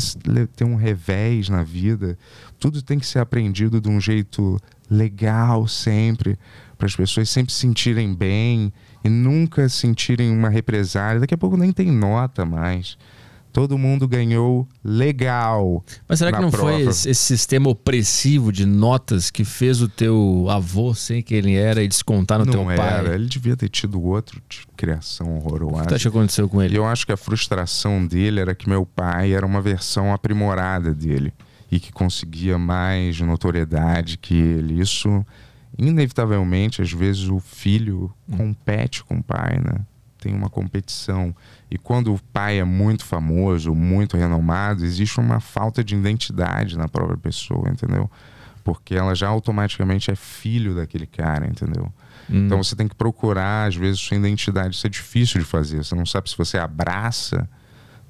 ter um revés na vida. Tudo tem que ser aprendido de um jeito legal sempre, para as pessoas sempre se sentirem bem e nunca sentirem uma represália. Daqui a pouco nem tem nota mais todo mundo ganhou legal.
Mas será que não prova. foi esse, esse, sistema opressivo de notas que fez o teu avô sem que ele era e descontar no
não
teu pai?
Era. Ele devia ter tido outro de criação horrorosa. O
que, que aconteceu com ele?
Eu acho que a frustração dele era que meu pai era uma versão aprimorada dele e que conseguia mais notoriedade que ele. Isso, inevitavelmente, às vezes o filho compete com o pai, né? Tem uma competição. E quando o pai é muito famoso, muito renomado, existe uma falta de identidade na própria pessoa, entendeu? Porque ela já automaticamente é filho daquele cara, entendeu? Hum. Então você tem que procurar, às vezes, sua identidade. Isso é difícil de fazer. Você não sabe se você abraça,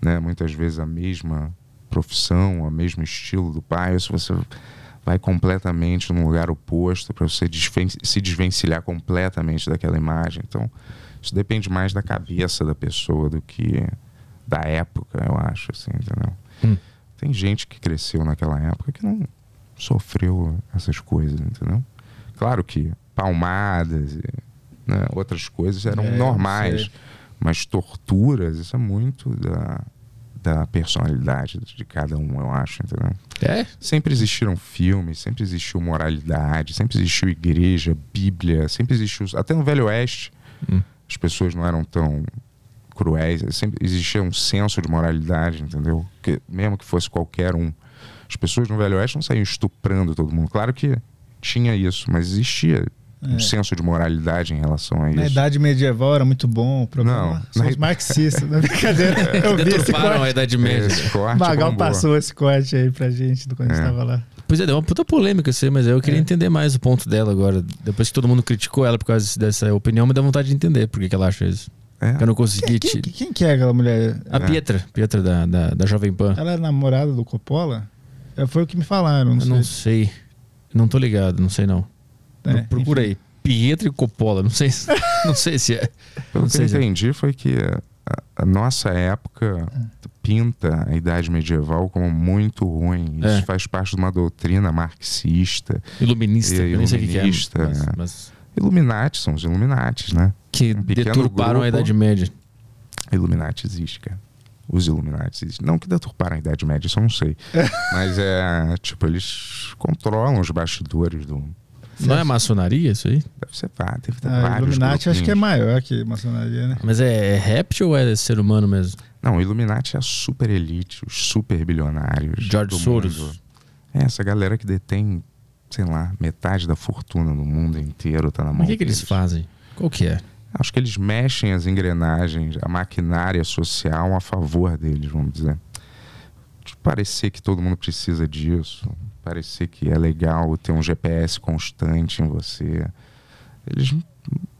né, muitas vezes, a mesma profissão, o mesmo estilo do pai, ou se você vai completamente num lugar oposto para você se desvencilhar completamente daquela imagem. Então, isso depende mais da cabeça da pessoa do que da época, eu acho, assim, entendeu? Hum. Tem gente que cresceu naquela época que não sofreu essas coisas, entendeu? Claro que palmadas e né, outras coisas eram é, normais, mas torturas, isso é muito da, da personalidade de cada um, eu acho, entendeu?
É?
Sempre existiram filmes, sempre existiu moralidade, sempre existiu igreja, Bíblia, sempre existiu. Até no Velho Oeste, hum. As pessoas não eram tão cruéis, sempre existia um senso de moralidade, entendeu? Que, mesmo que fosse qualquer um. As pessoas no Velho Oeste não saíam estuprando todo mundo. Claro que tinha isso, mas existia um é. senso de moralidade em relação a isso.
Na idade medieval era muito bom. O problema não, são na... os marxistas, na brincadeira. É. <laughs> Eu vi esse corte.
a idade média.
Esse corte Magal passou esse corte aí pra gente quando é. a gente tava lá.
Pois é, deu uma puta polêmica isso aí, mas eu queria é. entender mais o ponto dela agora. Depois que todo mundo criticou ela por causa dessa opinião, me dá vontade de entender por que, que ela acha isso. É. Eu não consegui.
Quem, quem, quem, que é aquela mulher?
A é. Pietra, Pietra da, da, da Jovem Pan.
Ela é namorada do Coppola? É, foi o que me falaram.
Não eu sei. não sei. Não tô ligado, não sei não. É, Procura enfim. aí. Pietro e Coppola. Não sei, <laughs> não sei se é.
Pelo que eu é. entendi foi que a, nossa época pinta a idade medieval como muito ruim. Isso é. faz parte de uma doutrina marxista.
Iluminista.
E, iluminista. É, mas, mas... Illuminati são os Illuminatis, né?
Que um deturparam grupo, a Idade Média.
Illuminati existe, cara. Os Illuminati existem. Não que deturparam a Idade Média, isso eu não sei. Mas é, tipo, eles controlam os bastidores do,
não é maçonaria isso aí?
Deve ser, pá, deve ter
ah, vários Illuminati acho que é maior que maçonaria, né?
Mas é, é réptil ou é ser humano mesmo?
Não, o Illuminati é a super elite, os super bilionários.
George Soros. Mundo.
É, essa galera que detém, sei lá, metade da fortuna no mundo inteiro tá na mão.
O que, que eles fazem? Qual que é?
Acho que eles mexem as engrenagens, a maquinária social a favor deles, vamos dizer. De parecer que todo mundo precisa disso, parecer que é legal ter um GPS constante em você. Eles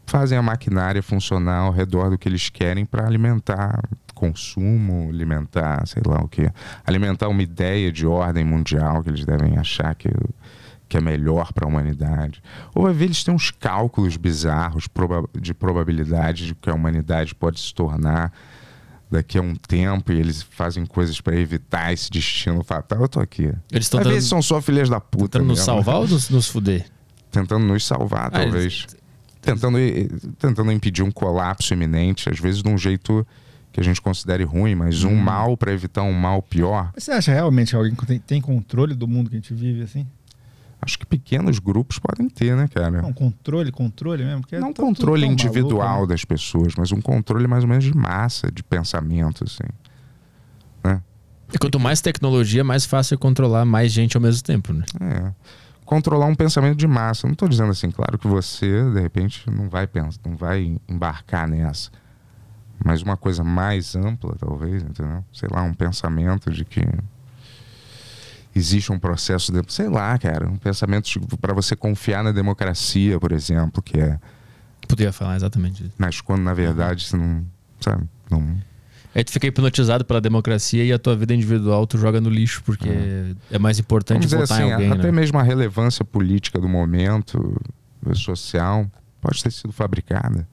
fazem a maquinária funcionar ao redor do que eles querem para alimentar consumo, alimentar, sei lá o que, alimentar uma ideia de ordem mundial que eles devem achar que, que é melhor para a humanidade. Ou ver eles têm uns cálculos bizarros de probabilidade de que a humanidade pode se tornar daqui a um tempo e eles fazem coisas para evitar esse destino fatal, eu tô aqui.
Eles estão
vezes são só filhas da puta.
Tentando nos salvar ou nos, nos fuder?
Tentando nos salvar, ah, talvez. Eles... Tentando, tentando impedir um colapso iminente, às vezes de um jeito que a gente considere ruim, mas hum. um mal para evitar um mal pior.
Você acha realmente que alguém tem, tem controle do mundo que a gente vive assim?
Acho que pequenos grupos podem ter, né, cara?
Não, controle, controle mesmo.
Porque não é controle individual maluco, né? das pessoas, mas um controle mais ou menos de massa, de pensamento, assim. Né?
E quanto mais tecnologia, mais fácil é controlar mais gente ao mesmo tempo, né?
É. Controlar um pensamento de massa. Não estou dizendo assim, claro que você, de repente, não vai pensar, não vai embarcar nessa. Mas uma coisa mais ampla, talvez, entendeu? Sei lá, um pensamento de que existe um processo de, sei lá, cara, um pensamento para você confiar na democracia, por exemplo, que é
podia falar exatamente isso.
Mas quando na verdade você não, sabe, não
Aí tu fica hipnotizado pela democracia e a tua vida individual tu joga no lixo, porque é, é mais importante Vamos votar assim, em alguém.
Até
né?
mesmo a relevância política do momento, social, pode ter sido fabricada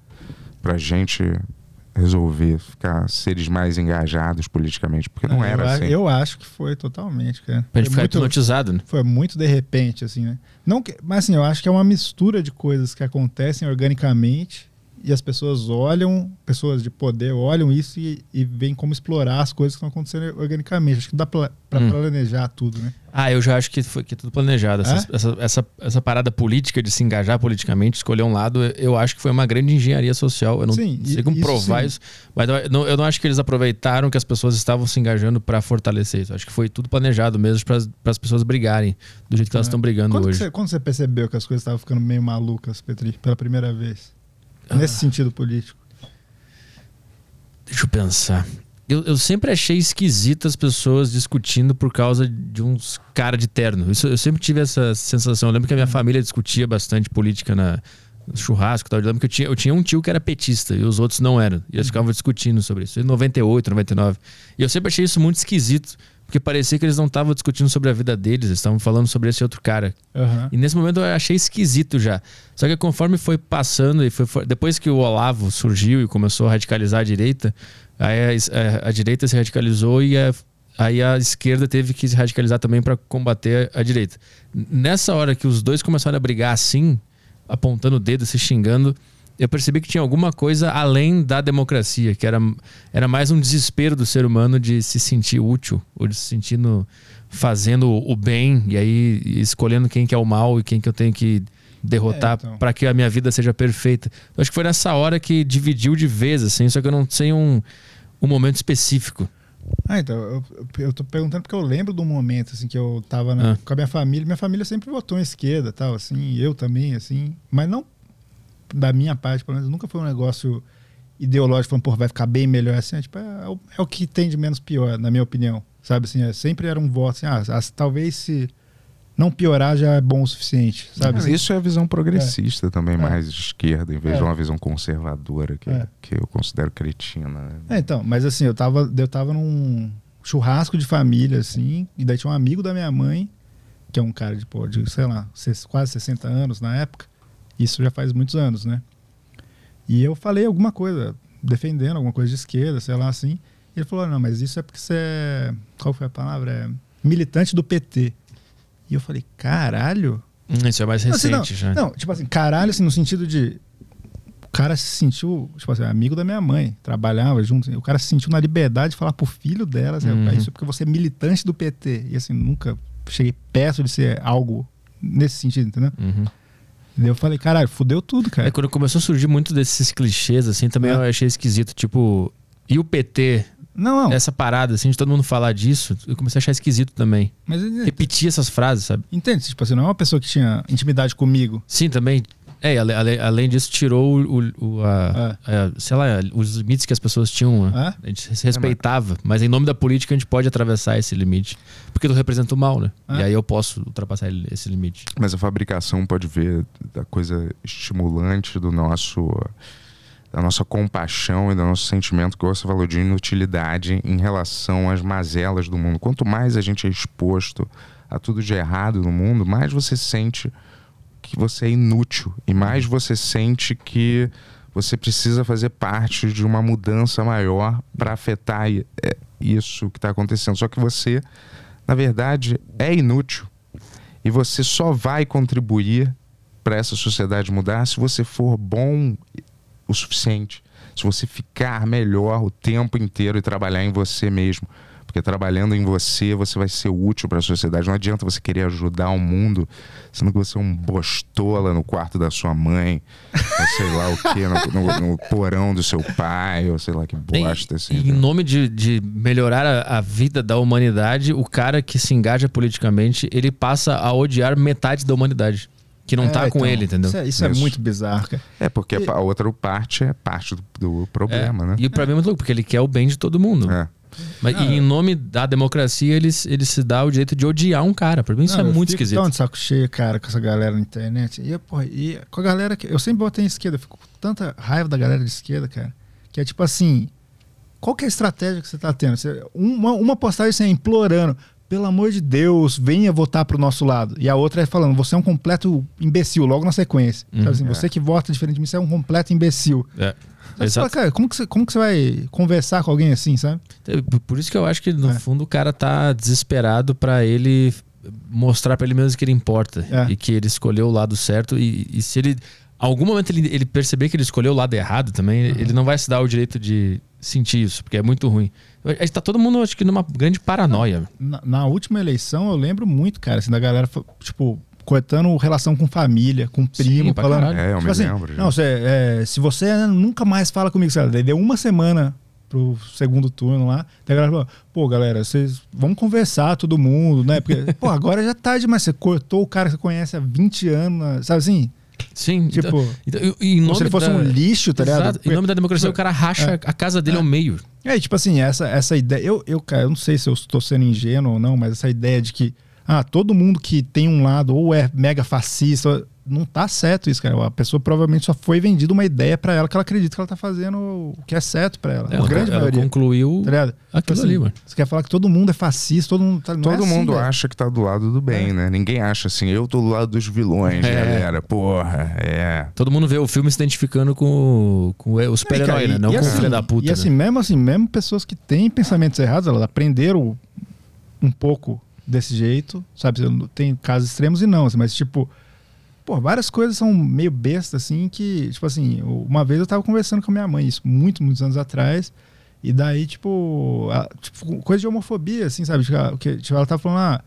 pra gente resolver ficar seres mais engajados politicamente, porque não
é,
era
eu,
assim.
Eu acho que foi totalmente, cara.
Pra ele ficar muito, hipnotizado, né?
Foi muito de repente, assim, né? Não que, mas assim, eu acho que é uma mistura de coisas que acontecem organicamente e as pessoas olham, pessoas de poder olham isso e, e veem como explorar as coisas que estão acontecendo organicamente. Acho que dá para hum. planejar tudo, né?
Ah, eu já acho que foi que é tudo planejado. Essa, é? essa, essa, essa, parada política de se engajar politicamente, escolher um lado, eu acho que foi uma grande engenharia social. Eu não sim, sei como isso provar sim. isso, mas eu não, eu não acho que eles aproveitaram que as pessoas estavam se engajando para fortalecer isso. Acho que foi tudo planejado mesmo para as pessoas brigarem do jeito que elas estão é. brigando
quando
hoje.
Você, quando você percebeu que as coisas estavam ficando meio malucas, Petri, pela primeira vez? Nesse ah. sentido político.
Deixa eu pensar. Eu, eu sempre achei esquisito as pessoas discutindo por causa de uns cara de terno. Isso, eu sempre tive essa sensação. Eu lembro que a minha família discutia bastante política na no churrasco e tal. Eu lembro que eu tinha, eu tinha um tio que era petista e os outros não eram. E eles ficavam discutindo sobre isso. Em 98, 99. E eu sempre achei isso muito esquisito. Porque parecia que eles não estavam discutindo sobre a vida deles, eles estavam falando sobre esse outro cara.
Aham.
E nesse momento eu achei esquisito já. Só que conforme foi passando e foi, foi- depois que o Olavo surgiu e começou a radicalizar a direita, aí a, a- a direita se radicalizou e a- aí a esquerda teve que se radicalizar também para combater a, direita. Nessa hora que os dois começaram a brigar assim, apontando o dedo, se xingando, eu percebi que tinha alguma coisa além da democracia, que era, era mais um desespero do ser humano de se sentir útil, ou de se sentir no, fazendo o bem, e aí escolhendo quem que é o mal e quem que eu tenho que derrotar
É, então.
para que a minha vida seja perfeita. Eu acho que foi nessa hora que dividiu de vez, assim, só que eu não sei um, um momento específico.
Ah, então, eu, eu- eu tô perguntando porque eu lembro de um momento, assim, que eu tava na-
Ah.
com a minha família. Minha família sempre votou em esquerda, tal, assim, eu também, assim. Mas não, da minha parte, pelo menos, nunca foi um negócio ideológico, falando, pô, vai ficar bem melhor, assim. É, tipo, é, o- é o que tem de menos pior, na minha opinião. Sabe, assim, é, sempre era um voto, assim, ah, as- talvez se não piorar já é bom o suficiente, sabe? Assim?
isso é a visão progressista também, mais de esquerda, em vez
É.
de uma visão conservadora, que,
É.
que eu considero cretina. né?
É, então, mas assim, eu tava, eu tava num churrasco de família, assim, e daí tinha um amigo da minha mãe, que é um cara de, pô, de sei lá, quase 60 anos na época. Isso já faz muitos anos, né? E eu falei alguma coisa, defendendo alguma coisa de esquerda, sei lá, assim. E ele falou: não, mas isso é porque você é. Qual foi a palavra? É militante do PT. E eu falei: caralho?
Hum, Isso é mais
Não, assim,
recente já.
não, não, tipo assim, caralho, assim, no sentido de. O cara se sentiu, tipo assim, amigo da minha mãe, trabalhava junto. O cara se sentiu na liberdade de falar pro filho dela, assim,
Uhum.
isso é porque você é militante do PT. E assim, nunca cheguei perto de ser algo nesse sentido, entendeu?
Uhum.
Eu falei, caralho, fudeu tudo, cara.
É, quando começou a surgir muito desses clichês, assim, também
É.
eu achei esquisito. Tipo, e o PT?
Não, não.
Essa parada, assim, de todo mundo falar disso, eu comecei a achar esquisito também.
Mas
Repetir essas frases, sabe?
entende? Tipo assim, não é uma pessoa que tinha intimidade comigo.
Sim, também. É, e ale- ale- além disso, tirou o, o- a, a- sei lá, os limites que as pessoas tinham. né?
É?
A gente se respeitava. Mas em nome da política, a gente pode atravessar esse limite. Porque tu representa o mal, né?
É.
E aí eu posso ultrapassar esse limite.
Mas a fabricação pode ver da coisa estimulante do nosso da nossa compaixão e do nosso sentimento que você falou de inutilidade em relação às mazelas do mundo. Quanto mais a gente é exposto a tudo de errado no mundo, mais você sente que você é inútil e mais você sente que você precisa fazer parte de uma mudança maior para afetar é, isso que está acontecendo. Só que você, na verdade, é inútil e você só vai contribuir para essa sociedade mudar se você for bom o suficiente. Se você ficar melhor o tempo inteiro e trabalhar em você mesmo. Porque trabalhando em você, você vai ser útil para a sociedade. Não adianta você querer ajudar o mundo, sendo que você é um bostola no quarto da sua mãe, ou sei lá o quê, no, no- no porão do seu pai, ou sei lá que bosta. Assim,
E em nome de, de melhorar a, a vida da humanidade, o cara que se engaja politicamente, ele passa a odiar metade da humanidade. Que não
É,
tá com
então,
ele, entendeu?
Isso é, isso é
Isso.
muito bizarro, cara.
É, porque a pa- a outra parte é parte do, do problema,
É,
né?
E pra mim é muito louco, porque ele quer o bem de todo mundo.
É.
Mas, e em nome da democracia, ele, se- ele se dá o direito de odiar um cara. Pra mim isso
Não,
é
eu
muito
fico
esquisito.
tão de saco cheio, cara, com essa galera na internet. E, porra, e com a galera que. Eu sempre botei em esquerda, eu fico com tanta raiva da galera de esquerda, cara. Que é tipo assim. Qual que é a estratégia que você tá tendo? Você- uma, uma postagem assim, implorando. Pelo amor de Deus, venha votar pro nosso lado. E a outra é falando, você é um completo imbecil, logo na sequência. Sabe assim,
É.
você que vota diferente de mim, você é um completo imbecil.
É.
Você fala,
Exato.
cara, como que, você, como que você vai conversar com alguém assim, sabe?
Por- isso que eu acho que, no
É.
fundo, o cara tá desesperado pra ele mostrar pra ele mesmo que ele importa.
É.
E que ele escolheu o lado certo. E, e se ele. Algum momento ele, ele perceber que ele escolheu o lado errado também, ele não vai se dar o direito de sentir isso, porque é muito ruim. A gente tá todo mundo, acho que, numa grande paranoia.
Na, na última eleição, eu lembro muito, cara, assim, da galera, tipo, cortando relação com família, com primo,
pra
falando.
caralho.
É, eu
tipo
me
assim,
lembro.
Não, você, é, se você nunca mais fala comigo, sabe? Daí deu uma semana pro segundo turno lá. Daí a galera falou: pô, galera, vocês vamos conversar, todo mundo, né? Porque, <laughs> pô, agora já é tarde, mas você cortou o cara que você conhece há 20 anos, sabe assim?
Sim,
Tipo,
então, então,
se ele fosse
da-
um lixo, tá ligado?
Exato. Em nome da democracia, o cara racha
É.
a casa dele ao meio.
É, tipo assim, essa, essa ideia. Eu, eu, cara, eu não sei se eu estou sendo ingênuo ou não, mas essa ideia de que ah, todo mundo que tem um lado ou é mega fascista, não tá certo isso, cara. A pessoa provavelmente só foi vendida uma ideia pra ela que ela acredita que ela tá fazendo o que é certo pra ela.
É,
a
ela-
grande
ela
maioria.
concluiu
Tá ligado?
aquilo
Tipo assim,
ali, mano.
Você quer falar que todo mundo é fascista, todo mundo tá. não é
Todo
assim,
mundo
velho.
acha que tá do lado do bem, né? Ninguém acha assim, eu tô do lado dos vilões,
É.
galera. Porra, é.
Todo mundo vê o filme se identificando com, o- com o
É,
super-herói,
cara,
né? Não com o
assim-
filho da puta.
E assim,
né?
mesmo assim, mesmo pessoas que têm pensamentos errados, elas aprenderam um pouco desse jeito, sabe? Tem casos extremos e não, assim, mas tipo, pô, várias coisas são meio bestas, assim, que, tipo assim, uma vez eu tava conversando com a minha mãe, isso muito, muitos anos atrás, e daí, tipo, a- tipo, coisa de homofobia, assim, sabe? Tipo, tipo, ela tava falando, ah,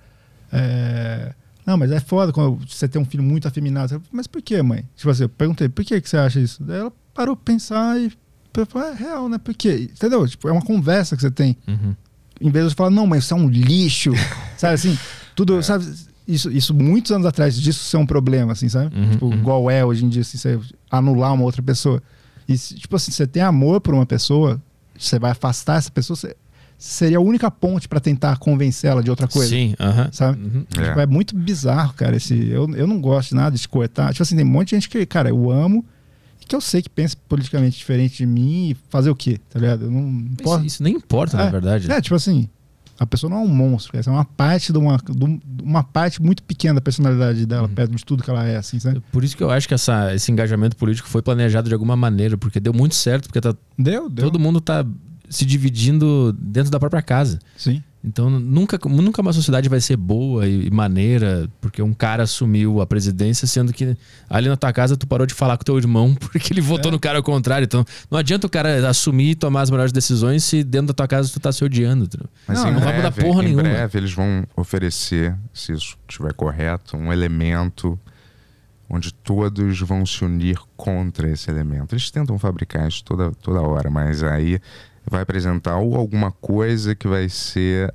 é, Não, mas é foda quando você tem um filho muito afeminado. Falei, Mas por que, mãe? Tipo assim, eu perguntei, por que, que você acha isso? Daí ela parou pra pensar e falou, é real, né? Por quê? Entendeu? Tipo, é uma conversa que você tem.
Uhum.
Em vez de falar, não, mas isso é um lixo. <laughs> sabe assim? Tudo, sabe? Isso, isso muitos anos atrás disso ser um problema, assim, sabe?
Uhum,
tipo,
uhum.
igual é hoje em dia, assim, você anular uma outra pessoa. E, se, tipo assim, você tem amor por uma pessoa, você vai afastar essa pessoa, você, seria a única ponte pra tentar convencê-la de outra coisa.
Sim, aham.
Sabe?
Uhum.
É.
Tipo, é muito bizarro, cara. Esse, eu, eu não gosto de nada de cortar. Tipo assim, tem um monte de gente que, cara, eu amo que eu sei que pensa politicamente diferente de mim e fazer o quê, tá ligado? Eu não
Isso,
posso.
isso nem importa, na
É,
verdade.
É, tipo assim, a pessoa não é um monstro, essa é uma parte de uma, de um- uma parte muito pequena da personalidade dela,
Uhum.
perto de tudo que ela é, assim, sabe?
Por isso que eu acho que essa, esse engajamento político foi planejado de alguma maneira, porque deu muito certo, porque tá,
Deu, deu.
todo mundo tá se dividindo dentro da própria casa.
Sim.
Então nunca, nunca uma sociedade vai ser boa e, e maneira porque um cara assumiu a presidência, sendo que ali na tua casa tu parou de falar com teu irmão <laughs> porque ele votou
É.
no cara ao contrário. Então não adianta o cara assumir e tomar as melhores decisões se dentro da tua casa tu tá se odiando.
Mas
Não,
em
não
vai mudar
breve,
porra
em
nenhuma.
breve eles vão oferecer, se isso estiver correto, um elemento onde todos vão se unir contra esse elemento. Eles tentam fabricar isso toda, toda hora, mas aí vai apresentar ou alguma coisa que vai ser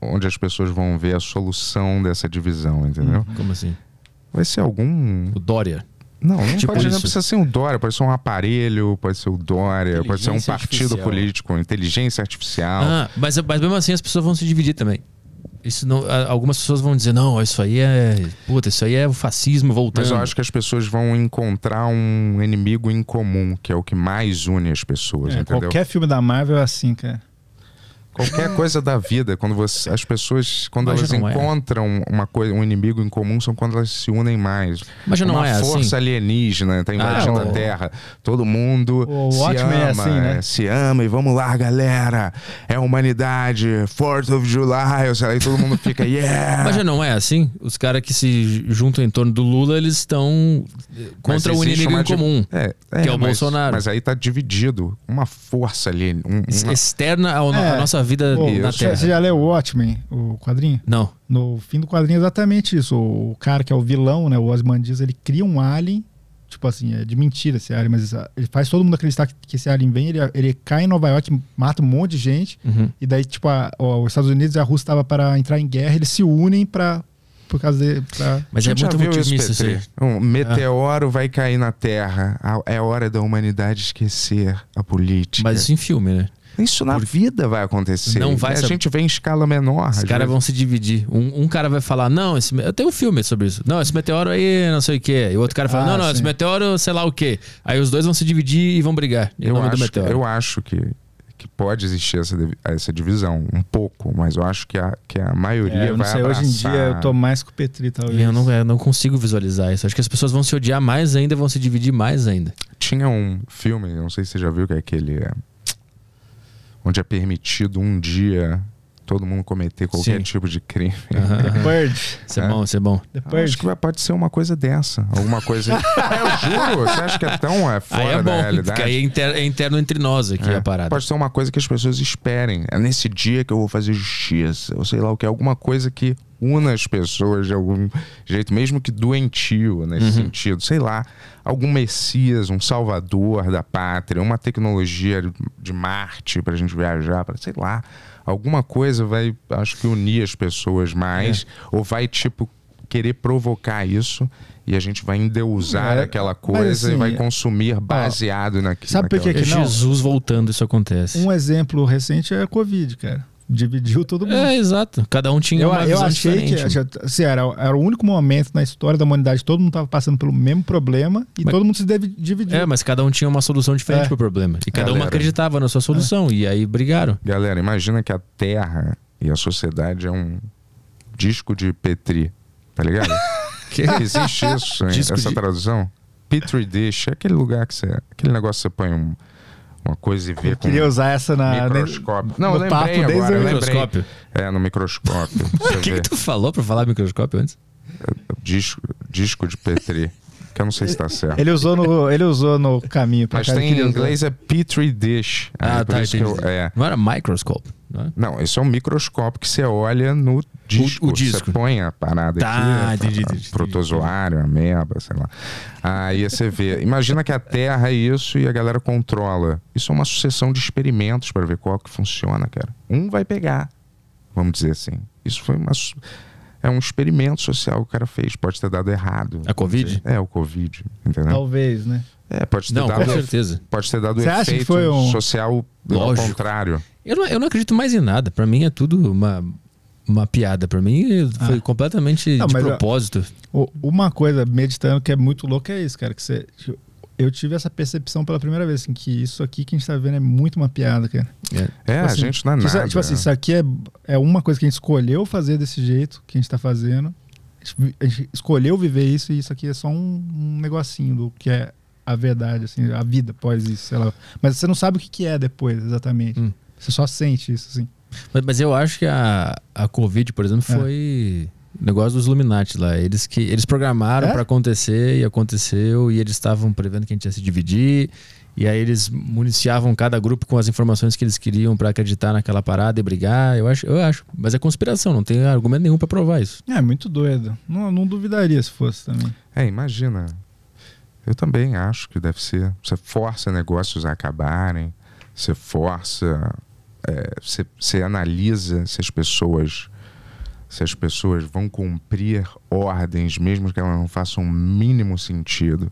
onde as pessoas vão ver a solução dessa divisão, entendeu?
Como assim?
Vai ser algum.
O Dória.
Não, não,
Tipo
pode, não precisa ser um Dória, pode ser um aparelho, pode ser o Dória, pode ser um partido
artificial.
político, inteligência artificial.
Ah, mas, mas mesmo assim as pessoas vão se dividir também. Isso não, algumas pessoas vão dizer, não, isso aí é. Puta, isso aí é o fascismo voltando.
Mas eu acho que as pessoas vão encontrar um inimigo em comum, que é o que mais une as pessoas,
É,
entendeu?
qualquer filme da Marvel é assim, cara.
Qualquer <laughs> coisa da vida, quando você, as pessoas, quando
Mas
elas
é.
encontram uma coisa, um inimigo em comum, são quando elas se unem mais.
Mas já não
uma
é assim.
força alienígena tá invadindo
Ah,
a
o-
Terra. Todo mundo
O
se
Watchmen
ama,
é assim, né?
é, se ama e vamos lá, galera. É a humanidade. Fourth of July, sei lá, e todo mundo fica, <laughs> yeah.
Mas já não é assim? Os caras que se juntam em torno do Lula, eles estão contra o inimigo em comum.
É,
que é o
mas-
Bolsonaro.
Mas aí tá dividido. Uma força ali. Um, uma-
Externa
É.
à nossa vida
Pô,
na
você,
Terra.
você já leu o Watchmen, o quadrinho?
Não.
No fim do quadrinho é exatamente isso. O cara que é o vilão, né, o Ozymandias, ele cria um alien, tipo assim, é de mentira esse alien, mas ah, ele faz todo mundo acreditar que, que esse alien vem, ele, ele cai em Nova York, mata um monte de gente,
Uhum.
e daí, tipo, a- ó, os Estados Unidos e a Rússia estavam para entrar em guerra, eles se unem para por causa de... Pra...
Mas é muito otimista isso aí.
Um meteoro vai cair na Terra. A- É hora da humanidade esquecer a política.
Mas isso em filme, né?
Isso na vida vai acontecer.
Não vai
a
ser-
gente vê em escala menor.
Os caras vão se dividir. Um, um cara vai falar, não, esse, eu tenho um filme sobre isso. Não, esse meteoro aí, não sei o quê. E o outro cara fala,
Ah,
não, não, esse
sim.
meteoro, sei lá o quê. Aí os dois vão se dividir e vão brigar em
Eu
nome do
acho,
meteoro.
eu acho que, que pode existir essa, essa divisão, um pouco, mas eu acho que a, que a maioria
É, eu não
vai
sei, hoje em
abraçar-
dia eu tô mais com o Petri, talvez.
Eu não, eu não consigo visualizar isso. Acho que as pessoas vão se odiar mais ainda, vão se dividir mais ainda.
Tinha um filme, não sei se você já viu, que é aquele. é, onde é permitido um dia todo mundo cometer qualquer
Sim.
tipo de crime.
Aham.
Purge.
Isso é
É.
bom, isso é bom.
Purge.
acho que vai- pode ser uma coisa dessa. Alguma coisa. <laughs> é, eu juro. Você acha que é tão é, fora
Aí é
da
bom,
realidade?
porque aí é, inter- é interno entre nós aqui
É,
a parada.
Pode ser uma coisa que as pessoas esperem. É nesse dia que eu vou fazer justiça. Ou sei lá o que. Alguma coisa que una as pessoas de algum jeito, mesmo que doentio nesse
Uhum.
sentido. Sei lá. Algum Messias, um salvador da pátria, uma tecnologia de Marte pra gente viajar, para sei lá. Alguma coisa vai, acho que, unir as pessoas mais.
É.
Ou vai, tipo, querer provocar isso e a gente vai endeusar
É,
aquela coisa e
assim,
vai consumir baseado naquilo.
sabe por que
É
que não?
Jesus voltando, isso acontece.
Um exemplo recente é a Covid, cara. Dividiu todo mundo.
É, exato. Cada um tinha
Eu,
uma
eu
visão
achei que
diferente.
achei- assim, era, era o único momento na história da humanidade que todo mundo estava passando pelo mesmo problema e
Mas-
todo mundo se deve- dividiu.
É, mas cada um tinha uma solução diferente
É.
pro problema. E cada
Galera.
um acreditava na sua solução. E aí brigaram.
Galera, imagina que a Terra e a sociedade é um disco de Petri, tá ligado? <laughs>
Que?
Existe isso, hein?
Disco
essa
de-
tradução? Petri dish é aquele lugar que você. Aquele negócio que você põe um- uma coisa e vê
Eu
com
queria usar essa na.
microscópio. Não,
no
eu
papo
lembrei
desde
agora,
o
eu lembrei.
microscópio.
É, no microscópio. <laughs>
O que, que tu falou pra falar microscópio antes?
Disco, disco de Petri. Que eu não sei se tá certo.
Ele usou no, ele usou no caminho pra
Mas tem em inglês é Petri dish.
Ah,
Aí, por
tá,
isso eu- é.
Não era microscope, não é?
Não, isso é um microscópio que você olha no disco.
o disco.
Você põe a parada
Tá,
aqui.
entendi,
a-
entendi,
Protozoário, ameba, sei lá. Aí você vê. Imagina que a Terra é isso e a galera controla. Isso é uma sucessão de experimentos para ver qual que funciona, cara. Um vai pegar, vamos dizer assim. Isso foi uma. É um experimento social que o cara fez. Pode ter dado errado.
A Covid?
É, o Covid. Entendeu?
Talvez, né?
É, pode ter
Não,
dado.
com certeza.
Pode ter dado
Você acha que
efeito
foi um-
social ao
Lógico.
contrário.
Eu não, eu não acredito mais em nada. Pra mim é tudo uma, uma piada. Pra mim foi
Ah.
completamente
Não,
de
eu-
propósito.
O- Uma coisa, meditando, que é muito louco é isso, cara. Que você, eu tive essa percepção pela primeira vez, assim, que isso aqui que a gente tá vendo é muito uma piada, cara.
É,
Tipo
a
assim,
gente não é
que isso-
nada.
Tipo assim, isso aqui é, é uma coisa que a gente escolheu fazer desse jeito que a gente tá fazendo. A gente, a escolheu viver isso e isso aqui é só um, um negocinho do que é a verdade, assim, a vida após isso, sei lá. Mas você não sabe o que, que é depois, exatamente.
Hum.
Você só sente isso, assim.
Mas, mas eu acho que a, a Covid, por exemplo,
É.
foi o negócio dos Illuminati lá. Eles que eles programaram
É?
pra acontecer e aconteceu. E eles estavam prevendo que a gente ia se dividir. E aí eles municiavam cada grupo com as informações que eles queriam pra acreditar naquela parada e brigar. Eu acho, eu acho. Mas é conspiração, não tem argumento nenhum pra provar isso.
É, muito doido. Não, não duvidaria se fosse também.
É, imagina. Eu também acho que deve ser. Você força negócios a acabarem, você força. É, você, você analisa se as pessoas. Se as pessoas vão cumprir ordens, mesmo que elas não façam o mínimo sentido.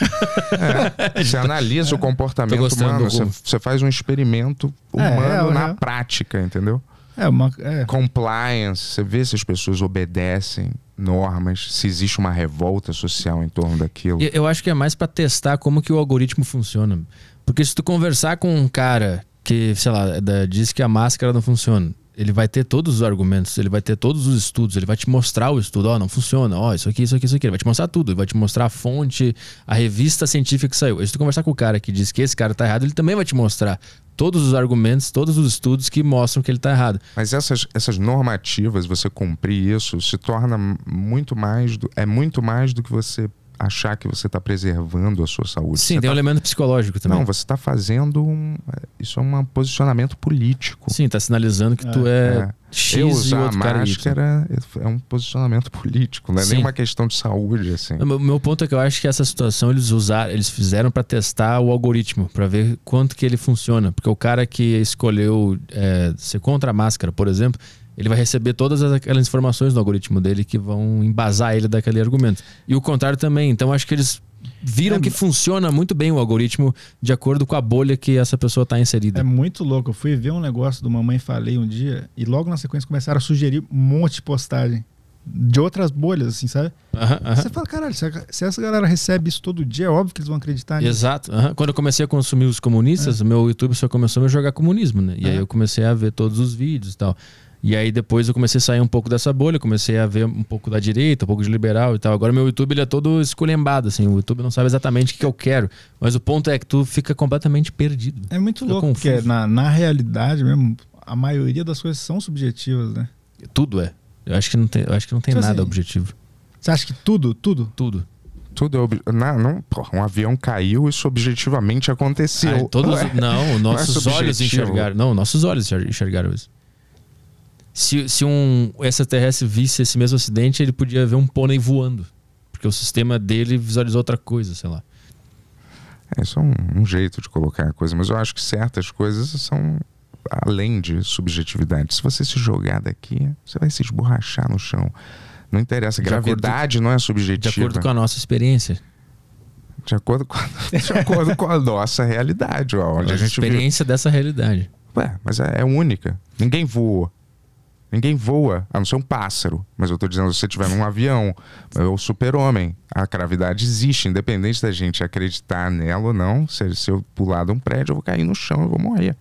<laughs> É, você analisa o
Tô
comportamento humano, você, faz um experimento
É,
humano
é,
na
é.
prática, entendeu?
É, uma. É,
compliance, você vê se as pessoas obedecem normas, se existe uma revolta social em torno daquilo.
Eu acho que é mais pra testar como que o algoritmo funciona. Porque se tu conversar com um cara que, sei lá, da- diz que a máscara não funciona, ele vai ter todos os argumentos, ele vai ter todos os estudos, ele vai te mostrar o estudo, ó, não funciona, ó, isso aqui, isso aqui, isso aqui, ele vai te mostrar tudo, ele vai te mostrar a fonte, a revista científica que saiu. Se tu conversar com o cara que diz que esse cara tá errado, ele também vai te mostrar todos os argumentos, todos os estudos que mostram que ele tá errado.
Mas essas, essas normativas, você cumprir isso, se torna muito mais do, é muito mais do que você achar que você está preservando a sua saúde.
Sim,
Você
tem um
tá-
elemento psicológico também.
Não, você está fazendo um. Isso é um posicionamento político.
Sim, tá sinalizando que tu é,
É.
X
Eu
e
usar a máscara é um posicionamento <laughs> político, não é
Sim.
nem uma questão de saúde, assim.
O meu- meu ponto é que eu acho que essa situação eles usaram, eles fizeram para testar o algoritmo, para ver quanto que ele funciona. Porque o cara que escolheu é, ser contra a máscara, por exemplo, ele vai receber todas as- aquelas informações no algoritmo dele que vão embasar ele daquele argumento. E o contrário também. Então acho que eles viram
É,
que funciona muito bem o algoritmo de acordo com a bolha que essa pessoa está inserida.
É muito louco. Eu fui ver um negócio do Mamãe Falei um dia e logo na sequência começaram a sugerir um monte de postagem de outras bolhas, assim, sabe?
Aham, aham.
Você fala, caralho, se, essa galera recebe isso todo dia, é óbvio que eles vão acreditar nisso.
Exato. aham. Quando eu comecei a consumir os comunistas, o meu YouTube só começou a me jogar comunismo, né? E aí
É.
eu comecei a ver todos os vídeos e tal. E aí depois eu comecei a sair um pouco dessa bolha, comecei a ver um pouco da direita, um pouco de liberal e tal. Agora meu YouTube ele é todo esculhambado, assim. O YouTube não sabe exatamente o que, eu quero. Mas o ponto é que tu fica completamente perdido.
É muito
Fica
louco,
confuso.
porque na, na realidade mesmo, a maioria das coisas são subjetivas, né?
Tudo é. Eu acho que não tem, eu acho que não tem
Tipo
nada
assim,
objetivo.
Você acha que tudo, tudo?
Tudo.
Tudo é ob... não, não, porra, um avião caiu, isso objetivamente aconteceu.
Ah, todos, não,
não é
nossos olhos
subjetivo.
enxergaram. Não, nossos olhos enxer- enxergaram isso. Se, se um extraterrestre visse esse mesmo acidente, ele podia ver um pônei voando. Porque o sistema dele visualizou outra coisa, sei lá.
É, isso é um, um jeito de colocar a coisa, mas eu acho que certas coisas são além de subjetividade. Se você se jogar daqui, você vai se esborrachar no chão. Não interessa.
De acordo-
Gravidade não é
De
subjetiva.
acordo com a nossa experiência.
De acordo com a, <laughs> de acordo com a nossa realidade, ó, onde
a
a gente vive.
experiência dessa realidade.
Ué, mas é, é única. Ninguém voa. Ninguém voa, a não ser um pássaro. Mas eu tô dizendo, se você estiver num avião, é o super-homem. A gravidade existe, independente da gente acreditar nela ou não. Se, se eu pular de um prédio, eu vou cair no chão, eu vou morrer.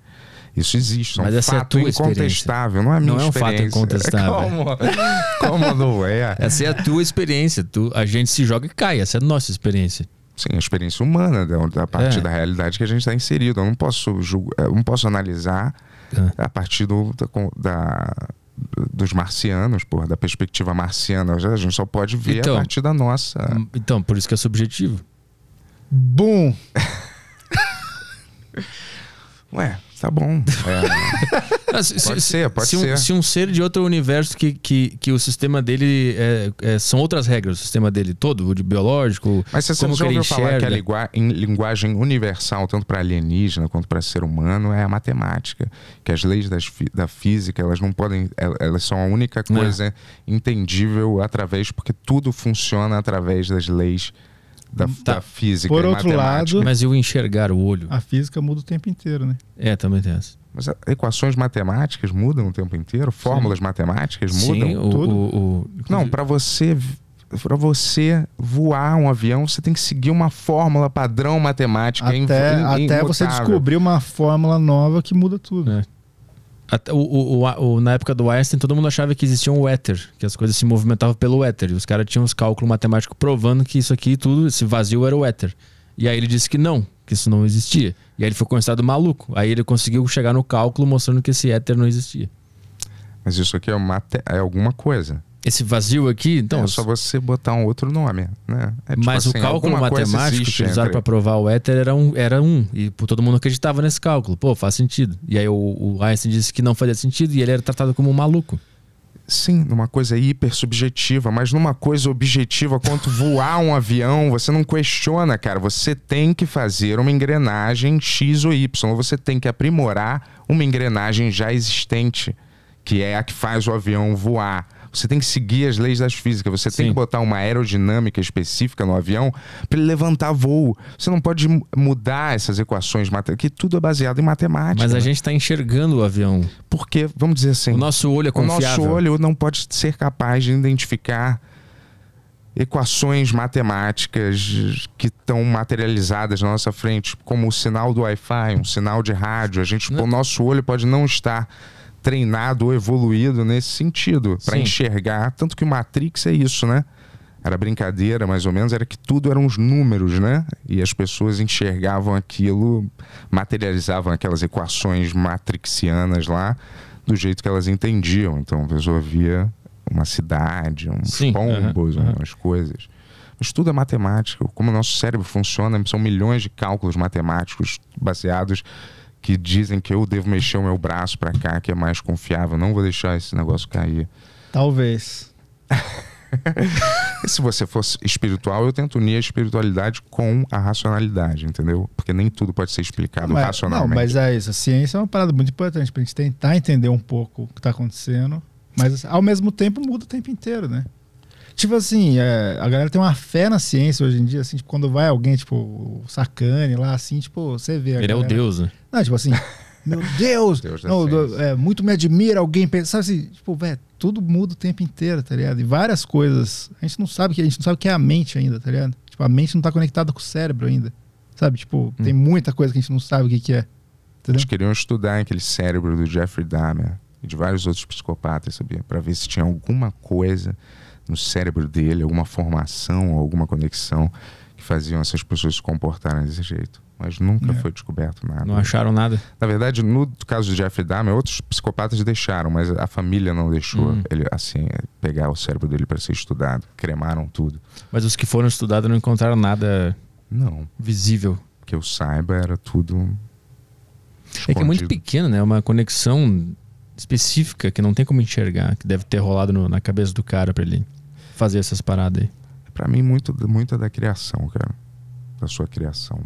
Isso existe, é um
Mas essa é a
fato
tua experiência.
incontestável, não é a minha
Não é um fato incontestável. <laughs>
Como, como não é?
Essa é a tua experiência. Tu, a gente se joga e cai. Essa é a nossa experiência.
Sim, a experiência humana, da, da partir
É.
da realidade que a gente está inserido. Eu não posso julgar, eu não posso analisar
É.
a partir do, da, da- dos marcianos, porra, da perspectiva marciana. A gente só pode ver
Então,
a partir da nossa.
Então, por isso que é subjetivo.
Bum! <laughs>
Ué, tá bom. É, <laughs>
se-
Pode
se-
ser, pode
se um,
ser.
se um ser de outro universo que, que, que o sistema dele é, é- são outras regras, o sistema dele todo, o de biológico,
Mas você
como
já ouviu falar que a ligua- em linguagem universal, tanto para alienígena quanto para ser humano, é a matemática. Que as leis das da física, elas não podem. el- Elas são a única coisa entendível através, porque tudo funciona através das leis da,
Tá.
da física.
Por
e
outro
matemática.
lado-
Mas eu enxergar o olho.
A física muda o tempo inteiro, né?
É, também tem essa.
Mas equações matemáticas mudam o tempo inteiro? Fórmulas matemáticas mudam?
Sim, o,
tudo.
o, o-
Não, para você para você voar um avião, você tem que seguir uma fórmula padrão matemática
Até,
im- im-
até você descobrir uma fórmula nova que muda tudo.
É. Até o, o- o- na época do Einstein, todo mundo achava que existia um éter, que as coisas se movimentavam pelo éter. E os caras tinham os cálculos matemáticos provando que isso aqui tudo, esse vazio era o éter. E aí ele disse que não, que isso não existia. E aí ele foi considerado maluco. Aí ele conseguiu chegar no cálculo mostrando que esse éter não existia.
Mas isso aqui é, uma é alguma coisa.
Esse vazio aqui, então.
é só você botar um outro nome, né? É tipo
mas
assim,
o cálculo matemático que eles usaram para provar o éter era um, era um. E todo mundo acreditava nesse cálculo. Pô, faz sentido. E aí o, o Einstein disse que não fazia sentido e ele era tratado como um maluco.
Sim, numa coisa hiper subjetiva, mas numa coisa objetiva quanto voar um avião, você não questiona, cara. Você tem que fazer uma engrenagem X ou Y. Você tem que aprimorar uma engrenagem já existente, que é a que faz o avião voar. Você tem que seguir as leis das físicas. Você tem
Sim.
que botar uma aerodinâmica específica no avião para ele levantar voo. Você não pode mu- mudar essas equações, que tudo é baseado em matemática.
Mas a
né?
gente está enxergando o avião.
Porque, vamos dizer assim,
O nosso olho é
o
confiável.
nosso olho não pode ser capaz de identificar equações matemáticas que estão materializadas na nossa frente, como o sinal do Wi-Fi, um sinal de rádio. A gente,
Não-
o nosso olho pode não estar treinado ou evoluído nesse sentido para enxergar, tanto que o Matrix é isso, né? Era brincadeira, mais ou menos, era que tudo eram os números, né? E as pessoas enxergavam aquilo, materializavam aquelas equações matrixianas lá do jeito que elas entendiam. Então a pessoa via uma cidade, uns
Sim,
pombos,
aham.
umas coisas. Mas tudo é matemática. Como o nosso cérebro funciona, são milhões de cálculos matemáticos baseados que dizem que eu devo mexer o meu braço para cá, que é mais confiável. Não vou deixar esse negócio cair.
Talvez. <laughs>
Se você fosse espiritual, eu tento unir a espiritualidade com a racionalidade, entendeu? Porque nem tudo pode ser explicado
mas, não,
racionalmente.
mas é isso. A ciência é uma parada muito importante pra gente tentar entender um pouco o que tá acontecendo. Mas ao mesmo tempo muda o tempo inteiro, né? Tipo assim, é, a galera tem uma fé na ciência hoje em dia, assim, tipo, quando vai alguém, tipo, o Sacane lá, assim, tipo, você vê. a
Ele é o
galera-
Deus, né?
Não, tipo assim, <laughs> meu Deus,
Deus
não, é, muito me admira alguém pensar assim, tipo, velho, tudo muda o tempo inteiro, tá ligado? E várias coisas, a gente não sabe que a gente não sabe o que é a mente ainda, tá ligado? Tipo, a mente não tá conectada com o cérebro ainda. Sabe? Tipo, tem muita coisa que a gente não sabe o que que é. Entendeu?
Eles queriam estudar aquele cérebro do Jeffrey Dahmer e de vários outros psicopatas, sabia? Para ver se tinha alguma coisa no cérebro dele, alguma formação, ou alguma conexão que faziam essas pessoas se comportarem desse jeito. Mas nunca
É.
foi descoberto nada.
Não acharam nada.
Na verdade, no caso do Jeffrey Dahmer, outros psicopatas deixaram, mas a família não deixou
Uhum.
ele assim pegar o cérebro dele para ser estudado. Cremaram tudo.
Mas os que foram estudados não encontraram nada
Não,
visível.
que eu saiba era tudo.
É que é muito
escondido.
pequeno, né? É uma conexão específica que não tem como enxergar, que deve ter rolado no- na cabeça do cara pra ele fazer essas paradas aí.
Pra mim, muito, muito da criação, cara. Da sua criação.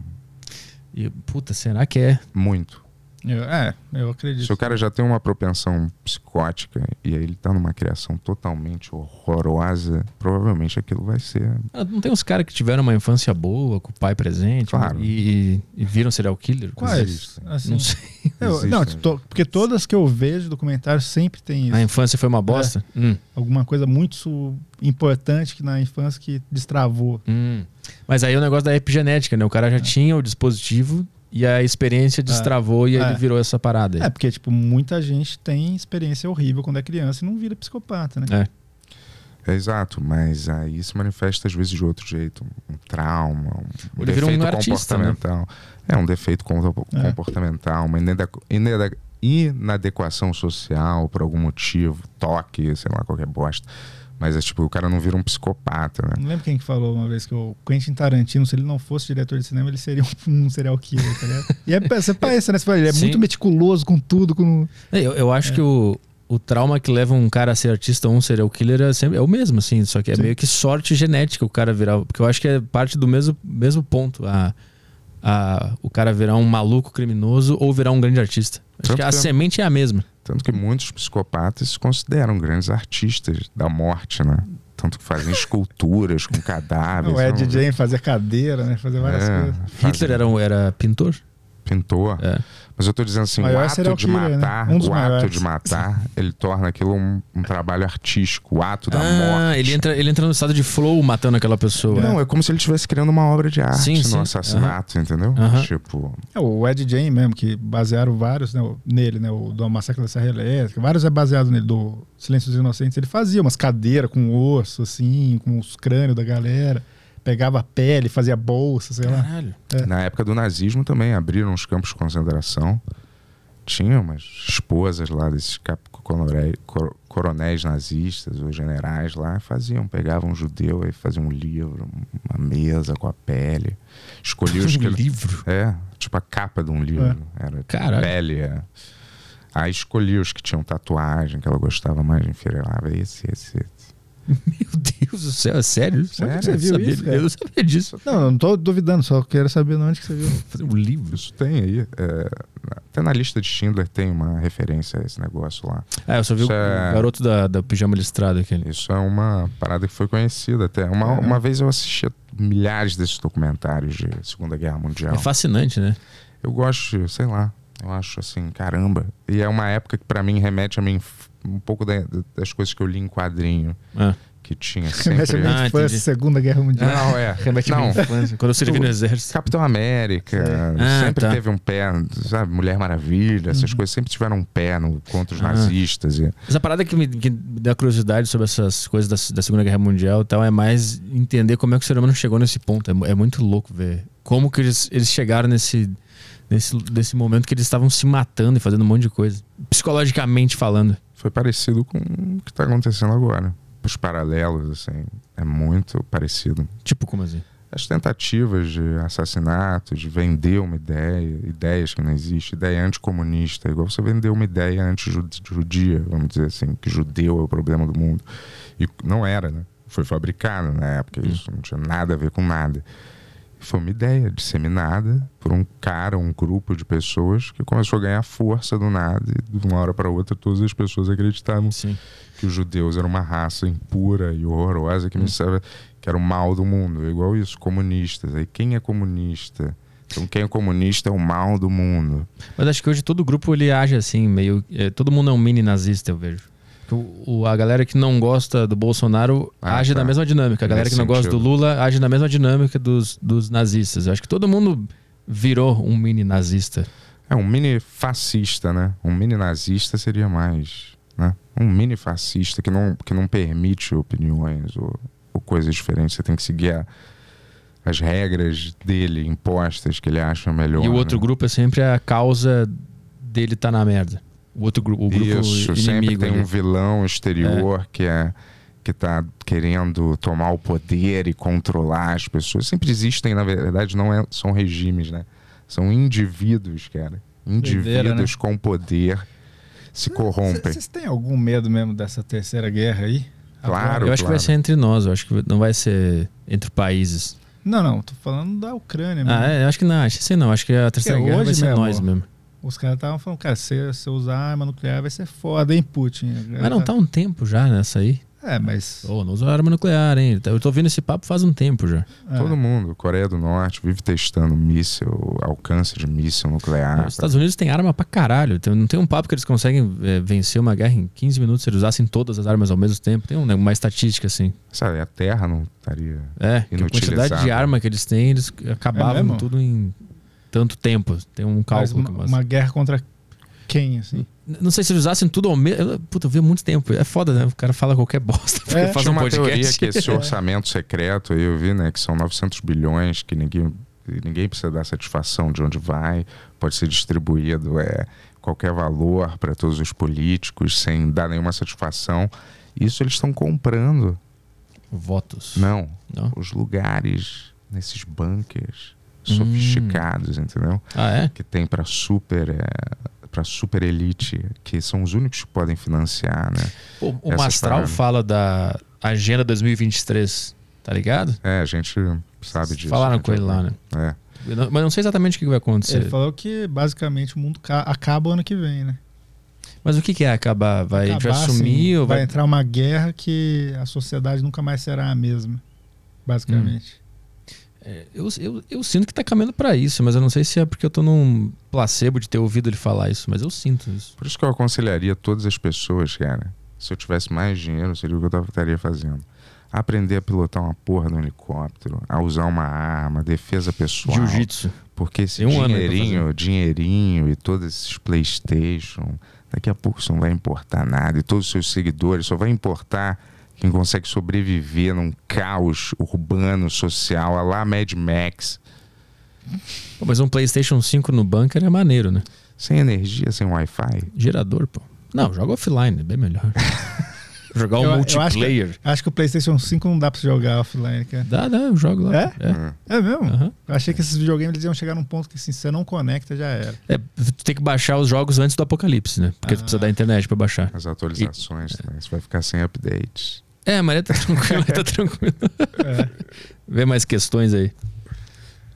E, puta, será que é?
Muito.
Eu- é, eu acredito.
Se o cara já tem uma propensão psicótica e aí ele tá numa criação totalmente horrorosa, provavelmente aquilo vai ser.
Ah, Não tem uns caras que tiveram uma infância boa, com o pai presente
Claro.
e, e viram serial killer?
Quais? Assim,
Não sei.
eu-
Existe,
não,
né?
to- porque todas que eu vejo documentários sempre tem isso.
A infância foi uma bosta? Hum,
Alguma coisa muito importante que na infância que destravou.
hum. Mas aí é o negócio da epigenética, né? O cara já
É.
tinha o dispositivo e a experiência destravou e aí
É.
ele virou essa parada. aí.
É, porque, tipo, muita gente tem experiência horrível quando é criança e não vira psicopata, né?
É.
É exato, mas aí se manifesta às vezes de outro jeito. Um trauma, um
Ele vira um
defeito
artista, né?
comportamental. É um defeito com-
É.
comportamental, uma inade- inade- inadequação social por algum motivo, toque, sei lá, qualquer bosta. Mas é tipo, o cara não vira um psicopata, né?
Não lembro quem que falou uma vez que o Quentin Tarantino, se ele não fosse diretor de cinema, ele seria um, um serial killer, tá ligado? E é, você pensa, né? Você fala, ele é
Sim.
muito meticuloso com tudo, com...
Eu, eu acho que o, o trauma que leva um cara a ser artista ou um serial killer é, sempre, é o mesmo, assim. Só que é
Sim.
meio que sorte genética o cara virar. Porque eu acho que é parte do mesmo, mesmo ponto. A, a, o cara virar um maluco criminoso ou virar um grande artista. Acho
Tanto
que a semente é a mesma.
Tanto que muitos psicopatas se consideram grandes artistas da morte, né? Tanto que fazem esculturas com cadáveres.
O Ed
não-
Jane fazia cadeira, né? Fazia várias
É,
coisas.
Hitler era, um, era pintor?
Pintor.
É.
Mas eu tô dizendo assim,
Maior
o ato de
killer, né?
matar,
Um dos
o ato
maiores.
de matar, ele torna aquilo um, um trabalho artístico, o ato da
ah,
morte.
ele entra, ele entra no estado de flow matando aquela pessoa.
Não, é como se ele estivesse criando uma obra de arte
Sim,
no
sim.
assassinato, entendeu?
Aham.
Tipo,
É, o Ed Jane mesmo, que basearam vários né, o- nele, né? O do Massacre da Serra Elétrica, vários é baseado nele, do Silêncio dos Inocentes. Ele fazia umas cadeiras com osso, assim, com os crânios da galera. Pegava a pele, fazia bolsa, sei lá.
Caralho.
na época do nazismo também abriram os campos de concentração. Tinha umas esposas lá desses cap- coronel- cor- coronéis nazistas ou generais lá, faziam, pegavam um judeu e faziam um livro, uma mesa com a pele. Escolhiam os que
Um
ele-
livro?
É, tipo a capa de um livro. Era
Caralho.
pele. É. Aí escolhia os que tinham tatuagem, que ela gostava mais, enfileirava esse, esse, esse.
Meu Deus do céu, é sério?
Sério?
Eu
Você viu
sabia-
isso, cara?
Eu não sabia disso.
Não, eu não tô duvidando, só quero saber de onde que você viu.
Um livro.
Isso tem aí. é, até na lista de Schindler tem uma referência a esse negócio lá.
Ah, eu só vi
Isso
o
é-
garoto da, da pijama listrada aquele.
Isso é uma parada que foi conhecida até. Uma, uma vez eu assisti milhares desses documentários de Segunda Guerra Mundial.
É fascinante, né?
Eu gosto, sei lá, eu acho assim, caramba. E é uma época que pra mim remete a mim f- um pouco da- das coisas que eu li em quadrinho,
Ah.
que tinha <laughs>
Remete
sempre.
a minha
Ah,
infância. Segunda Guerra Mundial.
Não, é. <laughs>
Remete à
Não,
infância, Quando eu servi no exército.
Capitão América,
Ah,
sempre
tá.
teve um pé, sabe? Mulher Maravilha, essas coisas sempre tiveram um pé no, contra os
Ah.
nazistas. E,
Essa parada que me, que me dá curiosidade sobre essas coisas da, da Segunda Guerra Mundial e tal é mais entender como é que o ser humano chegou nesse ponto. É, é muito louco ver como que eles, eles chegaram nesse, nesse, nesse momento que eles estavam se matando e fazendo um monte de coisa. Psicologicamente falando.
Foi parecido com o que está acontecendo agora. Os paralelos, assim, é muito parecido.
Tipo, como assim?
As tentativas de assassinato, de vender uma ideia, ideias que não existem, ideia anticomunista, igual você vender uma ideia anti-judia, vamos dizer assim, que judeu é o problema do mundo. E não era, né? Foi fabricado na época, isso não tinha nada a ver com nada. Foi uma ideia disseminada por um cara, um grupo de pessoas que começou a ganhar força do nada e de uma hora para outra todas as pessoas acreditavam
Sim.
que os judeus eram uma raça impura e horrorosa que, me sabe, que era o mal do mundo. É igual isso, comunistas. Aí quem é comunista? Então quem é comunista é o mal do mundo.
Mas acho que hoje todo grupo ele age assim, meio. é, todo mundo é um mini nazista, eu vejo. O, a galera que não gosta do Bolsonaro
Ah,
age
tá.
na mesma dinâmica. A galera
Nesse
que não gosta do
sentido.
Lula age na mesma dinâmica dos, dos nazistas. Eu acho que todo mundo virou um mini nazista.
É um mini fascista, né? Um mini nazista seria mais, né? Um mini fascista que não, que não permite opiniões ou, ou coisas diferentes. Você tem que seguir a- as regras dele impostas que ele acha melhor.
e o outro
né?
grupo é sempre a causa dele tá na merda. O outro grupo, o grupo
Isso, sempre
inimigo.
tem
ali.
um vilão exterior que é que tá querendo tomar o poder e controlar as pessoas. Sempre existem, na verdade, não é, são regimes, né? São indivíduos, cara. Indivíduos
Doideira, né?
com poder se corrompem.
Vocês têm algum medo mesmo dessa terceira guerra aí?
Claro.
Eu acho que vai
claro.
ser entre nós, eu acho que não vai ser entre países.
Não, não, tô falando da Ucrânia mesmo.
Ah, é, eu acho que não, acho que sim, não. Acho que a terceira
É
guerra vai ser
mesmo,
nós mesmo.
Os caras estavam falando, cara, se você usar arma nuclear vai ser foda, hein, Putin?
Mas não tá um tempo já nessa aí?
É, mas.
Ô, não usa arma nuclear, hein? Eu tô ouvindo esse papo faz um tempo já.
É.
Todo mundo, Coreia do Norte, vive testando míssil, alcance de míssil nuclear.
Os Estados Unidos têm arma pra caralho. Não tem um papo que eles conseguem é, vencer uma guerra em 15 minutos se eles usassem todas as armas ao mesmo tempo. Tem um- uma estatística assim.
Sabe, a Terra não estaria.
É, a quantidade de arma que eles têm, eles acabavam
É
tudo em tanto tempo. Tem um
Mas
cálculo.
uma,
que- mas-
uma guerra contra quem, assim?
Não sei se eles usassem tudo ao mesmo. Puta, eu vi há muito tempo. É foda, né? O cara fala qualquer <laughs> bosta.
É.
faz um
uma
podcast.
teoria que esse <laughs> orçamento secreto aí eu vi, né, que são 900 bilhões, que ninguém, ninguém precisa dar satisfação de onde vai, pode ser distribuído é, qualquer valor para todos os políticos sem dar nenhuma satisfação. Isso eles estão comprando.
Votos.
Não,
Não?
os lugares nesses bunkers
Hum.
sofisticados, entendeu?
Ah, é?
Que tem para super é, para super elite, que são os únicos que podem financiar, né?
O, o Mastral
paradas.
fala da Agenda 2023, tá ligado?
É, a gente sabe disso.
Falaram
gente
com ele lá, né?
É.
Eu não- Mas não sei exatamente o que vai acontecer.
Ele falou que basicamente o mundo ca- acaba ano que vem, né?
Mas o que, que é acabar? Vai, a gente vai
Acabar,
sumir ou
vai
vai.
entrar uma guerra que a sociedade nunca mais será a mesma, basicamente.
É, Eu, eu, eu sinto que tá caminhando pra isso, mas eu não sei se é porque eu tô num placebo de ter ouvido ele falar isso, mas eu sinto isso.
Por isso que eu aconselharia todas as pessoas, cara. Se eu tivesse mais dinheiro, seria o que eu estaria fazendo. Aprender a pilotar uma porra de um helicóptero, a usar uma arma, defesa pessoal.
Jiu-jitsu.
Porque esse
um
dinheirinho, dinheirinho e todos esses Playstation, daqui a pouco isso não vai importar nada. E todos os seus seguidores, só vai importar quem consegue sobreviver num caos urbano, social, a lá Mad Max.
Pô, mas um PlayStation 5 no bunker é maneiro, né?
Sem energia, sem Wi-Fi.
Gerador, pô. Não, joga offline, é bem melhor. <laughs> Jogar um
Eu- eu acho que-
multiplayer.
Acho que o PlayStation 5 não dá pra jogar offline, cara.
Dá, dá, eu jogo lá.
É?
É.
É mesmo?
Aham.
Eu achei que esses videogames eles iam chegar num ponto que assim, se você não conecta, já era.
É, tu tem que baixar os jogos antes do apocalipse, né? Porque tu
Ah.
precisa da internet pra baixar.
As atualizações também. Você vai ficar sem updates.
É, a Maria tá tranquila, <laughs> tá tranquila.
É.
Vê mais questões aí.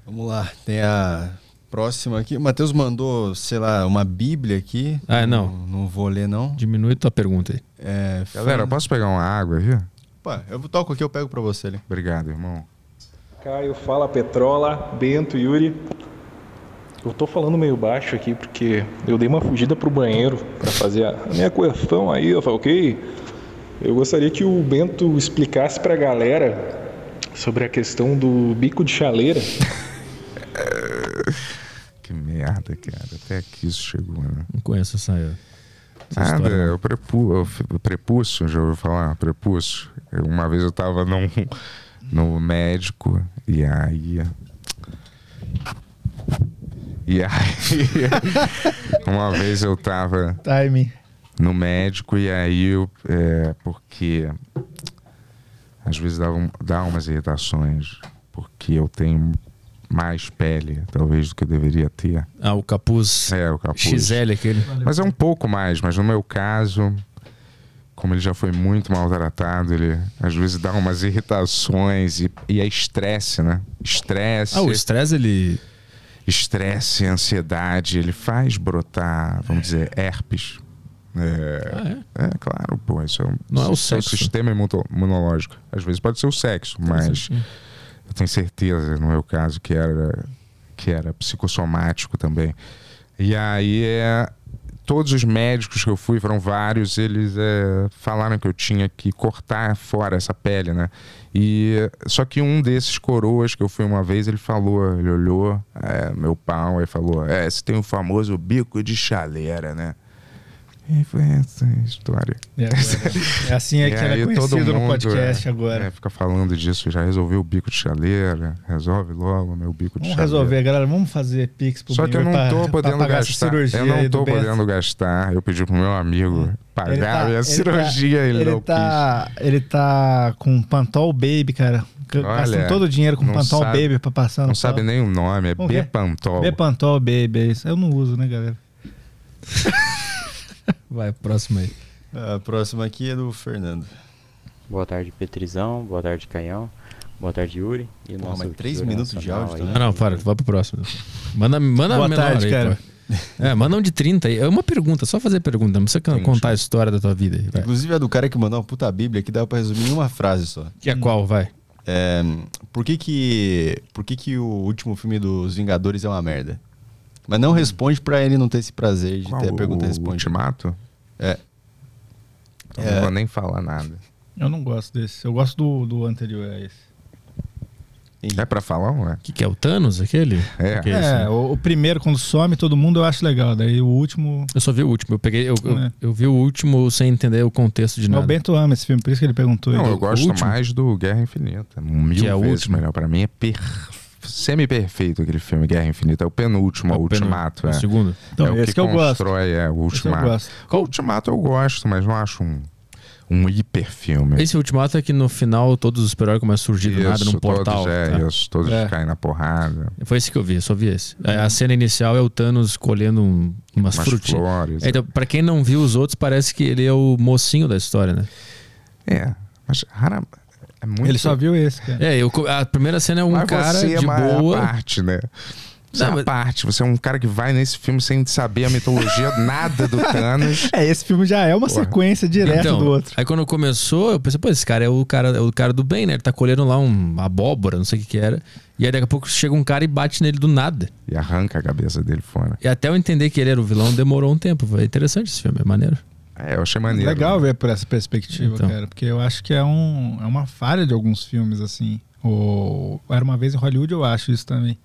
Vamos lá, tem a próxima aqui. O Matheus mandou, sei lá, uma bíblia aqui.
Ah, não.
Não vou ler, não.
Diminui tua pergunta aí.
É,
Galera, eu
Fran-
posso pegar uma água aqui?
Pá, eu toco aqui, eu pego pra você ali.
Obrigado, irmão.
Caio, fala Petrola, Bento, Yuri. Eu tô falando meio baixo aqui porque eu dei uma fugida pro banheiro pra fazer a a minha questão aí, eu falei, ok? Eu gostaria que o Bento explicasse pra galera sobre a questão do bico de chaleira. <laughs>
Que merda, cara. Até aqui isso chegou, né?
Não conheço essa, essa
Nada,
história.
é o, prepu, o prepúcio, já ouviu falar? Prepúcio. Uma vez eu tava num, no médico e aí. E aí. <laughs> uma vez eu tava
Timing.
No médico e aí eu. É, porque. Às vezes dá, um, dá umas irritações. Porque eu tenho mais pele, talvez, do que eu deveria ter.
Ah, o capuz
É, o capuz.
XL aquele.
Mas é um pouco mais, mas no meu caso, como ele já foi muito maltratado, ele às vezes dá umas irritações e, e é estresse, né? Estresse,
Ah, o estresse ele.
estresse, ansiedade, ele faz brotar, vamos dizer, herpes. É,
Ah, é?
é claro, pô, isso é um,
Não é o sexo.
sistema imuno- imunológico. Às vezes pode ser o sexo, mas eu tenho certeza, no meu caso, que era, que era psicossomático também. E aí, é, todos os médicos que eu fui, foram vários, eles é, falaram que eu tinha que cortar fora essa pele, né? E, só que um desses coroas que eu fui uma vez, ele falou, ele olhou é, meu pau e falou, é, você tem o famoso bico de chaleira, né? E foi essa a história.
E agora? É assim é <laughs> que ele
aí
é
todo
conhecido no podcast
é,
agora.
É, fica falando disso, já resolveu o bico de chaleira, resolve logo meu bico de
Vamos
chaleira.
resolver, galera. Vamos fazer Pix pro
Só que eu não
pra-
tô podendo
pagar
gastar. Eu não tô podendo gastar. Eu pedi pro meu amigo pagar
Ele tá-
a
ele
cirurgia,
tá,
ele,
ele
não
tá, ele tá com Pantol Baby, cara. Gastando
Olha,
todo o dinheiro com Pantol
sabe-
Baby pra passar
quis.
no
Não sabe nem o nome, é
Vamos ver.
Bepantol.
Bepantol Baby, é isso. Eu não uso, né, galera? <laughs> <laughs>
Vai, próximo aí.
A próxima aqui é do Fernando.
Boa tarde, Petrizão. Boa tarde, Caião. Boa tarde, Yuri. E
Porra,
nosso
mas três minutos de áudio
aí.
Ah, não, para, vai pro próximo. Manda, manda
Boa
menor
tarde,
aí,
cara.
pô. É, mas não de 30. É uma pergunta, só fazer pergunta. Não precisa contar a história da tua vida. aí, vai.
Inclusive é do cara que mandou uma puta bíblia que dá pra resumir em uma frase só.
Que é qual, vai?
É, por que que, por que que o último filme dos Vingadores é uma merda? Mas não responde pra ele não ter esse prazer de
Qual,
ter a pergunta
o
responde.
Ultimato?
É.
Então
É.
Não vou nem falar nada.
Eu não gosto desse. Eu gosto do, do anterior a esse.
Entendi.
É pra falar, ué?
O que, que é o Thanos, aquele?
É.
É esse,
É,
né?
o, o primeiro, quando some todo mundo, eu acho legal. Daí o último.
Eu só vi o último. Eu peguei. Eu, eu,
É.
eu vi o último sem entender o contexto de
O
nada.
Bento ama esse filme, por isso que ele perguntou.
Não,
Ele-
eu gosto mais do Guerra Infinita. Mil
Que é o
vezes
último?
melhor. Pra mim é per... semi-perfeito aquele filme, Guerra Infinita. É o penúltimo,
É
o
o
Ultimato.
o
É,
segundo.
Então,
é o
esse
que,
que eu gosto.
constrói é, o
Esse eu
Ultimato.
gosto.
O Ultimato eu gosto, mas não acho um, um hiper filme.
Esse ultimato é que no final todos os super-heróis começam a surgir do nada num portal.
Todos, é,
tá?
isso, todos
É.
caem na porrada.
Foi esse que eu vi, eu só vi esse. A a cena inicial é o Thanos colhendo um- umas
Umas
frutinhas.
flores.
É, Então, pra quem não viu os outros, parece que ele é o mocinho da história, né?
É, mas rara, é muito...
Ele só viu esse, cara.
É, eu, a primeira cena é um
mas
cara
você é
de
uma-
boa.
a parte, né? Você
Não,
é a
mas-
parte. Você é um cara que vai nesse filme sem saber a mitologia, <laughs> nada do Thanos.
É, esse filme já é uma
Porra.
sequência direta
Então,
do outro.
Aí quando começou, eu pensei, pô, esse cara é o cara, é o cara do bem, né? Ele tá colhendo lá um- uma abóbora, não sei o que que era. E aí daqui a pouco chega um cara e bate nele do nada.
E arranca a cabeça dele fora.
E até eu entender que ele era o vilão, demorou um tempo. Foi interessante esse filme, é maneiro.
É, eu achei maneiro.
Legal ver por essa perspectiva,
Então.
cara. Porque eu acho que é, um, é uma falha de alguns filmes, assim. O Era Uma Vez em Hollywood, eu acho isso também.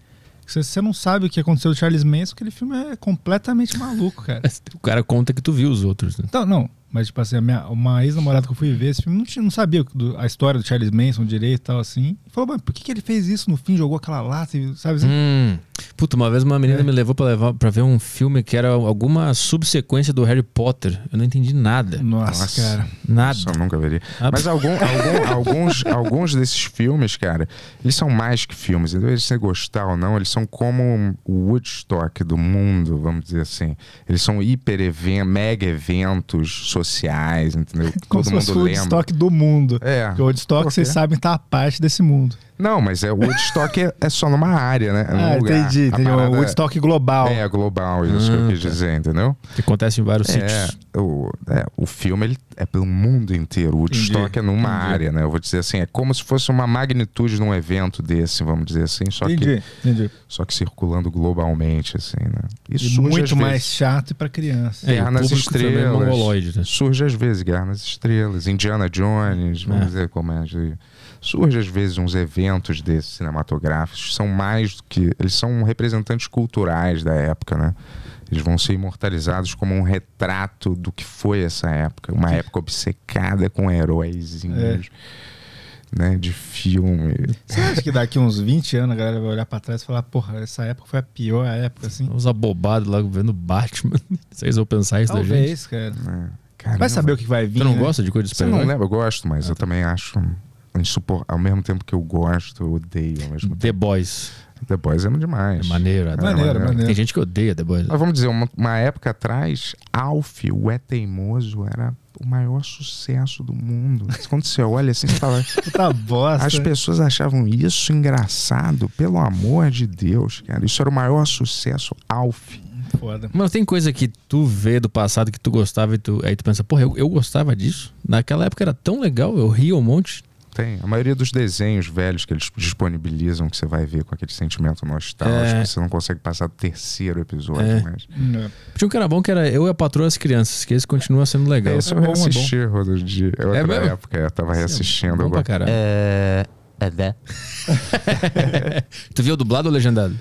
Você, você não sabe o que aconteceu do Charles Manson, aquele filme é completamente maluco, cara. <laughs>
O cara conta que tu viu os outros, né?
Então, não. Mas, tipo assim, a minha, uma ex-namorada que eu fui ver esse filme não, não sabia do- a história do Charles Manson direito e tal, assim. Falou, mas por que, que ele fez isso no fim? Jogou aquela lata, sabe? assim?
Hum. Puta, uma vez uma menina
É.
me levou pra, levar, pra ver um filme que era alguma subsequência do Harry Potter. Eu não entendi nada.
Nossa,
Nossa.
cara.
Nada.
Isso eu nunca veria.
Ah,
Mas algum, algum- <laughs> alguns, alguns desses filmes, cara, eles são mais que filmes. Então, eles você gostar ou não, eles são como o Woodstock do mundo, vamos dizer assim. Eles são hiper eventos, mega eventos sociais, entendeu?
Como
Todo
se fosse
mundo
o
lembra.
Woodstock do mundo.
É.
Porque o Woodstock, vocês sabem, tá a parte desse mundo.
Não, mas é, o Woodstock é, é só numa área, né? É
Ah,
lugar.
entendi. Entendi.
parada
O Woodstock global.
É, global, isso que eu
Ah,
quis
tá.
dizer, entendeu?
Que acontece em vários
É,
sítios.
o, é, o filme ele é pelo mundo inteiro. O Woodstock
Entendi,
é numa
entendi.
área, né? Eu vou dizer assim, é como se fosse uma magnitude de um evento desse, vamos dizer assim, só, que,
entendi, entendi.
só que circulando globalmente, assim, né?
E
surge
muito mais
vezes.
chato pra criança.
É,
Guerra nas
é
Estrelas.
né?
Surge às vezes Guerra nas Estrelas, Indiana Jones, vamos
É.
dizer como é. Surge às vezes uns eventos desses cinematográficos, são mais do que. Eles são representantes culturais da época, né? Eles vão ser imortalizados como um retrato do que foi essa época. Uma época obcecada com heróizinhos, né? De filme.
Você acha que daqui uns 20 anos a galera vai olhar pra trás e falar, porra, essa época foi a pior época, assim?
Uns abobados lá vendo Batman. <laughs> Vocês vão pensar isso da gente?
Talvez, cara.
Caramba.
Vai saber o que vai vir,
Tu não
né?
gosta de coisa de
Você não lembra? Eu gosto, mas eu também acho insupor... Ao mesmo tempo que eu gosto, eu odeio ao mesmo
The
tempo.
Boys.
The Boys é demais.
É maneiro. adoro.
Maneiro,
maneiro.
maneiro.
Tem gente que odeia The Boys.
Mas vamos dizer, uma, uma época atrás, Alf, o É Teimoso, era o maior sucesso do mundo. Quando você olha assim, você fala. <laughs>
Puta bosta.
As pessoas achavam isso engraçado, pelo amor de Deus, cara. Isso era o maior sucesso, Alf.
Foda.
Mas tem coisa que tu vê do passado que tu gostava e tu, aí tu pensa, porra, eu, eu gostava disso. Naquela época era tão legal, eu ria um monte.
Tem. A maioria dos desenhos velhos que eles disponibilizam, que você vai ver com aquele sentimento nostálgico,
É.
você não consegue passar do terceiro episódio,
É.
mas.
Não.
Tinha um que era bom que era Eu e a Patroa as Crianças, que esse continua sendo legal.
Esse
é
eu
bom, é bom.
reassisti outro dia. É outra
mesmo?
época, eu tava reassistindo.
Bom
eu
pra caralho.
É. É, né? <laughs> <laughs>
Tu viu o dublado ou legendado?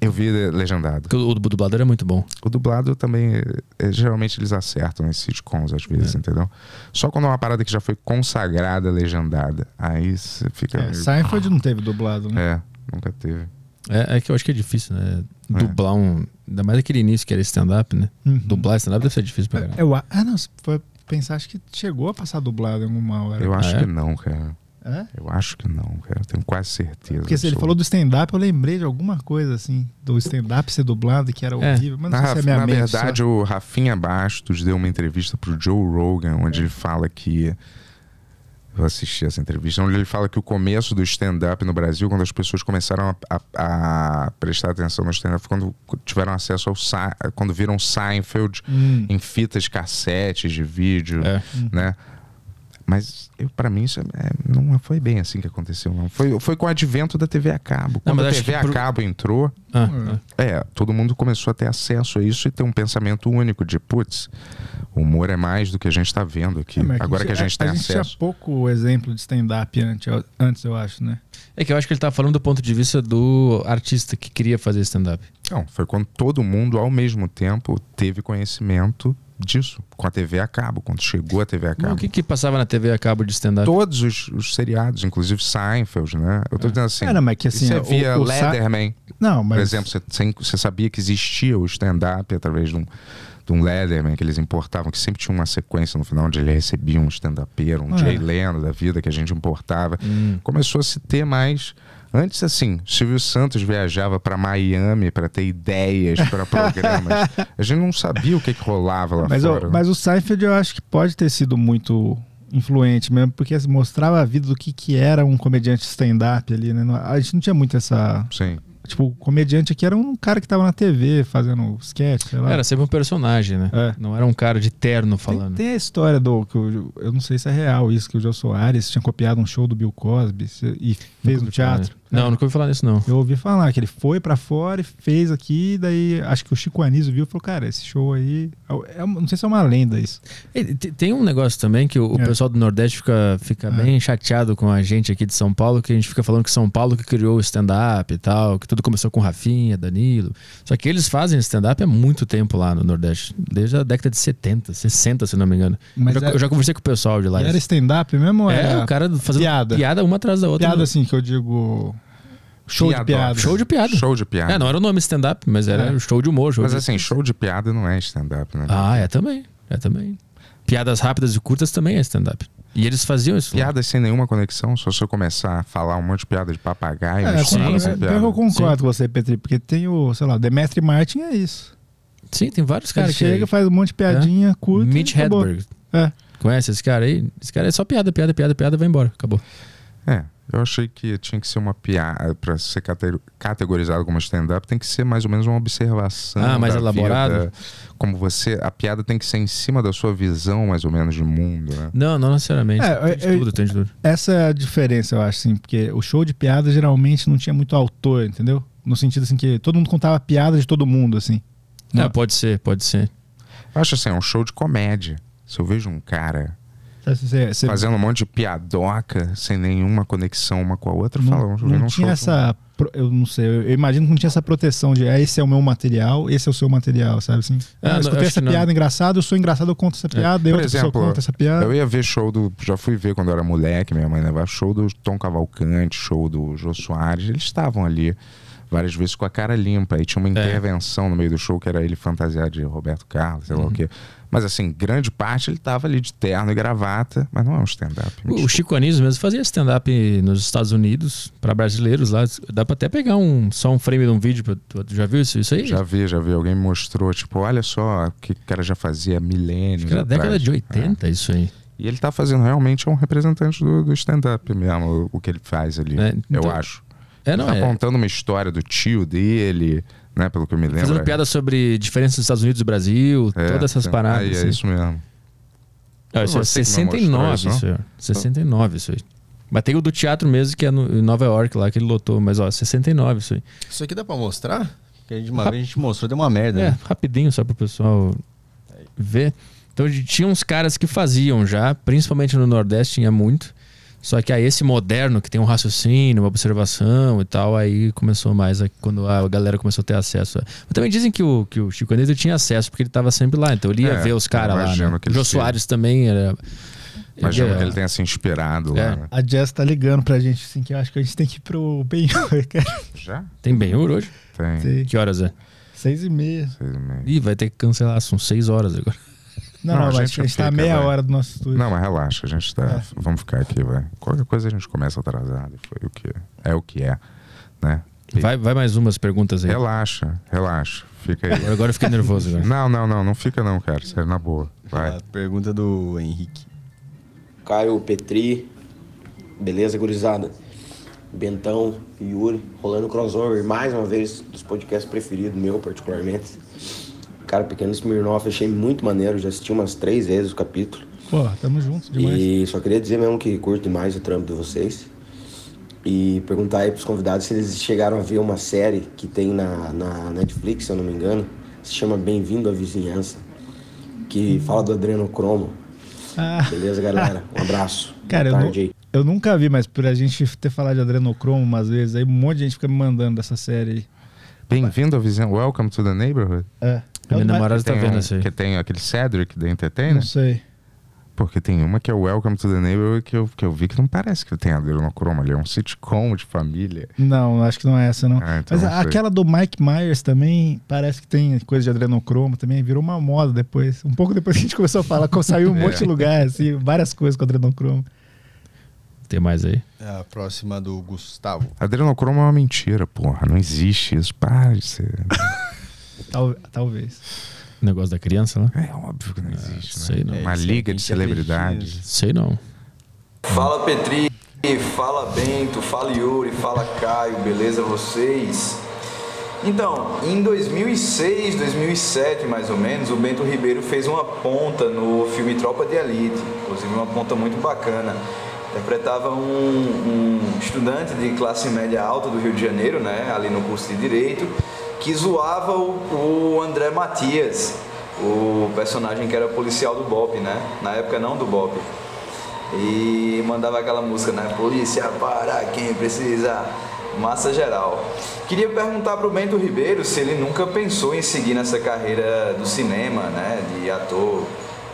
Eu vi legendado.
Porque o, o dublador é muito bom.
O dublado também, é, geralmente eles acertam nesses sitcoms às vezes,
É.
entendeu? Só quando é uma parada que já foi consagrada, legendada. Aí você fica.
É,
meio-
Seinfeld não teve dublado, né?
É, nunca teve.
É, é que eu acho que é difícil, né? Dublar um. Ainda mais aquele início que era stand-up, né?
Uhum.
Dublar stand-up deve ser difícil pra caralho.
Eu, a- ah, não, se for pensar, acho que chegou a passar dublado em alguma hora.
Eu acho
é?
que não, cara.
É?
Eu acho que não, cara. Tenho quase certeza.
Porque se ele falou do stand-up, eu lembrei de alguma coisa assim, do stand-up ser dublado, que era
É.
horrível. Mas não
Na,
sei se é minha
na
mente
verdade,
só.
o Rafinha Bastos deu uma entrevista pro Joe Rogan, onde ele fala que Eu assisti essa entrevista, onde ele fala que o começo do stand-up no Brasil, quando as pessoas começaram a, a- a prestar atenção no stand-up, foi quando tiveram acesso ao Sa- quando viram Seinfeld
Hum.
em fitas cassetes de vídeo,
É.
né? Mas para mim isso é- é- não foi bem assim que aconteceu, não. Foi, foi com o advento da TV a cabo. Quando
mas
a TV
que
a
pro-
cabo entrou,
Ah, ah.
é, todo mundo começou a ter acesso a isso e ter um pensamento único de, putz, o humor é mais do que a gente está vendo aqui.
É, mas
Agora que a gente tem
a gente tinha
acesso.
pouco exemplo de stand-up antes, antes, eu acho, né?
É que eu acho que ele tá falando do ponto de vista do artista que queria fazer stand-up.
Não, foi quando todo mundo, ao mesmo tempo, teve conhecimento disso, com a TV a cabo, quando chegou a TV a cabo.
o que que passava na TV a cabo de stand-up?
Todos os, os seriados, inclusive Seinfeld, né? Eu tô dizendo assim.
É, não, mas que assim,
você
o-
via
o Sa-
Leatherman,
Não, mas.
por exemplo, você, você- você sabia que existia o stand-up através de um, de um Leatherman que eles importavam, que sempre tinha uma sequência no final onde ele recebia um stand-upero, um
Ah,
Jay
é.
Leno da vida que a gente importava.
Hum.
Começou a se ter mais. Antes, assim, Silvio Santos viajava para Miami para ter ideias para <laughs> programas. A gente não sabia o que, que rolava lá
Mas,
fora.
o,
né?
mas o Seinfeld eu acho que pode ter sido muito influente mesmo, porque assim, mostrava a vida do que, que era um comediante stand-up ali, né? A gente não tinha muito essa.
Sim.
Tipo, o comediante aqui era um cara que tava na TV fazendo sketch, sei lá.
Era sempre um personagem, né?
É.
Não era um cara de terno
Tem,
falando.
tem a história do. Que eu, eu não sei se é real isso, que o Jô Soares tinha copiado um show do Bill Cosby e fez no
falar
teatro.
Nisso. Não, nunca ouvi falar nisso, não.
Eu ouvi falar que ele foi pra fora e fez aqui, daí acho que o Chico Anísio viu e falou: Cara, esse show aí. É, uma- não sei se é uma lenda isso.
Te- Tem um negócio também que o, o
É.
pessoal do Nordeste fica, fica
É.
bem chateado com a gente aqui de São Paulo, que a gente fica falando que São Paulo que criou o stand-up e tal, que tudo começou com Rafinha, Danilo. Só que eles fazem stand-up há muito tempo lá no Nordeste, desde a década de 70, 60, se não me engano.
Mas
eu, já,
é-
eu já conversei com o pessoal de lá.
Era stand-up mesmo
É,
era
o cara fazendo
piada?
piada, uma atrás da outra.
Piada assim, que eu digo. Show de piada.
Show de piada.
Show de piada.
É, não era o nome stand-up, mas era
É.
show de humor. Show
Mas
de...
assim, show de piada não é stand-up, né?
Ah, é também. É também. Piadas rápidas e curtas também é stand-up. E eles faziam isso. lá.
Piadas sem nenhuma conexão, só se eu começar a falar um monte de piada de papagaio,
É, sim, é, que eu concordo com você, Petri, porque tem o, sei lá, Demetri Martin é isso.
Sim, tem vários caras que...
chega, faz um monte de piadinha curta.
Mitch. Hedberg.
É.
Conhece esse cara aí? Esse cara é só piada, piada, piada, piada, vai embora. Acabou.
É, eu achei que tinha que ser uma piada, pra ser cate- categorizado como stand-up, tem que ser mais ou menos uma observação.
Ah, mais
da
elaborado?
vida, como você. A piada tem que ser em cima da sua visão, mais ou menos, de mundo, né?
Não, não necessariamente.
É,
tem de
eu-
tudo, tem de tudo.
Essa é a diferença, eu acho, assim, porque o show de piada geralmente não tinha muito autor, entendeu? No sentido assim que todo mundo contava piada de todo mundo, assim.
Não,
Não.
pode ser, pode ser.
Eu acho assim, é um show de comédia. Se eu vejo um cara
Você, você
fazendo um monte de piadoca sem nenhuma conexão uma com a outra,
não, não
um
tinha
show.
essa. pro- Eu não sei, eu eu imagino que não tinha essa proteção de ah, esse é o meu material, esse é o seu material, sabe assim?
Ah,
Ah,
não,
eu escutei essa
não.
piada engraçada, eu sou engraçado, eu conto essa piada, daí
Por
outra pessoa
exemplo,
conta essa piada.
Eu ia ver show do. Já fui ver quando eu era moleque, minha mãe levava show do Tom Cavalcante, show do Jô Soares. Eles estavam ali várias vezes com a cara limpa. E tinha uma
É.
intervenção no meio do show que era ele fantasiado de Roberto Carlos, sei lá
Uhum.
o quê. Mas assim, grande parte ele tava ali de terno e gravata, mas não é um stand-up.
O. Chico Anísio mesmo fazia stand-up nos Estados Unidos para brasileiros lá. Dá pra até pegar um, só um frame de um vídeo. pra- Tu, já viu isso, isso aí?
Já vi, já vi. Alguém mostrou, tipo, olha só o que o cara já fazia milênios.
Era
atrás.
década de 80 isso aí.
E ele tá fazendo realmente é um representante do, do stand-up mesmo, o, o que ele faz ali.
É, então-
eu acho.
É, não,
tá
é.
contando uma história do tio dele, né? Pelo que eu me lembro.
Fazendo piada sobre diferenças dos Estados Unidos e do Brasil,
É,
todas essas
é,
paradas.
Aí,
assim.
é isso mesmo.
Ah, isso é
Você que me
69,
mostrou
isso,
isso,
aí. ó. 69 isso aí. Mas tem o do teatro mesmo, que é no, em Nova York lá, que ele lotou. Mas ó, 69 isso aí.
Isso aqui dá pra mostrar? Porque a gente- uma vez a gente mostrou, deu uma merda.
É,
né?
rapidinho só pro pessoal ver. Então tinha uns caras que faziam já, principalmente no Nordeste tinha muito. Só que aí esse moderno, que tem um raciocínio, uma observação e tal, aí começou mais a- quando a galera começou a ter acesso. Mas também dizem que o, que o Chico Anísio tinha acesso, porque ele tava sempre lá, então ele ia
É,
ver os caras lá. Né?
que
O Jô
seja.
Soares também era.
Imagino
ia-
que ele tenha se inspirado
É.
lá. Né?
A Jess tá ligando pra gente, assim, que eu acho que a gente tem que ir pro bem <laughs> cara.
Já?
Tem bem hoje?
Tem.
Que horas é?
Seis e meia.
Seis e meia.
Ih, vai ter que cancelar, são seis horas agora.
Não,
Não,
não,
a
mas
gente
a gente tá a meia
vai.
hora do nosso estúdio.
Não, mas relaxa, a gente tá. Vamos ficar aqui, vai. Qualquer coisa a gente começa atrasado. Foi o que é o que é, né? E
Vai, vai mais umas perguntas aí.
Relaxa, relaxa. Fica aí.
Agora- eu fiquei nervoso. Agora.
Não, não, não, não fica não, cara. Sério, na boa. Vai.
A pergunta do Henrique.
Caio Petri, Beleza, gurizada? Bentão e Yuri, rolando crossover mais uma vez dos podcasts preferidos, meu particularmente. Cara, Pequeno Smirnoff, achei muito maneiro, já assisti umas três vezes o capítulo.
Pô, tamo juntos demais.
E só queria dizer mesmo que curto demais o trampo de vocês. E perguntar aí pros convidados se eles chegaram a ver uma série que tem na, na Netflix, se eu não me engano. Se chama Bem-vindo à Vizinhança. Que fala do adrenocromo.
Ah.
Beleza, galera? Um abraço. <laughs>
Cara, eu,
Boa tarde aí.
eu nunca vi, mas por a gente ter falado de adrenocromo umas vezes, aí um monte de gente fica me mandando dessa série aí.
Bem-vindo ao vizinho. Welcome to the neighborhood.
É.
Minha
Eu-
namorada tá
Tem
vendo
um-
isso aí.
Que tem aquele Cedric da Entertainer.
Não sei.
Porque tem uma que é o Welcome to the Neighborhood que eu, que eu vi que não parece que tem adrenocromo ali. É um sitcom de família.
Não, acho que não é essa, não.
Ah, então
Mas
não
a- aquela do Mike Myers também parece que tem coisa de adrenocromo também, virou uma moda depois. Um pouco depois que a gente começou a falar, saiu um
É. <laughs>
monte de lugar, assim, várias coisas com adrenocromo.
Tem mais aí?
É a próxima do Gustavo.
Adrenocromo é uma mentira, porra. Não existe isso. Para de ser. <laughs>
Tal- talvez.
O negócio da criança lá?
É óbvio que não existe.
sei
né?
não.
Uma
É, isso
liga de
acredita
celebridades.
Sei não.
Fala Petri, fala Bento, fala Yuri, fala Caio, beleza vocês? Então, em 2006, 2007 mais ou menos, o Bento Ribeiro fez uma ponta no filme Tropa de Elite, inclusive uma ponta muito bacana. Interpretava um, um estudante de classe média alta do Rio de Janeiro, né, ali no curso de Direito, que zoava o, o André Matias, o personagem que era policial do BOP, né? Na época não do BOP. E mandava aquela música, né? Polícia para quem precisa. Massa geral. Queria perguntar pro Bento Ribeiro se ele nunca pensou em seguir nessa carreira do cinema, né? De ator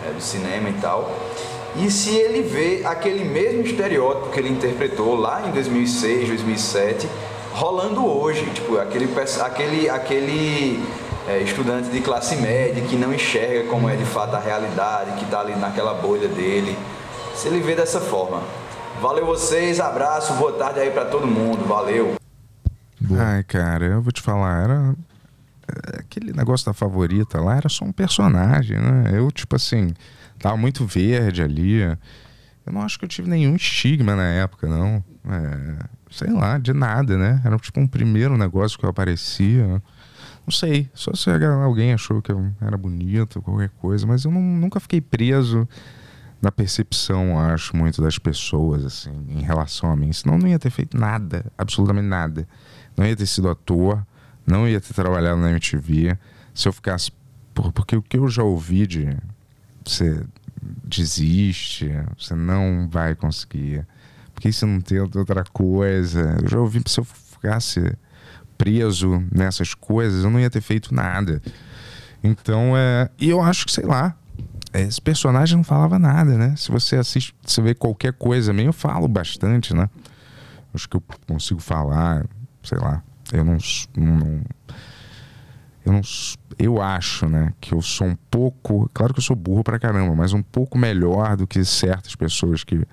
é, do cinema e tal. E se ele vê aquele mesmo estereótipo que ele interpretou lá em 2006, 2007, rolando hoje. Tipo, aquele, aquele, aquele é, estudante de classe média que não enxerga como é de fato a realidade, que tá ali naquela bolha dele se ele vê dessa forma. Valeu vocês, abraço, boa tarde aí pra todo mundo, valeu.
Ai, cara, eu vou te falar, era. é, Aquele negócio da favorita lá era só um personagem, né? Eu, tipo assim, tava muito verde ali. Eu não acho que eu tive nenhum estigma na época, não. É, sei lá, de nada, né? Era tipo um primeiro negócio que eu aparecia. Não sei, só se alguém achou que eu era bonito, qualquer coisa, mas eu não- nunca fiquei preso na percepção, acho, muito das pessoas, assim, em relação a mim. Senão eu não ia ter feito nada, absolutamente nada. Não ia ter sido ator, não ia ter trabalhado na MTV. Se eu ficasse. Por- Porque o que eu já ouvi de você desiste, você não vai conseguir. Porque você não tem outra coisa. Eu já ouvi se eu ficasse preso nessas coisas, eu não ia ter feito nada. Então, é. E eu acho que, sei lá, esse personagem não falava nada, né? Se você assiste, você vê qualquer coisa minha, eu falo bastante, né? Acho que eu consigo falar, sei lá. Eu não. não eu não. Eu acho, né? Que eu sou um pouco. Claro que eu sou burro pra caramba, mas um pouco melhor do que certas pessoas que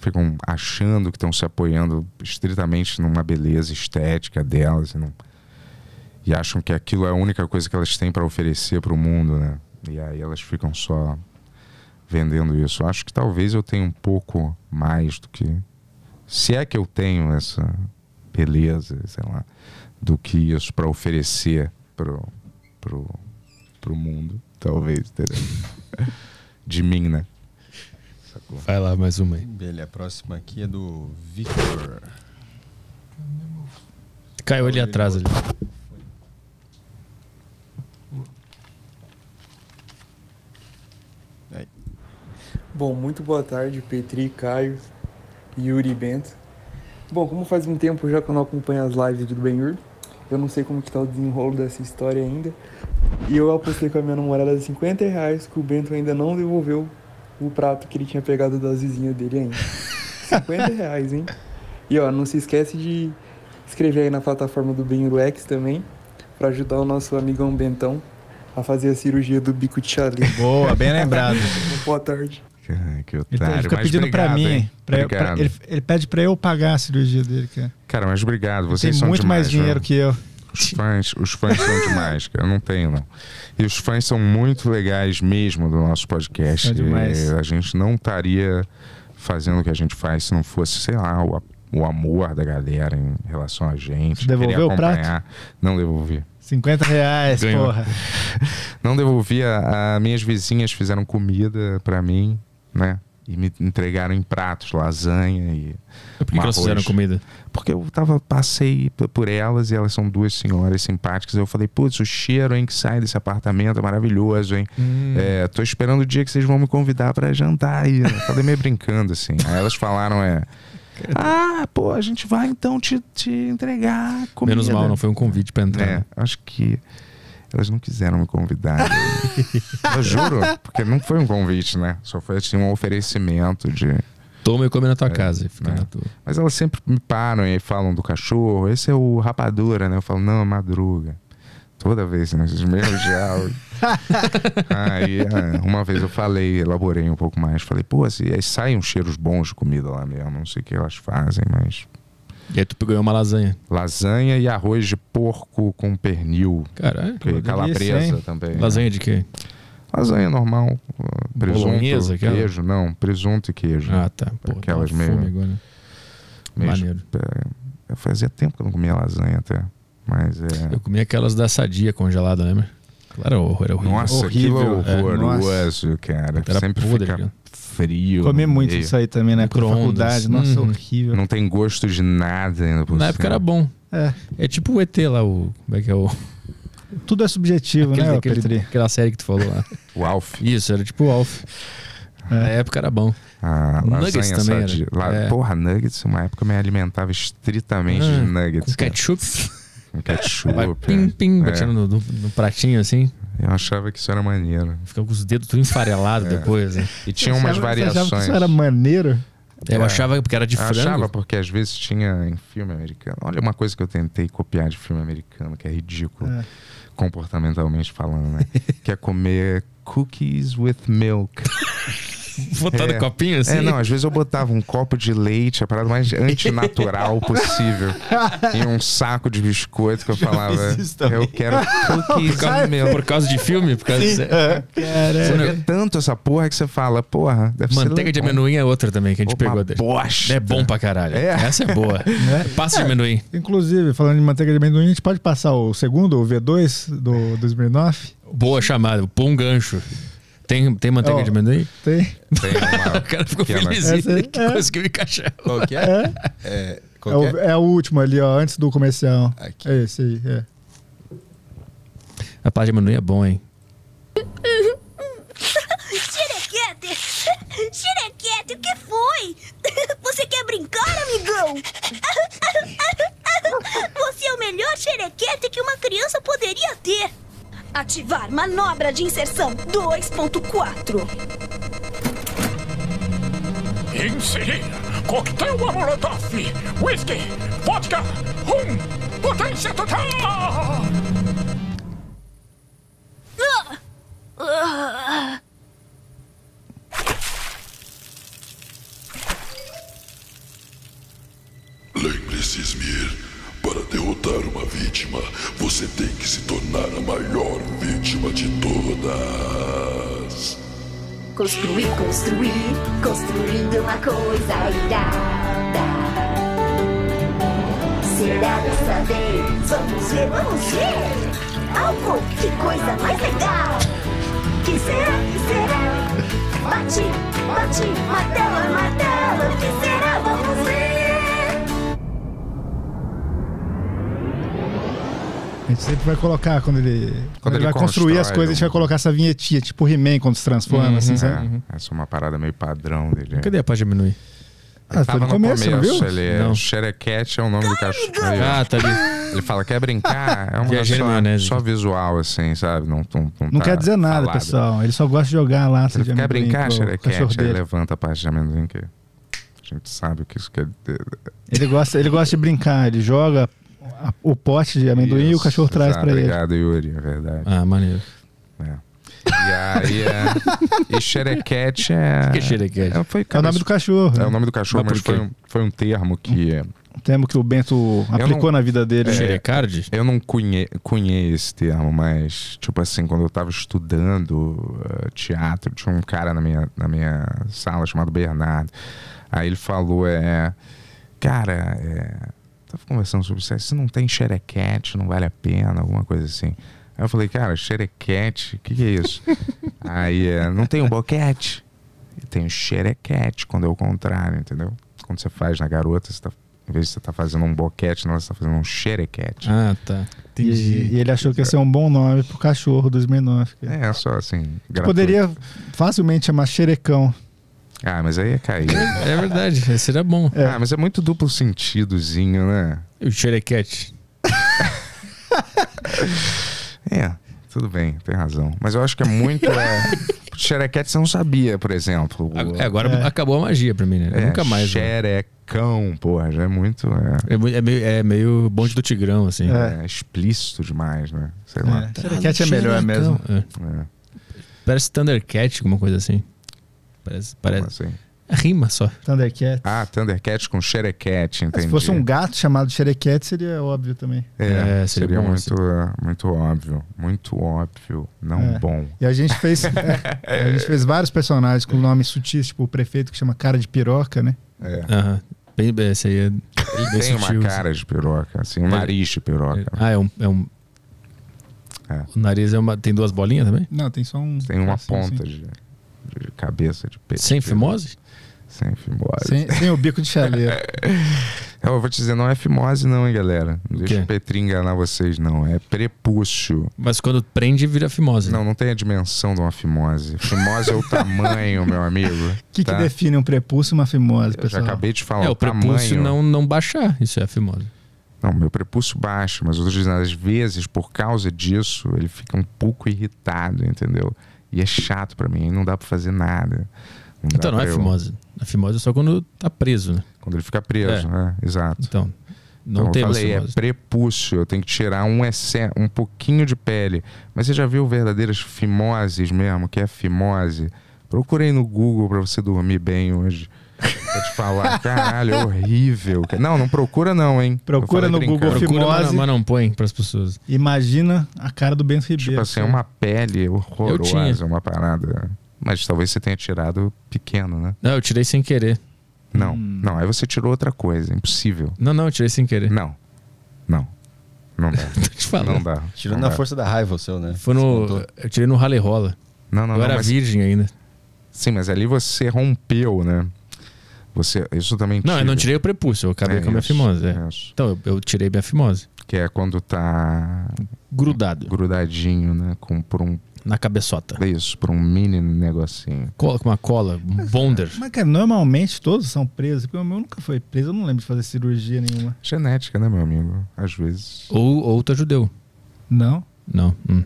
ficam achando que estão se apoiando estritamente numa beleza estética delas e, não- e acham que aquilo é a única coisa que elas têm para oferecer para o mundo, né? E aí elas ficam só vendendo isso. Acho que talvez eu tenha um pouco mais do que se é que eu tenho essa beleza, sei lá, do que isso para oferecer pro, pro, pro mundo, talvez? <laughs> De mim, né? Sacou?
Vai lá, mais uma aí.
Beleza, a próxima aqui é do Victor.
Caiu ali atrás ali.
Bom, muito boa tarde, Petri, Caio, Yuri e Bento. Bom, como faz um tempo já que eu não acompanho as lives do Ben Yuri, eu não sei como que tá o desenrolo dessa história ainda. E eu apostei com a minha namorada 50 reais que o Bento ainda não devolveu o prato que ele tinha pegado das vizinhas dele ainda. <laughs> 50 reais, hein? E ó, não se esquece de inscrever aí na plataforma do Ben X também, para ajudar o nosso amigão Bentão a fazer a cirurgia do bico de chale.
Boa, bem lembrado. <laughs>
Boa tarde.
Que
Ele, tá-
otário.
ele fica
mas
pedindo pra
obrigado,
mim.
hein?
pra eu- pra- ele, ele pede pra eu pagar a cirurgia dele, cara.
Cara, mas obrigado.
Ele
Vocês
tem
são
muito
demais,
mais dinheiro
viu?
que eu.
Os fãs, os fãs são demais, cara. Eu não tenho, não. E os fãs são muito legais mesmo do nosso podcast. E a gente não estaria fazendo o que a gente faz se não fosse, sei lá, o, o amor da galera em relação a gente.
Devolveu
querer
o prato?
Não devolvi.
50 reais,
Ganhou.
porra.
Não devolvi. A, a- minhas vizinhas fizeram comida pra mim, né? E me entregaram em pratos, lasanha e.
Por que, que elas fizeram comida?
Porque eu tava, passei por elas e elas são duas senhoras simpáticas. Eu falei, putz, o cheiro hein, que sai desse apartamento é maravilhoso, hein?
Hum.
É, tô esperando o dia que vocês vão me convidar pra jantar aí. Falei meio brincando, assim. Aí elas falaram, é. Ah, pô, a gente vai então te, te entregar comida.
Menos mal, não foi um convite pra entrar.
É, acho que elas não quiseram me convidar. <laughs> eu juro, porque não foi um convite, né? Só foi assim, um oferecimento de.
Toma e come na tua
É,
casa. E fica
né?
na tua.
Mas elas sempre me param e falam do cachorro. Esse é o rapadura, né? Eu falo, não, é madruga. Toda vez, né? Esses mesmos diálogos. <laughs> aí, é, uma vez eu falei, elaborei um pouco mais. Falei, pô, assim, aí saem uns cheiros bons de comida lá mesmo. Não sei o que elas fazem, mas.
E aí tu ganhou uma lasanha.
Lasanha e arroz de porco com pernil.
Caralho.
Que-
delícia,
Calabresa
hein?
também.
Lasanha de quê?
Lasanha normal. uh, Presunto,
Bolonhesa, aquela?
queijo. Não, presunto e queijo.
Ah, tá. Pô,
Aquelas
tá
meio-
fome agora.
meio-
Maneiro.
é, fazia tempo que eu não comia lasanha até. Mas é.
Eu comi aquelas da sadia congelada, lembra? Claro, era horror, era horrível.
Nossa, aquilo é
Horrível. É,
horroroso, cara.
Era
Sempre
podre,
fica
cara.
Frio.
Comi muito
meio.
isso aí também na época da
Micro-ondas.
faculdade. Nossa,
Uhum.
horrível.
Não tem gosto de nada ainda por
Na época era bom.
É.
É tipo o ET lá, o. Como é que é o.
Tudo é subjetivo,
aquele-
né,
aquele-
Petri?
aquela série que tu falou lá.
O Alf.
Isso, era tipo o Alf. Na época era bom.
A
Nuggets
lasanha
também era.
Lá,
É.
Porra, nuggets, uma época eu me alimentava estritamente
Ah,
de nuggets.
Com ketchup.
Com ketchup.
Vai
é.
pim, pim,
É.
batendo no, no- no pratinho assim.
Eu achava que isso era maneiro.
Fica com os dedos tudo enfarelados
É.
depois. Né?
E tinha umas
achava- você achava
variações.
que isso era maneiro?
Eu
É.
achava porque era de
Eu
frango.
achava porque às vezes tinha em filme americano. Olha uma coisa que eu tentei copiar de filme americano, que é ridículo,
É.
comportamentalmente falando, né? <laughs> que é comer cookies with milk. <laughs>
Botar no
É.
copinho assim.
É, não, às vezes eu botava um copo de leite, a parada mais antinatural <laughs> possível, em um saco de biscoito que eu falava, eu quero cookies
Por causa,
milk.
por causa de filme? Por causa de...
Você vê tanto essa porra que você fala, porra, deve ser
Manteiga de amendoim é outra também que a gente
Uma
pegou. dele.
bosta.
É bom pra caralho.
É?
Essa é boa. <laughs> Passa de amendoim.
Inclusive, falando de manteiga de amendoim, a gente pode passar o segundo, o V2 do, do Smirnoff?
Boa chamada. Pô um gancho. Tem, tem manteiga
Ó,
de amendoim?
Tem.
Tem uma <laughs>
O cara ficou
pequena-
felizinho.
Essa-
que
é.
conseguiu encaixar.
Qual que é?
É,
É,
é,
qual que
o,
é?
é o último ali, ó, antes do comercial.
Aqui.
É esse aí, é.
A pá de amendoim é bom, hein?
Xirequete! Xirequete, o que foi? Você quer brincar, amigão? Você é o melhor xerequete que uma criança poderia ter. Ativar manobra de inserção 2.4.
Inserir coquetel Molotov, whisky, vodka, rum, potência total!
Ah! Ah!
Lembre-se, Smir, para derrotar uma vítima, você tem que se tornar a maior vítima de todas.
Construir, construir, construindo uma coisa irada. Será dessa vez? Vamos ver, vamos ver! Algo, que coisa mais legal! Que será, que será? Bate, bate, martela, martela, que será? Vamos ver!
A gente sempre vai colocar, quando ele, quando ele
ele
vai construir as coisas, a gente
um-
vai colocar essa vinhetinha, tipo He-Man quando se transforma, assim, sabe?
É, essa é uma parada meio padrão dele.
Cadê a pá de amendoim?
Ah, foi
Tava
no
no
começo, não viu?
Ele é
Não.
Xerequete é o nome do cachorro.
Ah, tá ali.
Ele fala, quer brincar? É uma
Viajei na
só,
maionese.
só visual, assim, sabe? Não, não, não,
Não
tá
quer dizer nada,
falado.
pessoal. Ele só gosta de jogar lá.
Ele quer brincar, Xerequete? Aí
dele.
levanta a parte de amendoim que a gente sabe o que isso quer dizer.
Ele gosta, ele gosta de brincar, ele joga a- o pote de amendoim e o
Isso,
cachorro traz pra ele.
Obrigado, Yuri, é verdade.
Ah, maneiro.
É. E aí é. E xerequete é.
O que é xerequete?
É, foi,
É o nome do cachorro.
É o nome do cachorro,
Mas
mas, foi um, foi um termo que
termo que o Bento aplicou
não-
na vida dele.
É,
Xerecard?
Eu não cunhei, cunhei esse termo, mas, tipo assim, quando eu tava estudando eh, teatro, tinha um cara na minha, na minha sala chamado Bernardo. Aí ele falou, é. Cara, é. Tava conversando sobre isso. Se não tem xerequete, não vale a pena, alguma coisa assim. Aí eu falei, cara, xerequete, o que, que é isso? <laughs> Aí é, não tem um boquete? Tem o xerequete, quando é o contrário, entendeu? Quando você faz na garota, você tá, em vez de você tá fazendo um boquete, não, você tá fazendo um xerequete.
Ah, tá.
E, e ele achou que ia ser um bom nome pro cachorro do Smirnoff. cara.
É, só assim. Gratuito.
poderia facilmente chamar xerecão.
Ah, mas aí ia cair.
É verdade, era bom.
Ah, mas é muito duplo sentidozinho, né?
E o xerequete? <laughs>
É, tudo bem, tem razão. Mas eu acho que é muito. É... <laughs> Xerequete você não sabia, por exemplo.
É, agora acabou a magia pra mim, né?
É,
Nunca mais. né?
Xerecão, porra, já é muito. É,
É, é meio, é meio bonde do Tigrão, assim.
é explícito demais, né? Sei lá.
É, xerequete é melhor mesmo.
É.
É.
Parece Thundercat, alguma coisa assim. Parece. parece...
Como assim?
É rima só.
Thundercat.
Ah, Thundercat com Xerequete, entendi.
Se fosse um gato chamado xerequete, seria óbvio também.
É,
É,
seria,
seria bom,
muito, é, muito óbvio. Muito óbvio, não
É.
bom.
E a gente fez. <laughs> é, a gente fez vários personagens com nomes sutis, tipo o prefeito que chama cara de piroca, né?
É.
Aham. Bem, bem, esse aí é. Bem
tem
sutil,
uma
assim.
cara de piroca, assim, um nariz de piroca.
Ah, é um. É um...
É.
O nariz é uma... tem duas bolinhas também?
Não, tem só um.
Tem uma
assim,
ponta
assim.
de, de cabeça de peixe.
Sem fimose?
Sem fimose.
Sem, sem o bico de chaleiro. <laughs>
Eu vou te dizer, não é fimose não, hein, galera. Não deixa o Petri enganar vocês, não. É prepúcio.
Mas quando prende, vira fimose.
Não, não tem a dimensão de uma fimose. Fimose é o tamanho, meu amigo.
O <laughs> que,
tá?
que define um prepúcio e uma fimose,
Eu já
pessoal?
acabei de falar.
É, o prepúcio
tamanho.
não, não baixar, isso é a fimose.
Não, meu prepúcio baixa, mas dizendo, às vezes, por causa disso, ele fica um pouco irritado, entendeu? E é chato pra mim, não dá pra fazer nada. Não
Então não é
eu-
fimose. A fimose é só quando tá preso, né?
Quando ele fica preso,
É.
né? Exato.
Então, não
Então,
temos
eu falei, é prepúcio, eu tenho que tirar um, exce- um pouquinho de pele. Mas você já viu verdadeiras fimoses mesmo, que é fimose? Procurei no Google pra você dormir bem hoje. Pra te falar, caralho, é horrível. Não, não procura não, hein?
Procura
Eu
no Google
brincando.
Procura, mas
fimose.
não, mas não põe pras pessoas.
Imagina a cara do Bento Ribeiro.
Tipo assim, é uma pele
Eu
horrorosa,
tinha.
uma parada. Mas talvez você tenha tirado pequeno, né?
Não, eu tirei sem querer.
Não,
Hum.
não, aí você tirou outra coisa, impossível.
Não, não, eu tirei sem querer.
Não, não, não dá. <laughs>
Tô te falando.
Não dá.
Tirando
não
na
dá.
força da raiva o seu, né?
Foi no. Eu tirei no rally rola.
Não, não,
eu
não.
era
mas-
virgem ainda.
Sim, mas ali você rompeu, né? Você, isso também
Não, eu não
tira.
tirei o prepúcio, eu acabei
É
com a minha
isso,
fimose. é.
é isso.
Então, eu, eu tirei minha fimose.
Que é quando tá
Grudado.
grudadinho, né? Com, por um.
Na cabeçota.
Isso, por um mini negocinho.
Cola com uma cola, um bonder.
Mas, cara, normalmente todos são presos. Porque o meu nunca foi preso, eu não lembro de fazer cirurgia nenhuma.
Genética, né, meu amigo? Às vezes.
Ou, ou tu é judeu.
Não?
Não. hum.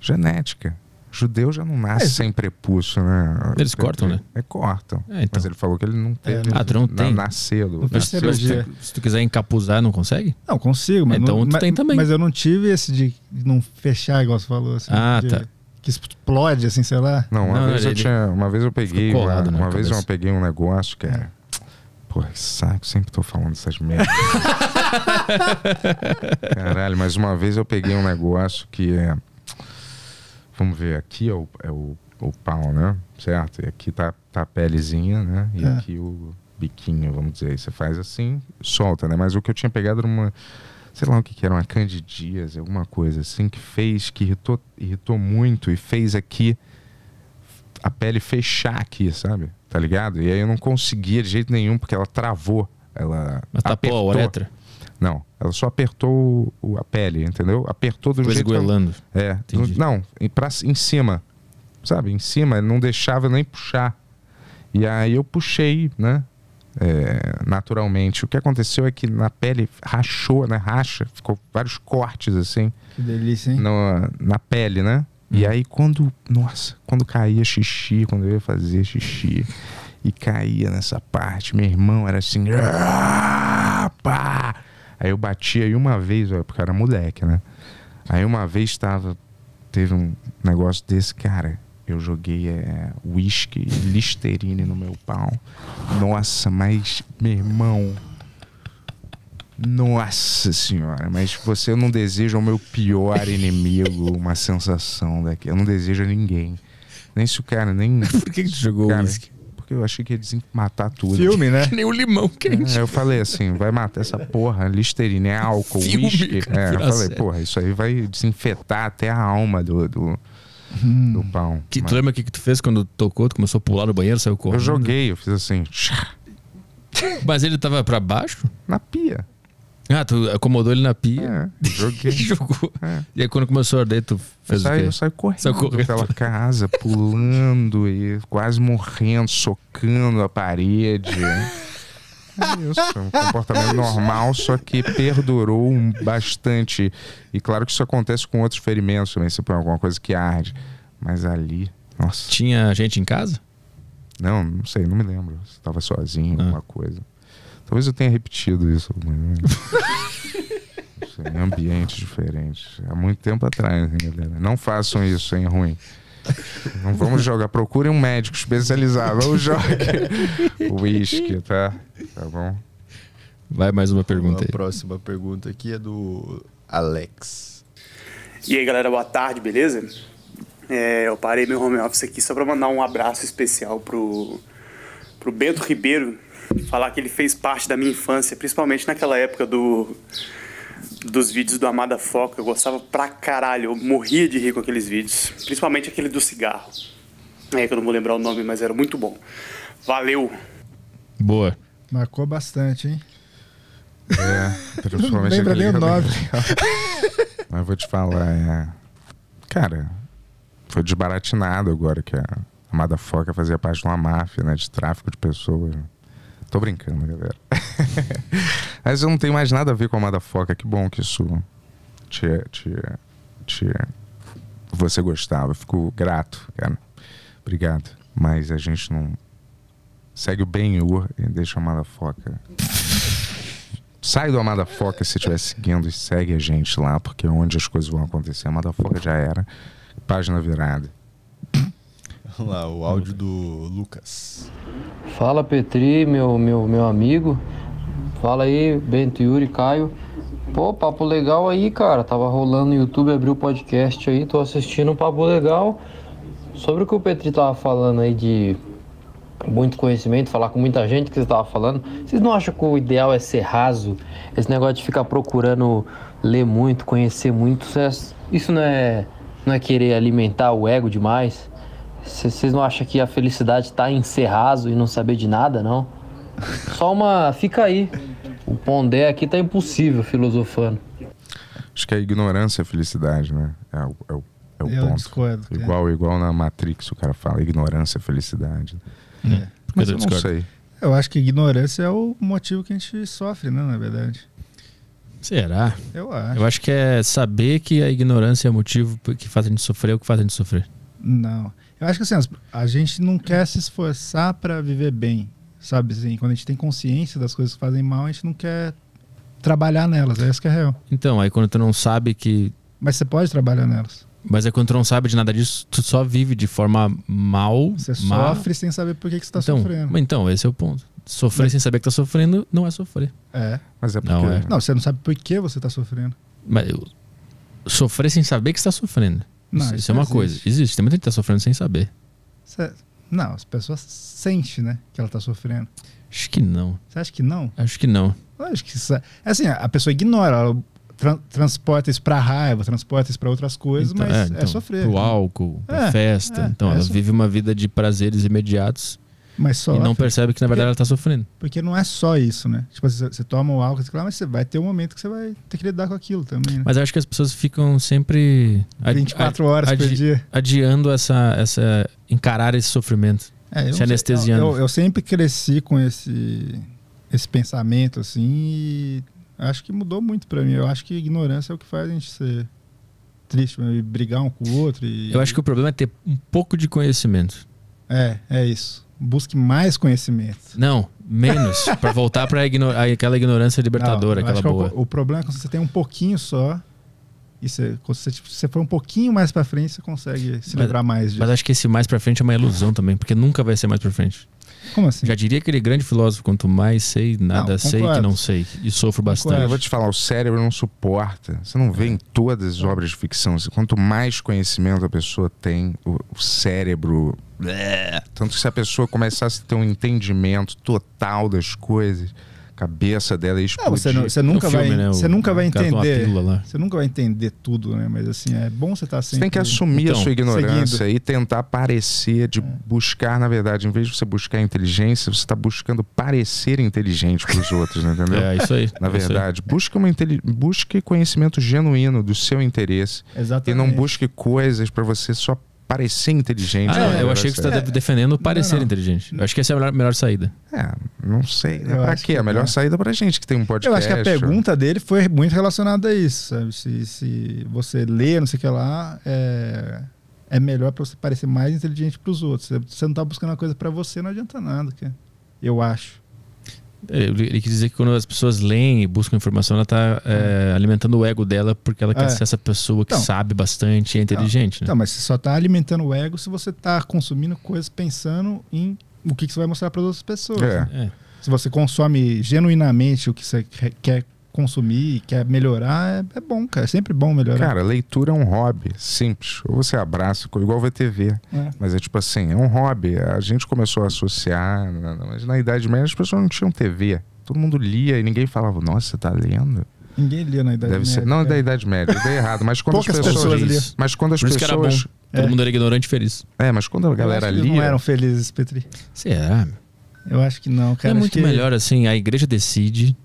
Genética. Judeu já não nasce sem prepúcio, né?
Eles cortam, né?
É, cortam.
É, então.
Mas ele falou que ele não teve.
Ah, tu não tem?
Nascedo.
Fiz
Se, se tu quiser encapuzar, não consegue?
Não, consigo, mas.
Então
não,
tu
mas,
tem também.
Mas eu não tive esse de não fechar, igual você falou. Assim,
Ah,
de-
tá.
Que explode, assim, sei lá.
Não, uma
Não,
vez
ele-
eu tinha. Uma vez eu peguei.
Colado
uma uma vez eu peguei um negócio que é. Pô, que saco, sempre tô falando essas merdas. <laughs> Caralho, mas uma vez eu peguei um negócio que é. Vamos ver, aqui é o, é o, o pau, né? Certo? E aqui tá, tá a pelezinha, né? E
É.
aqui o biquinho, vamos dizer. Aí você faz assim, solta, né? Mas o que eu tinha pegado era uma. Sei lá o que, que era, uma candidíase, alguma coisa assim, que fez, que irritou, irritou muito e fez aqui a pele fechar aqui, sabe? Tá ligado? E aí eu não conseguia de jeito nenhum, porque ela travou. Ela
Mas tapou a
apertou.
uretra?
Não, ela só apertou o- a pele, entendeu? Apertou do
Ficou
jeito ela-
esgoelando.
É,
Entendi.
no- não, em, pra, em cima, sabe? Em cima, não deixava nem puxar. E aí eu puxei, né? É, naturalmente. O que aconteceu é que na pele rachou, né? Racha, ficou vários cortes assim
Que delícia, hein?
no- na pele, né? E aí quando, nossa, quando caía xixi, quando eu ia fazer xixi e caía nessa parte, meu irmão era assim, "Ah, pá!" Aí eu batia aí uma vez, ó, porque eu era moleque, né? Aí uma vez tava, teve um negócio desse, cara, eu joguei é, whisky listerine no meu pau. Nossa, mas, meu irmão, Nossa senhora, mas você não deseja o meu pior inimigo, uma sensação daqui. Eu não desejo a ninguém. Nem se o cara, nem. <laughs>
Por que, que tu jogou
Cara,
uísque?
Porque eu achei que ia matar tudo.
Filme, né? <laughs>
Que nem o limão quente.
É, eu falei assim, vai matar essa porra, listerina, é álcool,
Filme,
uísque.
cara,
É, eu falei,
sério.
porra, isso aí vai desinfetar até a alma do, do, do pão.
Que,
Mas
tu lembra o que, que tu fez quando tocou? Tu começou a pular no banheiro, saiu
eu
correndo?
joguei, eu fiz assim,
Mas ele tava pra baixo?
na pia.
Ah, tu acomodou ele na pia
É, joguei. <laughs>
jogou.
É.
E aí quando começou a arder, tu
Eu
fez o
saí,
quê?
eu saí correndo,
Saiu correndo.
pela casa, pulando e quase morrendo, socando a parede. É isso, um comportamento normal, só que perdurou bastante. E claro que isso acontece com outros ferimentos também, se põe alguma coisa que arde. Mas ali, nossa.
Tinha gente em casa?
Não, não sei, não me lembro. Se estava sozinho,
Ah.
alguma coisa. Talvez eu tenha repetido isso. sei, em ambientes diferentes. Há muito tempo atrás, hein, galera. Não façam isso, hein, ruim. Não vamos jogar. Procurem um médico especializado. Ou jogue <laughs> uísque, tá? Tá bom?
Vai mais uma pergunta
A
aí.
próxima pergunta aqui é do Alex.
E aí galera, boa tarde, beleza? É, eu parei meu home office aqui só pra mandar um abraço especial pro, pro Bento Ribeiro, falar que ele fez parte da minha infância, principalmente naquela época do dos vídeos do Amada Foca. Eu gostava pra caralho, eu morria de rir com aqueles vídeos, principalmente aquele do cigarro. É que eu não vou lembrar o nome, mas era muito bom. Valeu!
Boa.
Marcou bastante, hein?
É, principalmente <laughs>
Lembra nem o nome. <laughs>
Mas eu vou te falar, é. Cara, foi desbaratinado agora que a Amada Foca fazia parte de uma máfia, né? De tráfico de pessoas. Tô brincando, galera. <laughs> Mas eu não tenho mais nada a ver com a Amada Foca. Que bom que isso te, te, te você gostava. Eu fico grato, cara. Obrigado. Mas a gente não. Segue o Ben-Hur e deixa a Amada Foca. Sai do Amada Foca se estiver seguindo e segue a gente lá, porque é onde as coisas vão acontecer. A Amada Foca já era. Página virada.
Vamos <laughs> lá, o áudio do Lucas.
Fala Petri, meu, meu, meu amigo. Fala aí, Bento, Yuri, Caio. Pô, papo legal aí, cara. Tava rolando no YouTube, abri o podcast aí, tô assistindo um papo legal. Sobre o que o Petri tava falando aí de muito conhecimento, falar com muita gente que você tava falando. Vocês não acham que o ideal é ser raso? Esse negócio de ficar procurando ler muito, conhecer muito, isso não é, não é querer alimentar o ego demais? Vocês não acham que a felicidade está em ser raso e não saber de nada, não? Só uma. Fica aí. O Pondé aqui tá impossível filosofando.
Acho que a ignorância é a felicidade, né? É o, é o, é o
Eu
ponto.
discordo.
Igual, igual na Matrix o cara fala, ignorância é felicidade.
É.
Mas
eu
eu não sei.
Eu acho que ignorância é o motivo que a gente sofre, né, na verdade.
Será?
Eu acho.
Eu acho que é saber que a ignorância é o motivo que faz a gente sofrer ou que faz a gente sofrer.
Não. Eu acho que assim, as- a gente não quer se esforçar pra viver bem, sabe? Assim, quando a gente tem consciência das coisas que fazem mal, a gente não quer trabalhar nelas. É isso que é real.
Então, aí quando tu não sabe que.
Mas você pode trabalhar nelas.
Mas é quando tu não sabe de nada disso, tu só vive de forma mal.
Você
má.
sofre sem saber por que, que você tá
então,
sofrendo.
mas Então, esse é o ponto. Sofrer sem saber que tá sofrendo não é sofrer.
É.
Mas é porque.
Não, é.
Não, você não sabe por que você tá sofrendo.
Mas eu- sofrer sem saber que está sofrendo.
Não,
isso,
isso
é uma
existe.
coisa. Existe. Tem muita gente que tá sofrendo sem saber.
Não, as pessoas sentem, né, que ela tá sofrendo.
Acho que não.
Você acha que não?
Acho que não.
Eu acho que isso é é assim, a pessoa ignora, ela tran- transporta isso pra raiva, transporta isso pra outras coisas,
Então,
mas é,
então,
sofrer.
Pro álcool, pra
É,
festa.
é,
então,
é
ela vive uma vida de prazeres imediatos
Mas
e não percebe que na verdade ela tá sofrendo.
Porque não é só isso, né? Tipo, você, você toma o álcool, você fala, mas você vai ter um momento que você vai ter que lidar com aquilo também, né?
Mas eu acho que as pessoas ficam sempre. adi-
24 horas por
adi-
dia.
Adiando essa, essa. encarar esse sofrimento.
É,
se
sei,
anestesiando.
Eu, eu sempre cresci com esse, esse pensamento, assim, e acho que mudou muito pra mim. Eu acho que ignorância é o que faz a gente ser triste, brigar um com o outro. E...
Eu acho que o problema é ter um pouco de conhecimento.
É, é isso. Busque mais conhecimento.
Não, menos. <laughs> pra voltar pra igno aquela ignorância libertadora,
Não,
aquela
acho que é
boa.
O, o problema é quando você tem um pouquinho só. E você, quando você, tipo, se você for um pouquinho mais pra frente, você consegue se
Mas-
livrar mais disso.
Mas acho que esse mais pra frente é uma ilusão também, porque nunca vai ser mais pra frente.
Como assim?
Já diria aquele grande filósofo, quanto mais sei, nada
Não,
sei que não sei. E sofro bastante.
Eu vou te falar, o cérebro não suporta. Você não vê em todas as obras de ficção. Quanto mais conhecimento a pessoa tem, o cérebro. É. Tanto que se a pessoa começasse a ter um entendimento total das coisas, a cabeça dela ia explodir.
você, não- você nunca
É filme,
vai,
né? O-
você nunca vai
o toma uma
entender. Você nunca vai entender tudo, né? Mas assim, é bom você estar
Você
sempre.
tem que assumir a
Então,
sua ignorância
seguindo.
e tentar parecer, de buscar, na verdade, em vez de você buscar inteligência, você está buscando parecer inteligente para os outros, né, entendeu?
É, isso aí.
Na
é isso aí.
verdade, busque, uma busque conhecimento genuíno do seu interesse e
Exatamente.
não busque coisas para você só parecer inteligente.
Ah,
né,
eu achei que você está defendendo parecer
Não, não.
inteligente. Eu acho que essa é a melhor, melhor saída.
É, não sei. Né? Pra quê?
que
A melhor
é.
saída pra gente que tem um podcast.
Eu acho que a pergunta dele foi muito relacionada a isso, sabe? Se, se você lê, não sei o que lá, é, é melhor pra você parecer mais inteligente pros outros. Se você não tá buscando uma coisa pra você, não adianta nada, cara. Eu acho.
Ele, ele quis dizer que quando as pessoas leem e buscam informação, ela está alimentando o ego dela porque ela quer
É.
ser essa pessoa que
Então.
sabe bastante e é inteligente. né?
Então, mas você só tá alimentando o ego se você tá consumindo coisas pensando em o que, que você vai mostrar para outras pessoas.
É.
né?
É.
Se você consome genuinamente o que você quer- quer consumir e quer melhorar, é, é bom, cara. É sempre bom melhorar.
Cara, leitura é um hobby simples. Ou você abraça, igual VTV.
É.
Mas é tipo assim, é um hobby. A gente começou a associar, mas na Idade Média as pessoas não tinham TV. Todo mundo lia e ninguém falava, nossa, você tá lendo?
Ninguém lia na idade
Deve ser.
média,
Não, é da. Idade Média, eu dei errado. Mas quando
Poucas
as pessoas.
pessoas.
Mas quando as
Por isso que era bom.
pessoas.
Todo
É.
mundo era ignorante e feliz.
É, mas quando a
Eu
galera
acho que eles
lia.
não eram felizes, Petri.
Será?
Eu acho que não, cara.
é
Acho
muito
que-
melhor assim, a igreja decide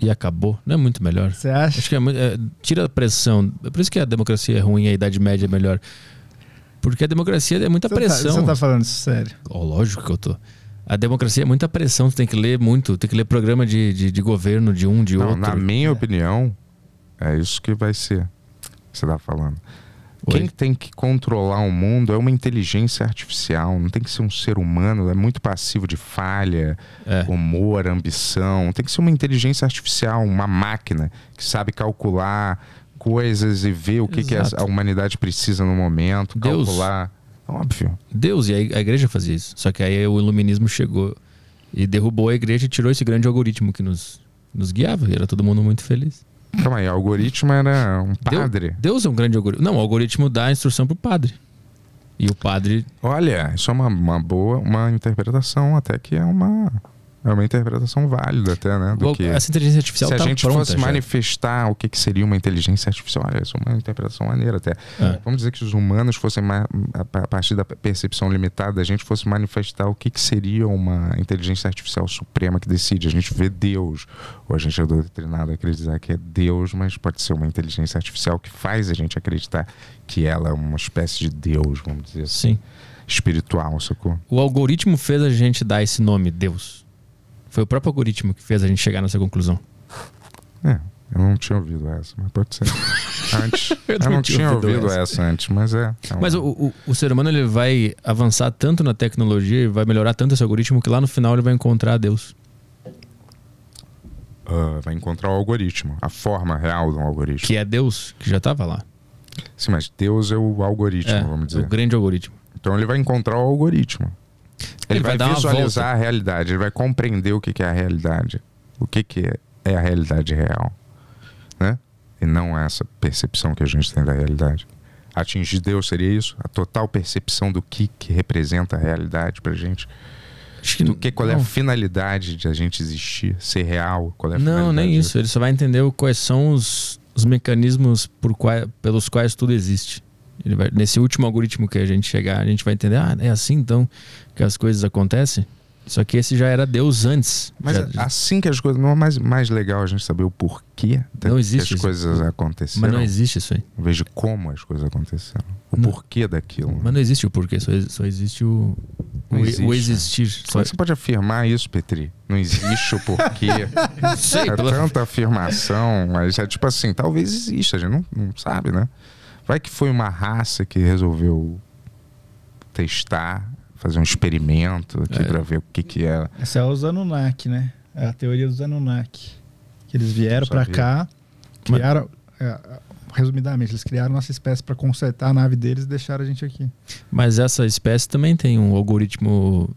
e acabou. Não é muito melhor.
Você acha?
Acho que é muito, é, tira a pressão. É por isso que a democracia é ruim e a idade média é melhor. Porque a democracia é muita
Você tá-
pressão.
Você tá falando isso sério?
Ó, lógico que eu tô. A democracia é muita pressão, tu tem que ler muito, tem que ler programa de, de, de governo de um, de
Não,
outro.
na minha opinião, é isso que vai ser. que Você tá falando.
Oi?
Quem tem que controlar o mundo é uma inteligência artificial, não tem que ser um ser humano, é muito passivo de falha,
É.
humor, ambição. Tem que ser uma inteligência artificial, uma máquina que sabe calcular coisas e ver o que, que a humanidade precisa no momento,
Deus.
calcular. Óbvio.
Deus e a igreja fazia isso. Só que aí o iluminismo chegou e derrubou a igreja e tirou esse grande algoritmo que nos, nos guiava. E era todo mundo muito feliz.
Calma aí, o algoritmo era um padre.
Deus é um grande algoritmo. Não, o algoritmo dá a instrução pro padre. E o padre.
Olha, isso é uma, uma boa uma interpretação, até que é uma é uma interpretação válida até, né? Do que
Essa inteligência artificial
se a
tá
gente
pronta
fosse
já.
manifestar o que, que seria uma inteligência artificial, olha, isso é uma interpretação maneira até.
É.
Vamos dizer que os humanos fossem a partir da percepção limitada, a gente fosse manifestar o que, que seria uma inteligência artificial suprema que decide. A gente vê Deus, ou a gente é doutrinado a acreditar que é Deus, mas pode ser uma inteligência artificial que faz a gente acreditar que ela é uma espécie de Deus, vamos dizer assim,
Sim.
espiritual, sacou?
O algoritmo fez a gente dar esse nome, Deus. Foi o próprio algoritmo que fez a gente chegar nessa conclusão.
É, eu não tinha ouvido essa, mas pode ser. <laughs> Antes. eu, não, tinha ouvido essa. antes, mas é. é um-
Mas o, o, o ser humano ele vai avançar tanto na tecnologia, e vai melhorar tanto esse algoritmo que lá no final ele vai encontrar Deus.
ah, vai encontrar o algoritmo, a forma real do algoritmo.
Que é Deus, que já estava lá.
Sim, mas Deus é o algoritmo,
É,
vamos dizer.
o grande algoritmo.
Então ele vai encontrar o algoritmo. Ele,
Ele
vai,
vai
visualizar a realidade, ele vai compreender o que, que é a realidade. O que, que é, a realidade real. Né? E não essa percepção que a gente tem da realidade. Atingir Deus seria isso? A total percepção do que, que representa a realidade pra gente.
Acho que
do que, qual é a
não.
finalidade de a gente existir, ser real, qual é a
Não, nem isso. Ele só vai entender quais são os, os mecanismos por quai- pelos quais tudo existe. Ele vai, nesse último algoritmo que a gente chegar, a gente vai entender, ah, é assim então que as coisas acontecem. Só que esse já era Deus antes.
Mas
Já-
assim que as coisas. Não é mais, mais legal a gente saber o porquê da,
Não existe
que as
isso.
coisas aconteceram.
Mas não existe isso aí.
Em vez de como as coisas aconteceram. O
Não.
porquê daquilo.
Mas não existe o porquê, só, só existe o, o,
existe,
o existir.
Como
Só,
é que você pode afirmar isso, Petri? Não existe o porquê. <laughs>
Sei,
é
pela-
tanta afirmação, mas é tipo assim, talvez exista, a gente não, não sabe, né? Vai que foi uma raça que resolveu testar, fazer um experimento aqui
É.
pra ver o que que é.
Essa é os Anunnaki, né? É a teoria dos Anunnaki. Que eles vieram pra
Sabia.
cá, criaram. é, resumidamente, eles criaram nossa espécie pra consertar a nave deles e deixaram a gente aqui.
Mas essa espécie também tem um algoritmo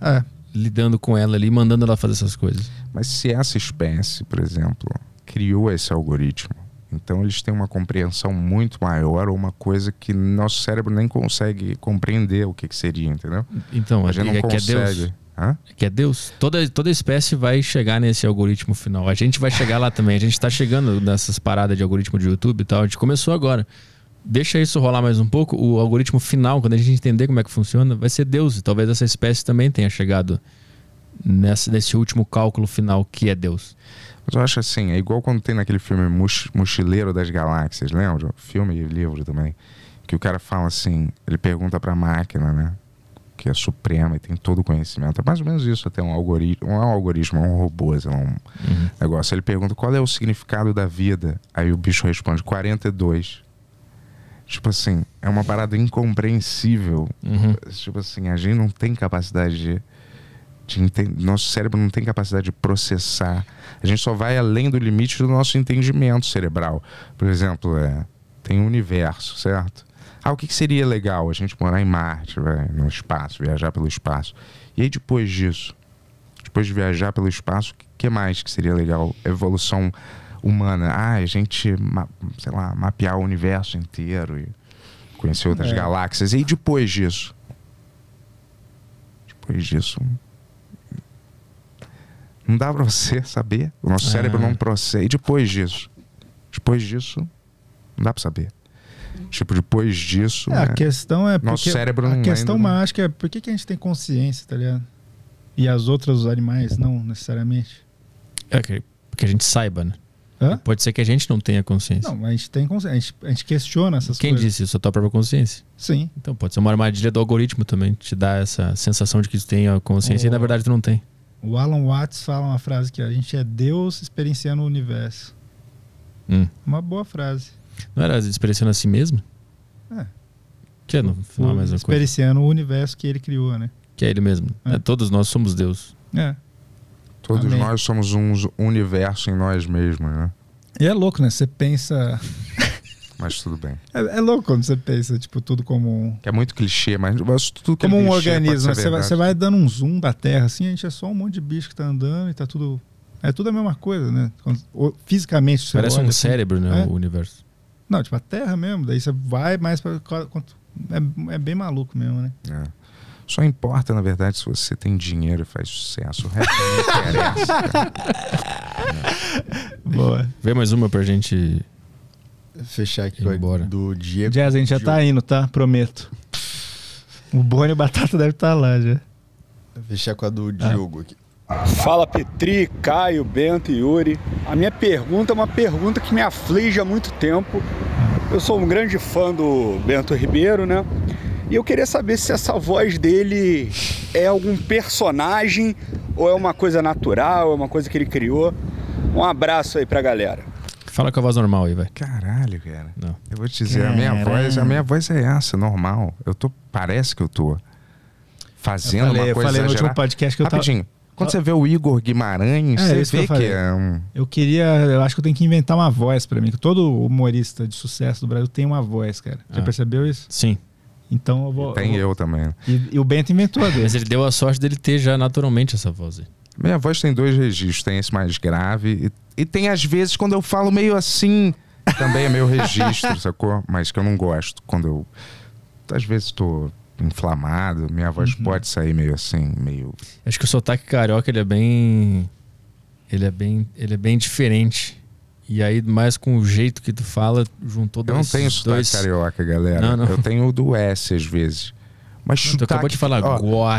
É.
lidando com ela ali, mandando ela fazer essas coisas.
Mas se essa espécie, por exemplo, criou esse algoritmo, então eles têm uma compreensão muito maior ou uma coisa que nosso cérebro nem consegue compreender o que, que seria, entendeu?
Então,
a gente não
é que é Deus.
consegue. Hã?
Que é Deus. Toda, toda espécie vai chegar nesse algoritmo final. A gente vai chegar lá também. A gente tá chegando nessas paradas de algoritmo de YouTube e tal. A gente começou agora. Deixa isso rolar mais um pouco. O algoritmo final, quando a gente entender como é que funciona, vai ser Deus. E talvez essa espécie também tenha chegado nessa, nesse último cálculo final que é Deus.
Mas eu acho assim, é igual quando tem naquele filme Moch- Mochileiro das Galáxias, lembra? Filme e livro também. Que o cara fala assim, ele pergunta pra máquina, né? Que é suprema e tem todo o conhecimento. É mais ou menos isso, até um algoritmo. Não é um algoritmo, é um robô, é um negócio. Ele pergunta qual é o significado da vida. Aí o bicho responde 42. Tipo assim, é uma parada incompreensível. Tipo assim, a gente não tem capacidade de, Nosso cérebro não tem capacidade de processar. A gente só vai além do limite do nosso entendimento cerebral. Por exemplo, é, tem um universo, certo? Ah, o que, que seria legal? A gente morar em Marte, vai, no espaço, viajar pelo espaço. E aí depois disso? Depois de viajar pelo espaço, o que mais que seria legal? Evolução humana. Ah, a gente, sei lá, mapear o universo inteiro e conhecer outras
É.
galáxias. E aí depois disso? Depois disso. Não dá pra você saber. O nosso
Ah.
cérebro não processa. E depois disso? Depois disso, não dá pra saber. Tipo, depois disso.
É, a
né,
questão é
Nosso
porque
cérebro
a
não
questão
ainda
que é por que, que a gente tem consciência, tá ligado? E as outras os animais não necessariamente.
É que, que a gente saiba, né?
Hã?
Pode ser que a gente não tenha consciência.
Não, a gente tem consciência, a gente, a gente questiona essas
Quem
coisas.
disse isso? A tua própria consciência?
Sim.
Então pode ser uma armadilha do algoritmo também. Te dá essa sensação de que tu tem a consciência e na
Oh.
verdade tu não tem.
O Alan Watts fala uma frase que a gente é Deus experienciando o universo.
Hum.
Uma boa frase.
Não era experienciando a si mesmo?
É.
Que é no final a mesma coisa.
experienciando o universo que ele criou, né?
Que é ele mesmo.
É.
É, todos nós somos Deus.
É.
Todos
Amém.
nós somos um universo em nós mesmos, né?
E é louco, né? Você pensa. <laughs>
Mas tudo bem.
É, é louco quando você pensa, tipo, tudo como um.
Que é muito clichê, mas mas tudo que é
Como um
clichê
organismo. Você vai, você vai dando um zoom da Terra, assim, a gente é só um monte de bicho que tá andando e tá tudo. É tudo a mesma coisa, né? Quando- o- fisicamente você
Parece
olha,
um
assim,
cérebro, né?
é.
O universo.
Não, tipo, a Terra mesmo. Daí você vai mais pra. quanto- É, é bem maluco mesmo, né?
É. Só importa, na verdade, se você tem dinheiro e faz sucesso. O resto não interessa. <laughs>
Boa.
Vê mais uma pra gente.
Fechar aqui
embora.
do Diego.
Jazz, a gente já tá indo, tá? Prometo. O Boni e o Batata deve estar lá já.
Fechar com a do Diogo aqui.
Fala Petri, Caio, Bento e Yuri. A minha pergunta é uma pergunta que me aflige há muito tempo. Eu sou um grande fã do Bento Ribeiro, né? E eu queria saber se essa voz dele é algum personagem ou é uma coisa natural, é uma coisa que ele criou. Um abraço aí pra galera.
Fala com a voz normal aí, vai.
Caralho, cara.
Não.
Eu vou te dizer, a minha
Caralho.
voz, a minha voz é essa, normal. Eu tô, parece que eu tô fazendo
Eu falei-
uma
eu
coisa
falei no último podcast que eu tava-
Rapidinho. Quando você vê o Igor Guimarães,
É,
você
isso que
vê
eu
que,
falei.
é um...
Eu queria. Eu acho que eu tenho que inventar uma voz pra mim. que Todo humorista de sucesso do Brasil tem uma voz, cara. Já
Ah.
percebeu isso?
Sim.
Então eu vou.
Tem
eu.
eu também.
E, e o Bento inventou a dele.
Mas ele deu a sorte dele ter já naturalmente essa voz aí.
Minha voz tem dois registros. Tem esse mais grave e, e tem às vezes quando eu falo meio assim, também é meu registro, <laughs> sacou? Mas que eu não gosto. Quando eu, às vezes, tô inflamado, minha voz
Uhum.
pode sair meio assim, meio...
Acho que o sotaque carioca ele é bem. Ele é bem. Ele é bem diferente. E aí, mais com o jeito que tu fala, juntou
Eu não
dois.
tenho sotaque
dois...
carioca, galera.
Não, não.
Eu tenho o do S às vezes. Mas
Não, tu
sotaque,
acabou de falar.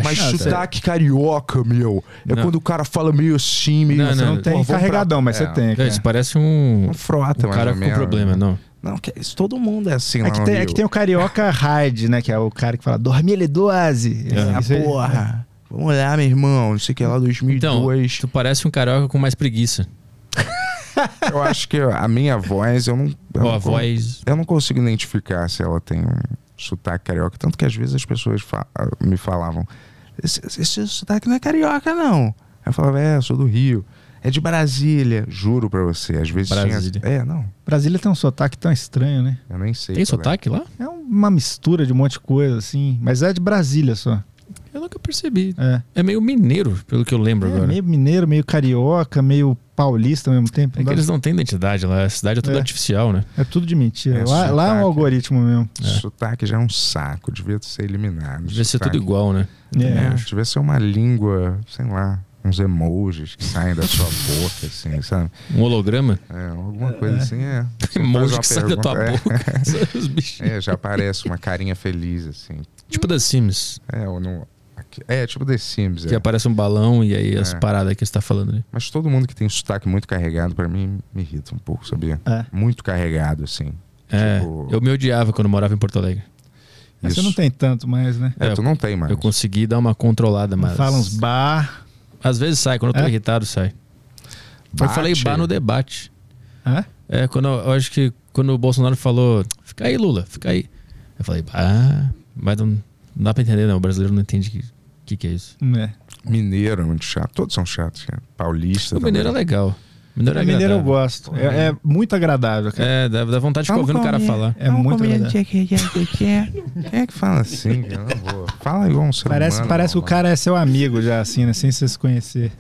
Mas
Não,
sotaque carioca, meu. É
Não.
quando o cara fala meio assim, meio
Não,
assim.
não,
Não tem
Pô, vamos pra-
carregadão, mas
É.
você tem.
Não,
Cara.
isso parece um.
Um frota,
um cara com
menos.
problema, não.
Não, que isso, todo mundo é assim
É que, tem, é que tem o carioca hard, né? Que é o cara que fala 2012.
Ah,
Isso aí-
porra. Vamos lá, meu irmão. Não sei o que lá, 2002.
Então, tu parece um carioca com mais preguiça. <laughs>
Eu acho que a minha voz, eu não. Eu,
Ó, a
não,
voz.
eu não consigo identificar se ela tem um sotaque carioca. Tanto que às vezes as pessoas fa- me falavam: esse, esse sotaque não é carioca, não. Eu falava: é, eu sou do Rio. É de Brasília, juro pra você. Às vezes
Brasília.
tinha. É, não.
Brasília tem um sotaque tão estranho, né?
Eu nem sei.
Tem
é.
sotaque lá?
É uma mistura de um monte de coisa, assim. Mas é de Brasília só.
Eu nunca percebi.
É.
É meio mineiro, pelo que eu lembro
É,
agora.
meio mineiro, meio carioca, meio paulista ao mesmo tempo.
É que eles não têm identidade lá. A cidade é tudo
É.
artificial, né?
É tudo de mentira.
É,
lá, lá é um
sotaque.
algoritmo mesmo.
Sotaque já é um saco, devia ser eliminado.
Devia ser tudo
Sotaque.
igual, né?
É.
devia ser uma língua, sei lá, uns emojis que saem da sua boca, assim, sabe?
Um holograma?
É, alguma coisa assim, é. <laughs>
Emoji que sai da tua
pergunta,
boca. <laughs>
É. É, já aparece uma carinha feliz, assim.
Tipo The Sims.
É, ou não. É, tipo The Sims.
Que
é.
aparece um balão e aí as
É.
paradas que você tá falando ali.
Mas todo mundo que tem sotaque muito carregado, pra mim, me irrita um pouco, sabia?
É.
Muito carregado, assim.
É,
Tipo,
eu me odiava quando eu morava em Porto Alegre.
Mas Você não tem tanto mais, né?
É, tu não tem mais.
Eu consegui dar uma controlada, mas...
Fala uns bar.
Às vezes sai, quando eu tô
É?
irritado, sai. Eu
Bate.
falei bar no debate.
É?
É, quando eu, eu acho que quando o Bolsonaro falou, fica aí, Lula, fica aí. Eu falei, ah, mas não, não dá pra entender, não. O brasileiro não entende o que, que, é isso.
É.
Mineiro é muito chato. Todos são chatos, cara. Paulista
O mineiro é
também.
legal. Mineiro é,
É, mineiro eu
agradável.
gosto. É, é muito agradável, cara.
É, dá, dá vontade de ficar ouvindo o cara falar.
É muito agradável.
Quem é que fala assim? cara? Fala igual um ser
Parece,
humano.
parece que o cara é seu amigo já, assim, né? Sem você se conhecer.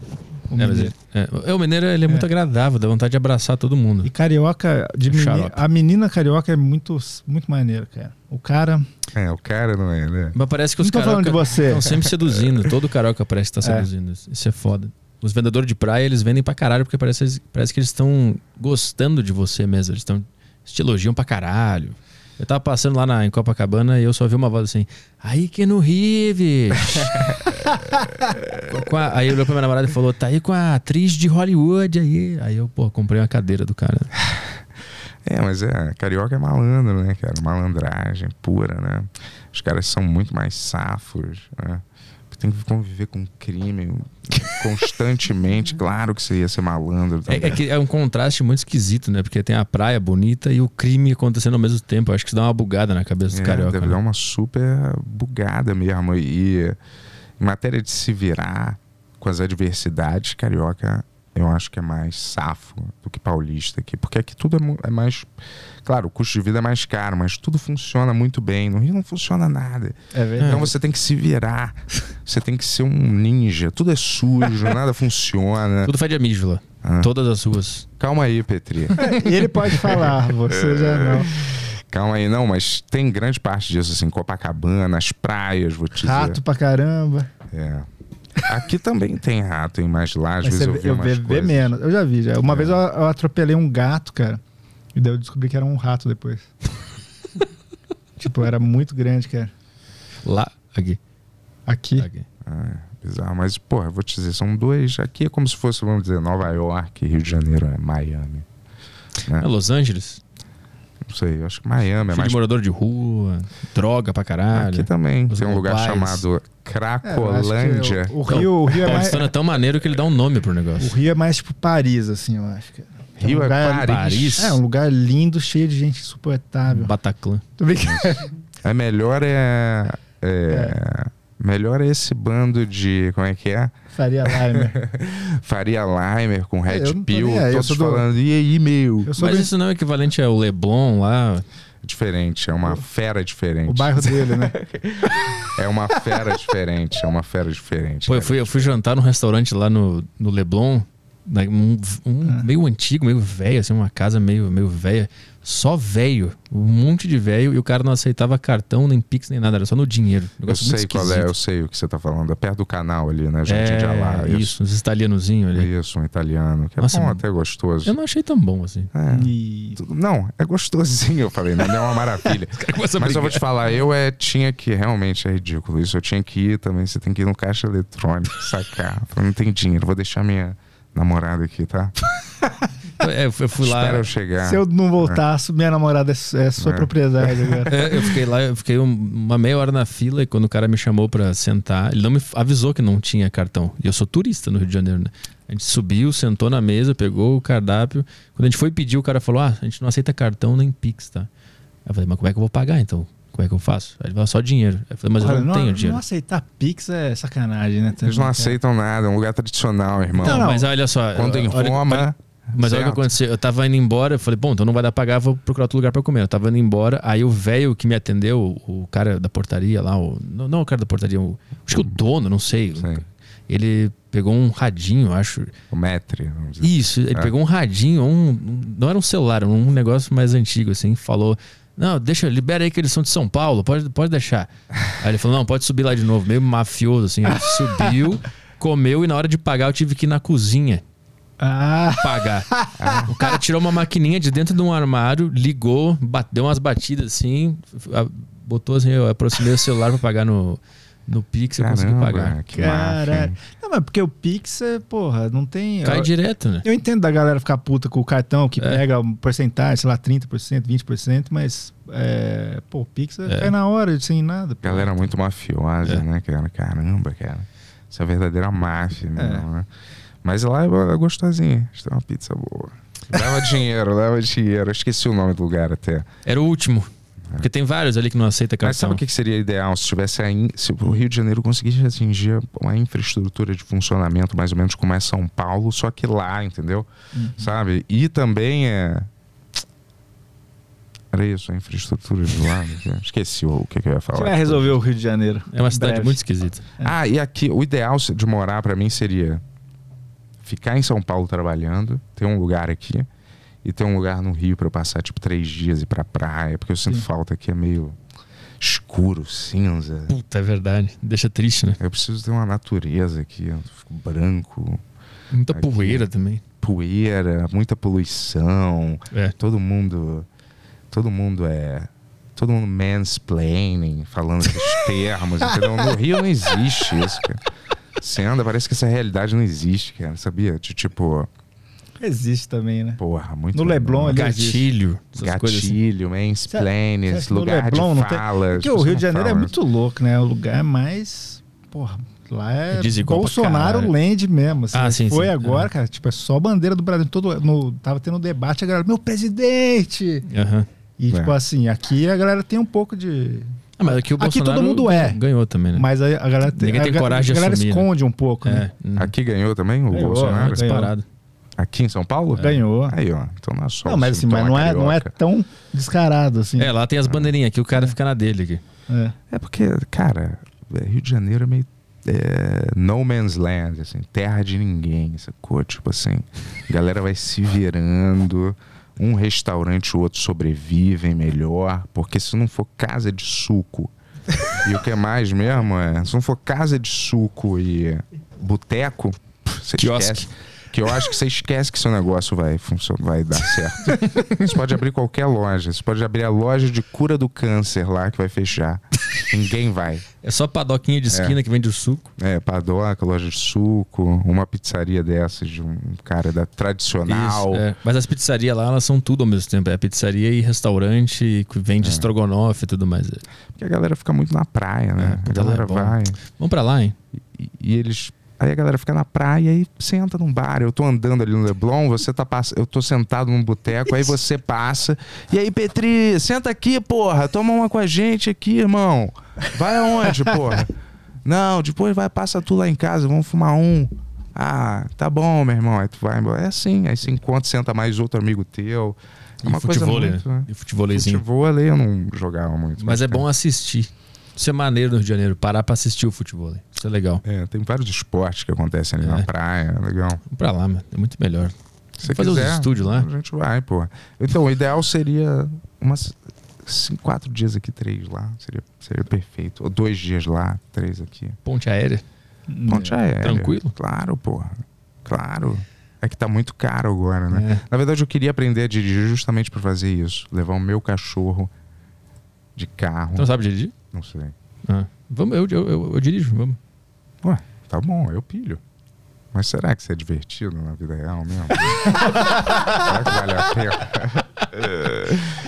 O
É,
mineiro.
é, é, o mineiro ele é, muito agradável, dá vontade de abraçar todo mundo.
E carioca, de
É
meni- a menina carioca é muito, muito maneira, cara. O cara.
É, o cara não é, né?
Mas parece que os
Não tô falando de você.
estão sempre seduzindo. Todo carioca parece estar
É.
seduzindo. Isso é foda. Os vendedores de praia, eles vendem pra caralho, porque parece, parece que eles estão gostando de você mesmo. Eles estão te elogiam pra caralho. Eu tava passando lá na, em Copacabana e eu só vi uma voz assim, aí que no Rio, bicho." <laughs> Com- com a- aí olhou pra minha namorada e falou, tá aí com a atriz de Hollywood aí. Aí eu, pô, comprei uma cadeira do cara. <laughs>
É, mas é, carioca é malandro, né, cara? Malandragem pura, né? Os caras são muito mais safos, né? Tem que conviver com crime constantemente. <laughs> Claro que você ia ser malandro.
É, é que é um contraste muito esquisito, né? Porque tem a praia bonita e o crime acontecendo ao mesmo tempo. Eu acho que isso dá uma bugada na cabeça do
É,
carioca.
Deve
né?
dar uma super bugada mesmo. E em matéria de se virar com as adversidades, carioca eu acho que é mais safo do que paulista aqui. Porque aqui tudo é, é mais. Claro, o custo de vida é mais caro, mas tudo funciona muito bem. No Rio não funciona nada.
É verdade.
Então você tem que se virar. Você tem que ser um ninja. Tudo é sujo, nada <laughs> funciona.
Tudo faz de amígdala.
Ah.
Todas as ruas.
Calma aí, Petri. <laughs>
E ele pode falar, você já não.
Calma aí, não, mas tem grande parte disso, assim, Copacabana, as praias, vou te dizer.
Rato pra caramba.
É. Aqui também tem rato, hein? Mas lá às
Mas
vezes
você
eu vi
eu
umas
vê, vê
coisas.
menos. Eu já vi, já. Uma vez eu, eu atropelei um gato, cara. E daí eu descobri que era um rato depois. <laughs> tipo, era muito grande, cara.
Lá, aqui.
Aqui.
Ah, é bizarro. Mas, porra, eu vou te dizer, são dois. Aqui é como se fosse, vamos dizer, Nova York, Rio de Janeiro, é Miami. né?
É Los Angeles.
Não sei, eu acho que Miami é mais.
de morador de rua, droga pra caralho.
Aqui também
Os
tem um lugar
globais.
chamado
É,
Cracolândia.
o Rio, o Rio é mais.
É tão maneiro que ele dá um nome pro
O
negócio.
Rio é mais tipo Paris, assim, eu acho. cara. Que
Rio
um
é
lugar-
Paris?
É, um lugar lindo, cheio de gente insuportável.
Bataclan.
Tô brincando.
É melhor é. é, Melhor é esse bando de. Como é que é?
Faria Limer. <laughs>
Faria Limer com
É, eu
Red Pill,
nem aí, eu
todos
sou do-
falando, e aí, meu?
Mas
do-
isso não é equivalente ao Leblon lá.
Diferente, é uma fera diferente.
o bairro dele, né? <laughs>
É uma fera diferente, é uma fera diferente.
Pô, eu fui, eu fui jantar num restaurante lá no, no Leblon, um, um meio antigo, meio velho, assim, uma casa meio, meio velha. Só velho, um monte de velho, e o cara não aceitava cartão, nem Pix, nem nada, era só no dinheiro.
Eu
Negócio muito
sei qual é, eu sei o que você tá falando. É perto do canal ali, né? Jardim de Alá.
É, isso, uns italianozinhos ali.
Isso, um italiano. Que é
Nossa,
bom,
mano.
até gostoso.
Eu não achei tão bom assim.
É.
E...
Não, é gostosinho, eu falei, não é uma maravilha. <laughs> Mas eu vou te falar, eu é, tinha que, realmente é ridículo isso, eu tinha que ir também, você tem que ir no caixa eletrônico, sacar. Eu falei, não tem dinheiro, vou deixar minha namorada aqui, tá? <laughs>
É, eu fui lá.
Espera eu chegar.
Se eu não voltar, minha namorada é, é sua
É.
propriedade <laughs> agora.
É, eu fiquei lá, eu fiquei um- uma meia hora na fila e quando o cara me chamou pra sentar, ele não me avisou que não tinha cartão. E eu sou turista no Rio de Janeiro, né? A gente subiu, sentou na mesa, pegou o cardápio. Quando a gente foi pedir, o cara falou: Ah, a gente não aceita cartão nem Pix, tá? Aí eu falei, mas como é que eu vou pagar então? Como é que eu faço? Aí ele falou, só dinheiro. Aí eu falei, mas
Olha,
eu não, tenho dinheiro.
Não aceitar Pix é sacanagem, né?
Eles não aceitam nada, é um lugar tradicional, irmão.
Não, mas olha só.
Quando em
olha-
Roma,
Mas olha o que aconteceu. Eu tava indo embora, eu falei, bom, então não vai dar pra pagar, vou procurar outro lugar pra comer. Eu tava indo embora, aí o velho que me atendeu, o cara da portaria lá, o, não, não o cara da portaria, o, acho que o dono, não sei. Ele pegou um radinho, acho.
O dizer.
Isso, ele
É.
pegou um radinho, um, não era um celular, era um negócio mais antigo, assim, falou. Não, deixa, libera aí que eles são de São Paulo, pode, pode deixar. Aí ele falou, não, pode subir lá de novo, meio mafioso, assim. Ele <laughs> subiu, comeu e na hora de pagar eu tive que ir na cozinha
Ah.
pagar. O cara tirou uma maquininha de dentro de um armário, ligou, deu umas batidas assim, botou assim, eu aproximei o celular pra pagar no, no Pix e eu consegui pagar.
Caralho. Não, mas porque o Pix, é, porra, não tem.
Cai
eu,
direto, né?
Eu entendo da galera ficar puta com o cartão que
É.
pega um porcentagem, sei lá, 30%, 20%, mas, é, pô, o Pix
É.
cai na hora, sem nada. pô.
Galera muito mafiosa,
É.
né, cara? Caramba, cara. Isso é verdadeira máfia,
É.
mesmo, né? Mas lá é é gostosinho. A gente tem uma pizza boa. Leva <laughs> dinheiro, leva dinheiro. Eu Esqueci o nome do lugar até.
Era o último. Porque tem vários ali que não aceita
Mas sabe
cartão.
o que seria ideal se tivesse a in- se o Rio de Janeiro conseguisse atingir uma infraestrutura de funcionamento mais ou menos como é São Paulo, só que lá, entendeu?
Uhum.
Sabe? E também é era isso, a infraestrutura de lá. Esqueci o que, que eu ia falar.
gente vai resolver o Rio de Janeiro.
É uma cidade
breve.
muito esquisita.
Ah, e aqui, o ideal de morar pra mim seria ficar em São Paulo trabalhando, ter um lugar aqui e ter um lugar no Rio pra eu passar tipo três dias e ir pra praia, porque eu sinto
Sim.
falta aqui, é meio escuro, cinza.
Puta, é verdade. Deixa triste, né?
Eu preciso ter uma natureza aqui, eu fico branco.
Muita
Aqui.
poeira também.
Poeira, muita poluição.
É.
Todo mundo. Todo mundo é. Todo mundo mansplaining, falando esses <laughs> termos, entendeu? No Rio não existe isso, cara. Você anda, parece que essa realidade não existe, cara. Sabia? Tipo.
Existe também, né?
Porra, muito.
No Leblon, ele
Gatilho. assim.
Gatilho,
que no
lugar
Leblon
de
não tem-
fala.
Porque o Rio de Janeiro é
falam.
muito louco, né? É o lugar mais. Porra, lá é
É desigual
Bolsonaro land mesmo. Assim,
Ah, sim,
foi
sim.
agora,
É.
cara. Tipo, é só bandeira do Brasil. Todo, no, tava tendo debate, a galera, meu presidente!
Aham.
E,
É.
tipo assim, aqui a galera tem um pouco de.
Ah, mas aqui o
Aqui
Bolsonaro
todo mundo é.
Ganhou também, né?
Mas a, a galera tem.
Ninguém
a,
tem
ga-
coragem de
A galera
assumir, né?
esconde um pouco, né?
É. Uhum.
Aqui ganhou também o
Ganhou,
Bolsonaro?
ganhou.
Disparado.
Aqui em São Paulo?
Ganhou.
Aí, ó. Então não é só
Não, mas assim, mas não é, não é tão descarado assim.
É, lá tem as bandeirinhas aqui, o cara fica na dele aqui.
É.
É porque, cara, é, Rio de Janeiro é meio é, no man's land, assim, terra de ninguém, sacou? Tipo assim, a galera vai se virando, um restaurante e o outro sobrevivem melhor, porque se não for casa de suco, e o que é mais mesmo é, se não for casa de suco e boteco, você esquece. Que eu acho que você esquece que seu negócio vai funcionar, vai dar certo. <laughs> Você pode abrir qualquer loja. Você pode abrir a loja de cura do câncer lá que vai fechar. Ninguém vai.
É só padoquinha de esquina
É.
que vende o suco.
É, padoca, loja de suco, uma pizzaria dessas de um cara da tradicional.
Isso, é. Mas as pizzarias lá, elas são tudo ao mesmo tempo. É pizzaria e restaurante, que
É.
vende estrogonofe e tudo mais.
Porque a galera fica muito na praia, né?
É,
a galera
é
vai.
Vamos pra lá, hein?
E, e eles. Aí a galera fica na praia e senta num bar. Eu tô andando ali no Leblon, você tá passando. Eu tô sentado num boteco, aí você passa. E aí, Petri, senta aqui, porra. Toma uma com a gente aqui, irmão. Vai aonde, porra? Não, depois vai, passa tu lá em casa, vamos fumar um. Ah, tá bom, meu irmão. Aí tu vai embora. É assim, aí se encontra, senta mais outro amigo teu. É
E
uma coisa
futevôlei,
muito,
né?
né?
E futevôleizinho.
Futevôlei eu não jogava muito.
Mas é bom assistir. Isso é maneiro no Rio de Janeiro, parar pra assistir o futebol. Isso é legal.
É, tem vários esportes que acontecem ali na
É.
praia, é legal.
Vamos pra lá, mano. É muito melhor.
Se
Vamos fazer os
quiser,
estúdios lá.
A gente vai, pô. Então, o ideal seria umas cinco, quatro dias aqui, três lá. Seria, seria perfeito. Ou dois dias lá, três aqui.
Ponte aérea.
Ponte aérea.
Tranquilo?
Claro, pô. Claro. É que tá muito caro agora, né?
É.
Na verdade, eu queria aprender a dirigir justamente pra fazer isso. Levar o meu cachorro de carro.
Você não sabe dirigir?
Não sei.
Ah. Vamos, eu, eu, eu, eu dirijo, vamos.
Ué, tá bom, eu pilho. Mas será que isso é divertido na vida real mesmo? <laughs> será que vale a pena?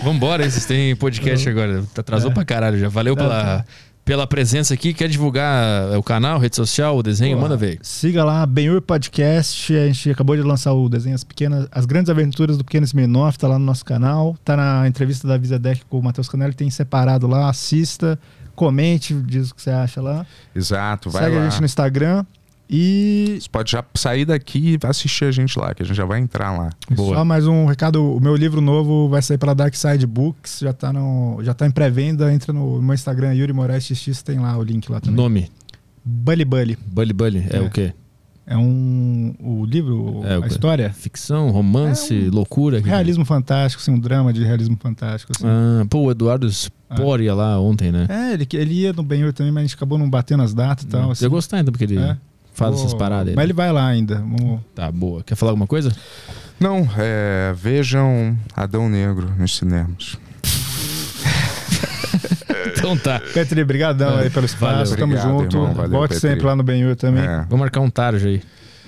Vambora, vocês têm podcast agora. Atrasou
É.
pra caralho já. Valeu
Tá,
pela,
tá.
Pela presença aqui. Quer divulgar o canal, rede social, o desenho?
Pô,
Manda ver.
Siga lá, Benhur Podcast. A gente acabou de lançar o desenho As Pequenas, As Grandes Aventuras do Pequeno Smirnoff, tá lá no nosso canal. Tá na entrevista da Visa Deck com o Matheus Canelli, tem separado lá. Assista, comente, diz o que você acha lá.
Exato, vai
Segue
lá.
a gente no Instagram. E.
Você pode já sair daqui e assistir a gente lá, que a gente já vai entrar lá.
Só mais um recado: o meu livro novo vai sair pela Dark Side Books, já tá, no, já tá em pré-venda. Entra no meu Instagram, Yuri Moraes XX, tem lá o link lá também.
Nome?
Bully Bully.
Bully Bully, é,
É.
o quê?
É um. O livro,
É,
a história.
Ficção, romance, loucura. que-
Realismo fantástico, assim, um drama de realismo fantástico. Assim.
Ah, pô, o Eduardo Spor ia lá ontem, né?
É, ele, ele ia no Ben também, mas a gente acabou não batendo as datas e tal.
Você ia gostar ainda, porque ele
É.
faz
Vou-
essas paradas aí.
Mas ele vai lá ainda. Vamos...
Tá, boa. Quer falar alguma coisa?
Não, é, vejam Adão Negro nos cinemas. <laughs>
Então tá.
Petri, brigadão aí pelo espaço.
Valeu.
Tamo
Obrigado,
junto.
irmão. Valeu,
Volte
Petri.
sempre lá no Ben também.
É.
Vou marcar um tarde aí.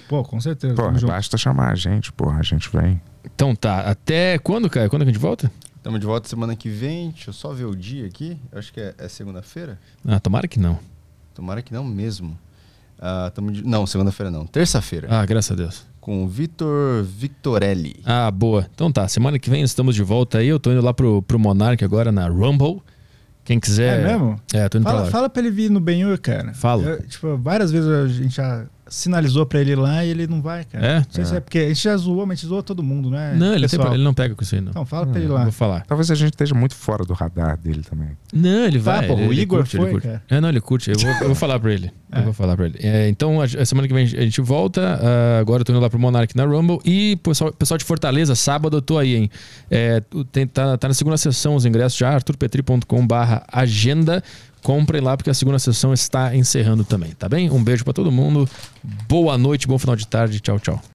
Pô, com certeza.
Pô,
tamo junto.
basta chamar a gente, porra, a gente vem.
Então tá. Até quando, Caio? Quando que a gente volta?
Estamos de volta semana que vem. Deixa eu só ver o dia aqui. Eu acho que é, é segunda-feira.
Ah, tomara que não.
Tomara que não mesmo. Ah, tamo de- Não, segunda-feira não. Terça-feira.
Ah, graças a Deus.
Com o Vitor Victorelli.
Ah, boa. Então tá. Semana que vem estamos de volta aí. Eu tô indo lá pro, pro Monark agora na Rumble. Quem quiser.
É mesmo?
É, tô indo
Fala,
pra lá.
fala pra ele vir no Ben cara.
Falo.
Eu, tipo, várias vezes a gente já sinalizou pra ele lá e ele não vai, cara.
É?
Não sei se
É.
é porque a gente já zoou, mas a gente zoou todo mundo, né?
Não, ele, tem ele não pega com isso aí, não.
Então fala pra ele lá.
Vou falar.
Talvez a gente esteja muito fora do radar dele também.
Não, ele vai.
Tá, pô,
ele,
o Igor
curte, ele
foi,
curte.
cara.
É, não, ele curte. Eu vou, eu vou falar pra ele. <laughs> Eu vou falar pra ele. É, então, a, a semana que vem a gente volta. ah, agora eu tô indo lá pro Monark na Rumble. E pessoal, pessoal de Fortaleza, sábado eu tô aí, hein? É, tem- tá, tá na segunda sessão os ingressos já, arturpetri.com/barra agenda. Comprem lá porque a segunda sessão está encerrando também, tá bem? Um beijo pra todo mundo. Boa noite, bom final de tarde. Tchau, tchau.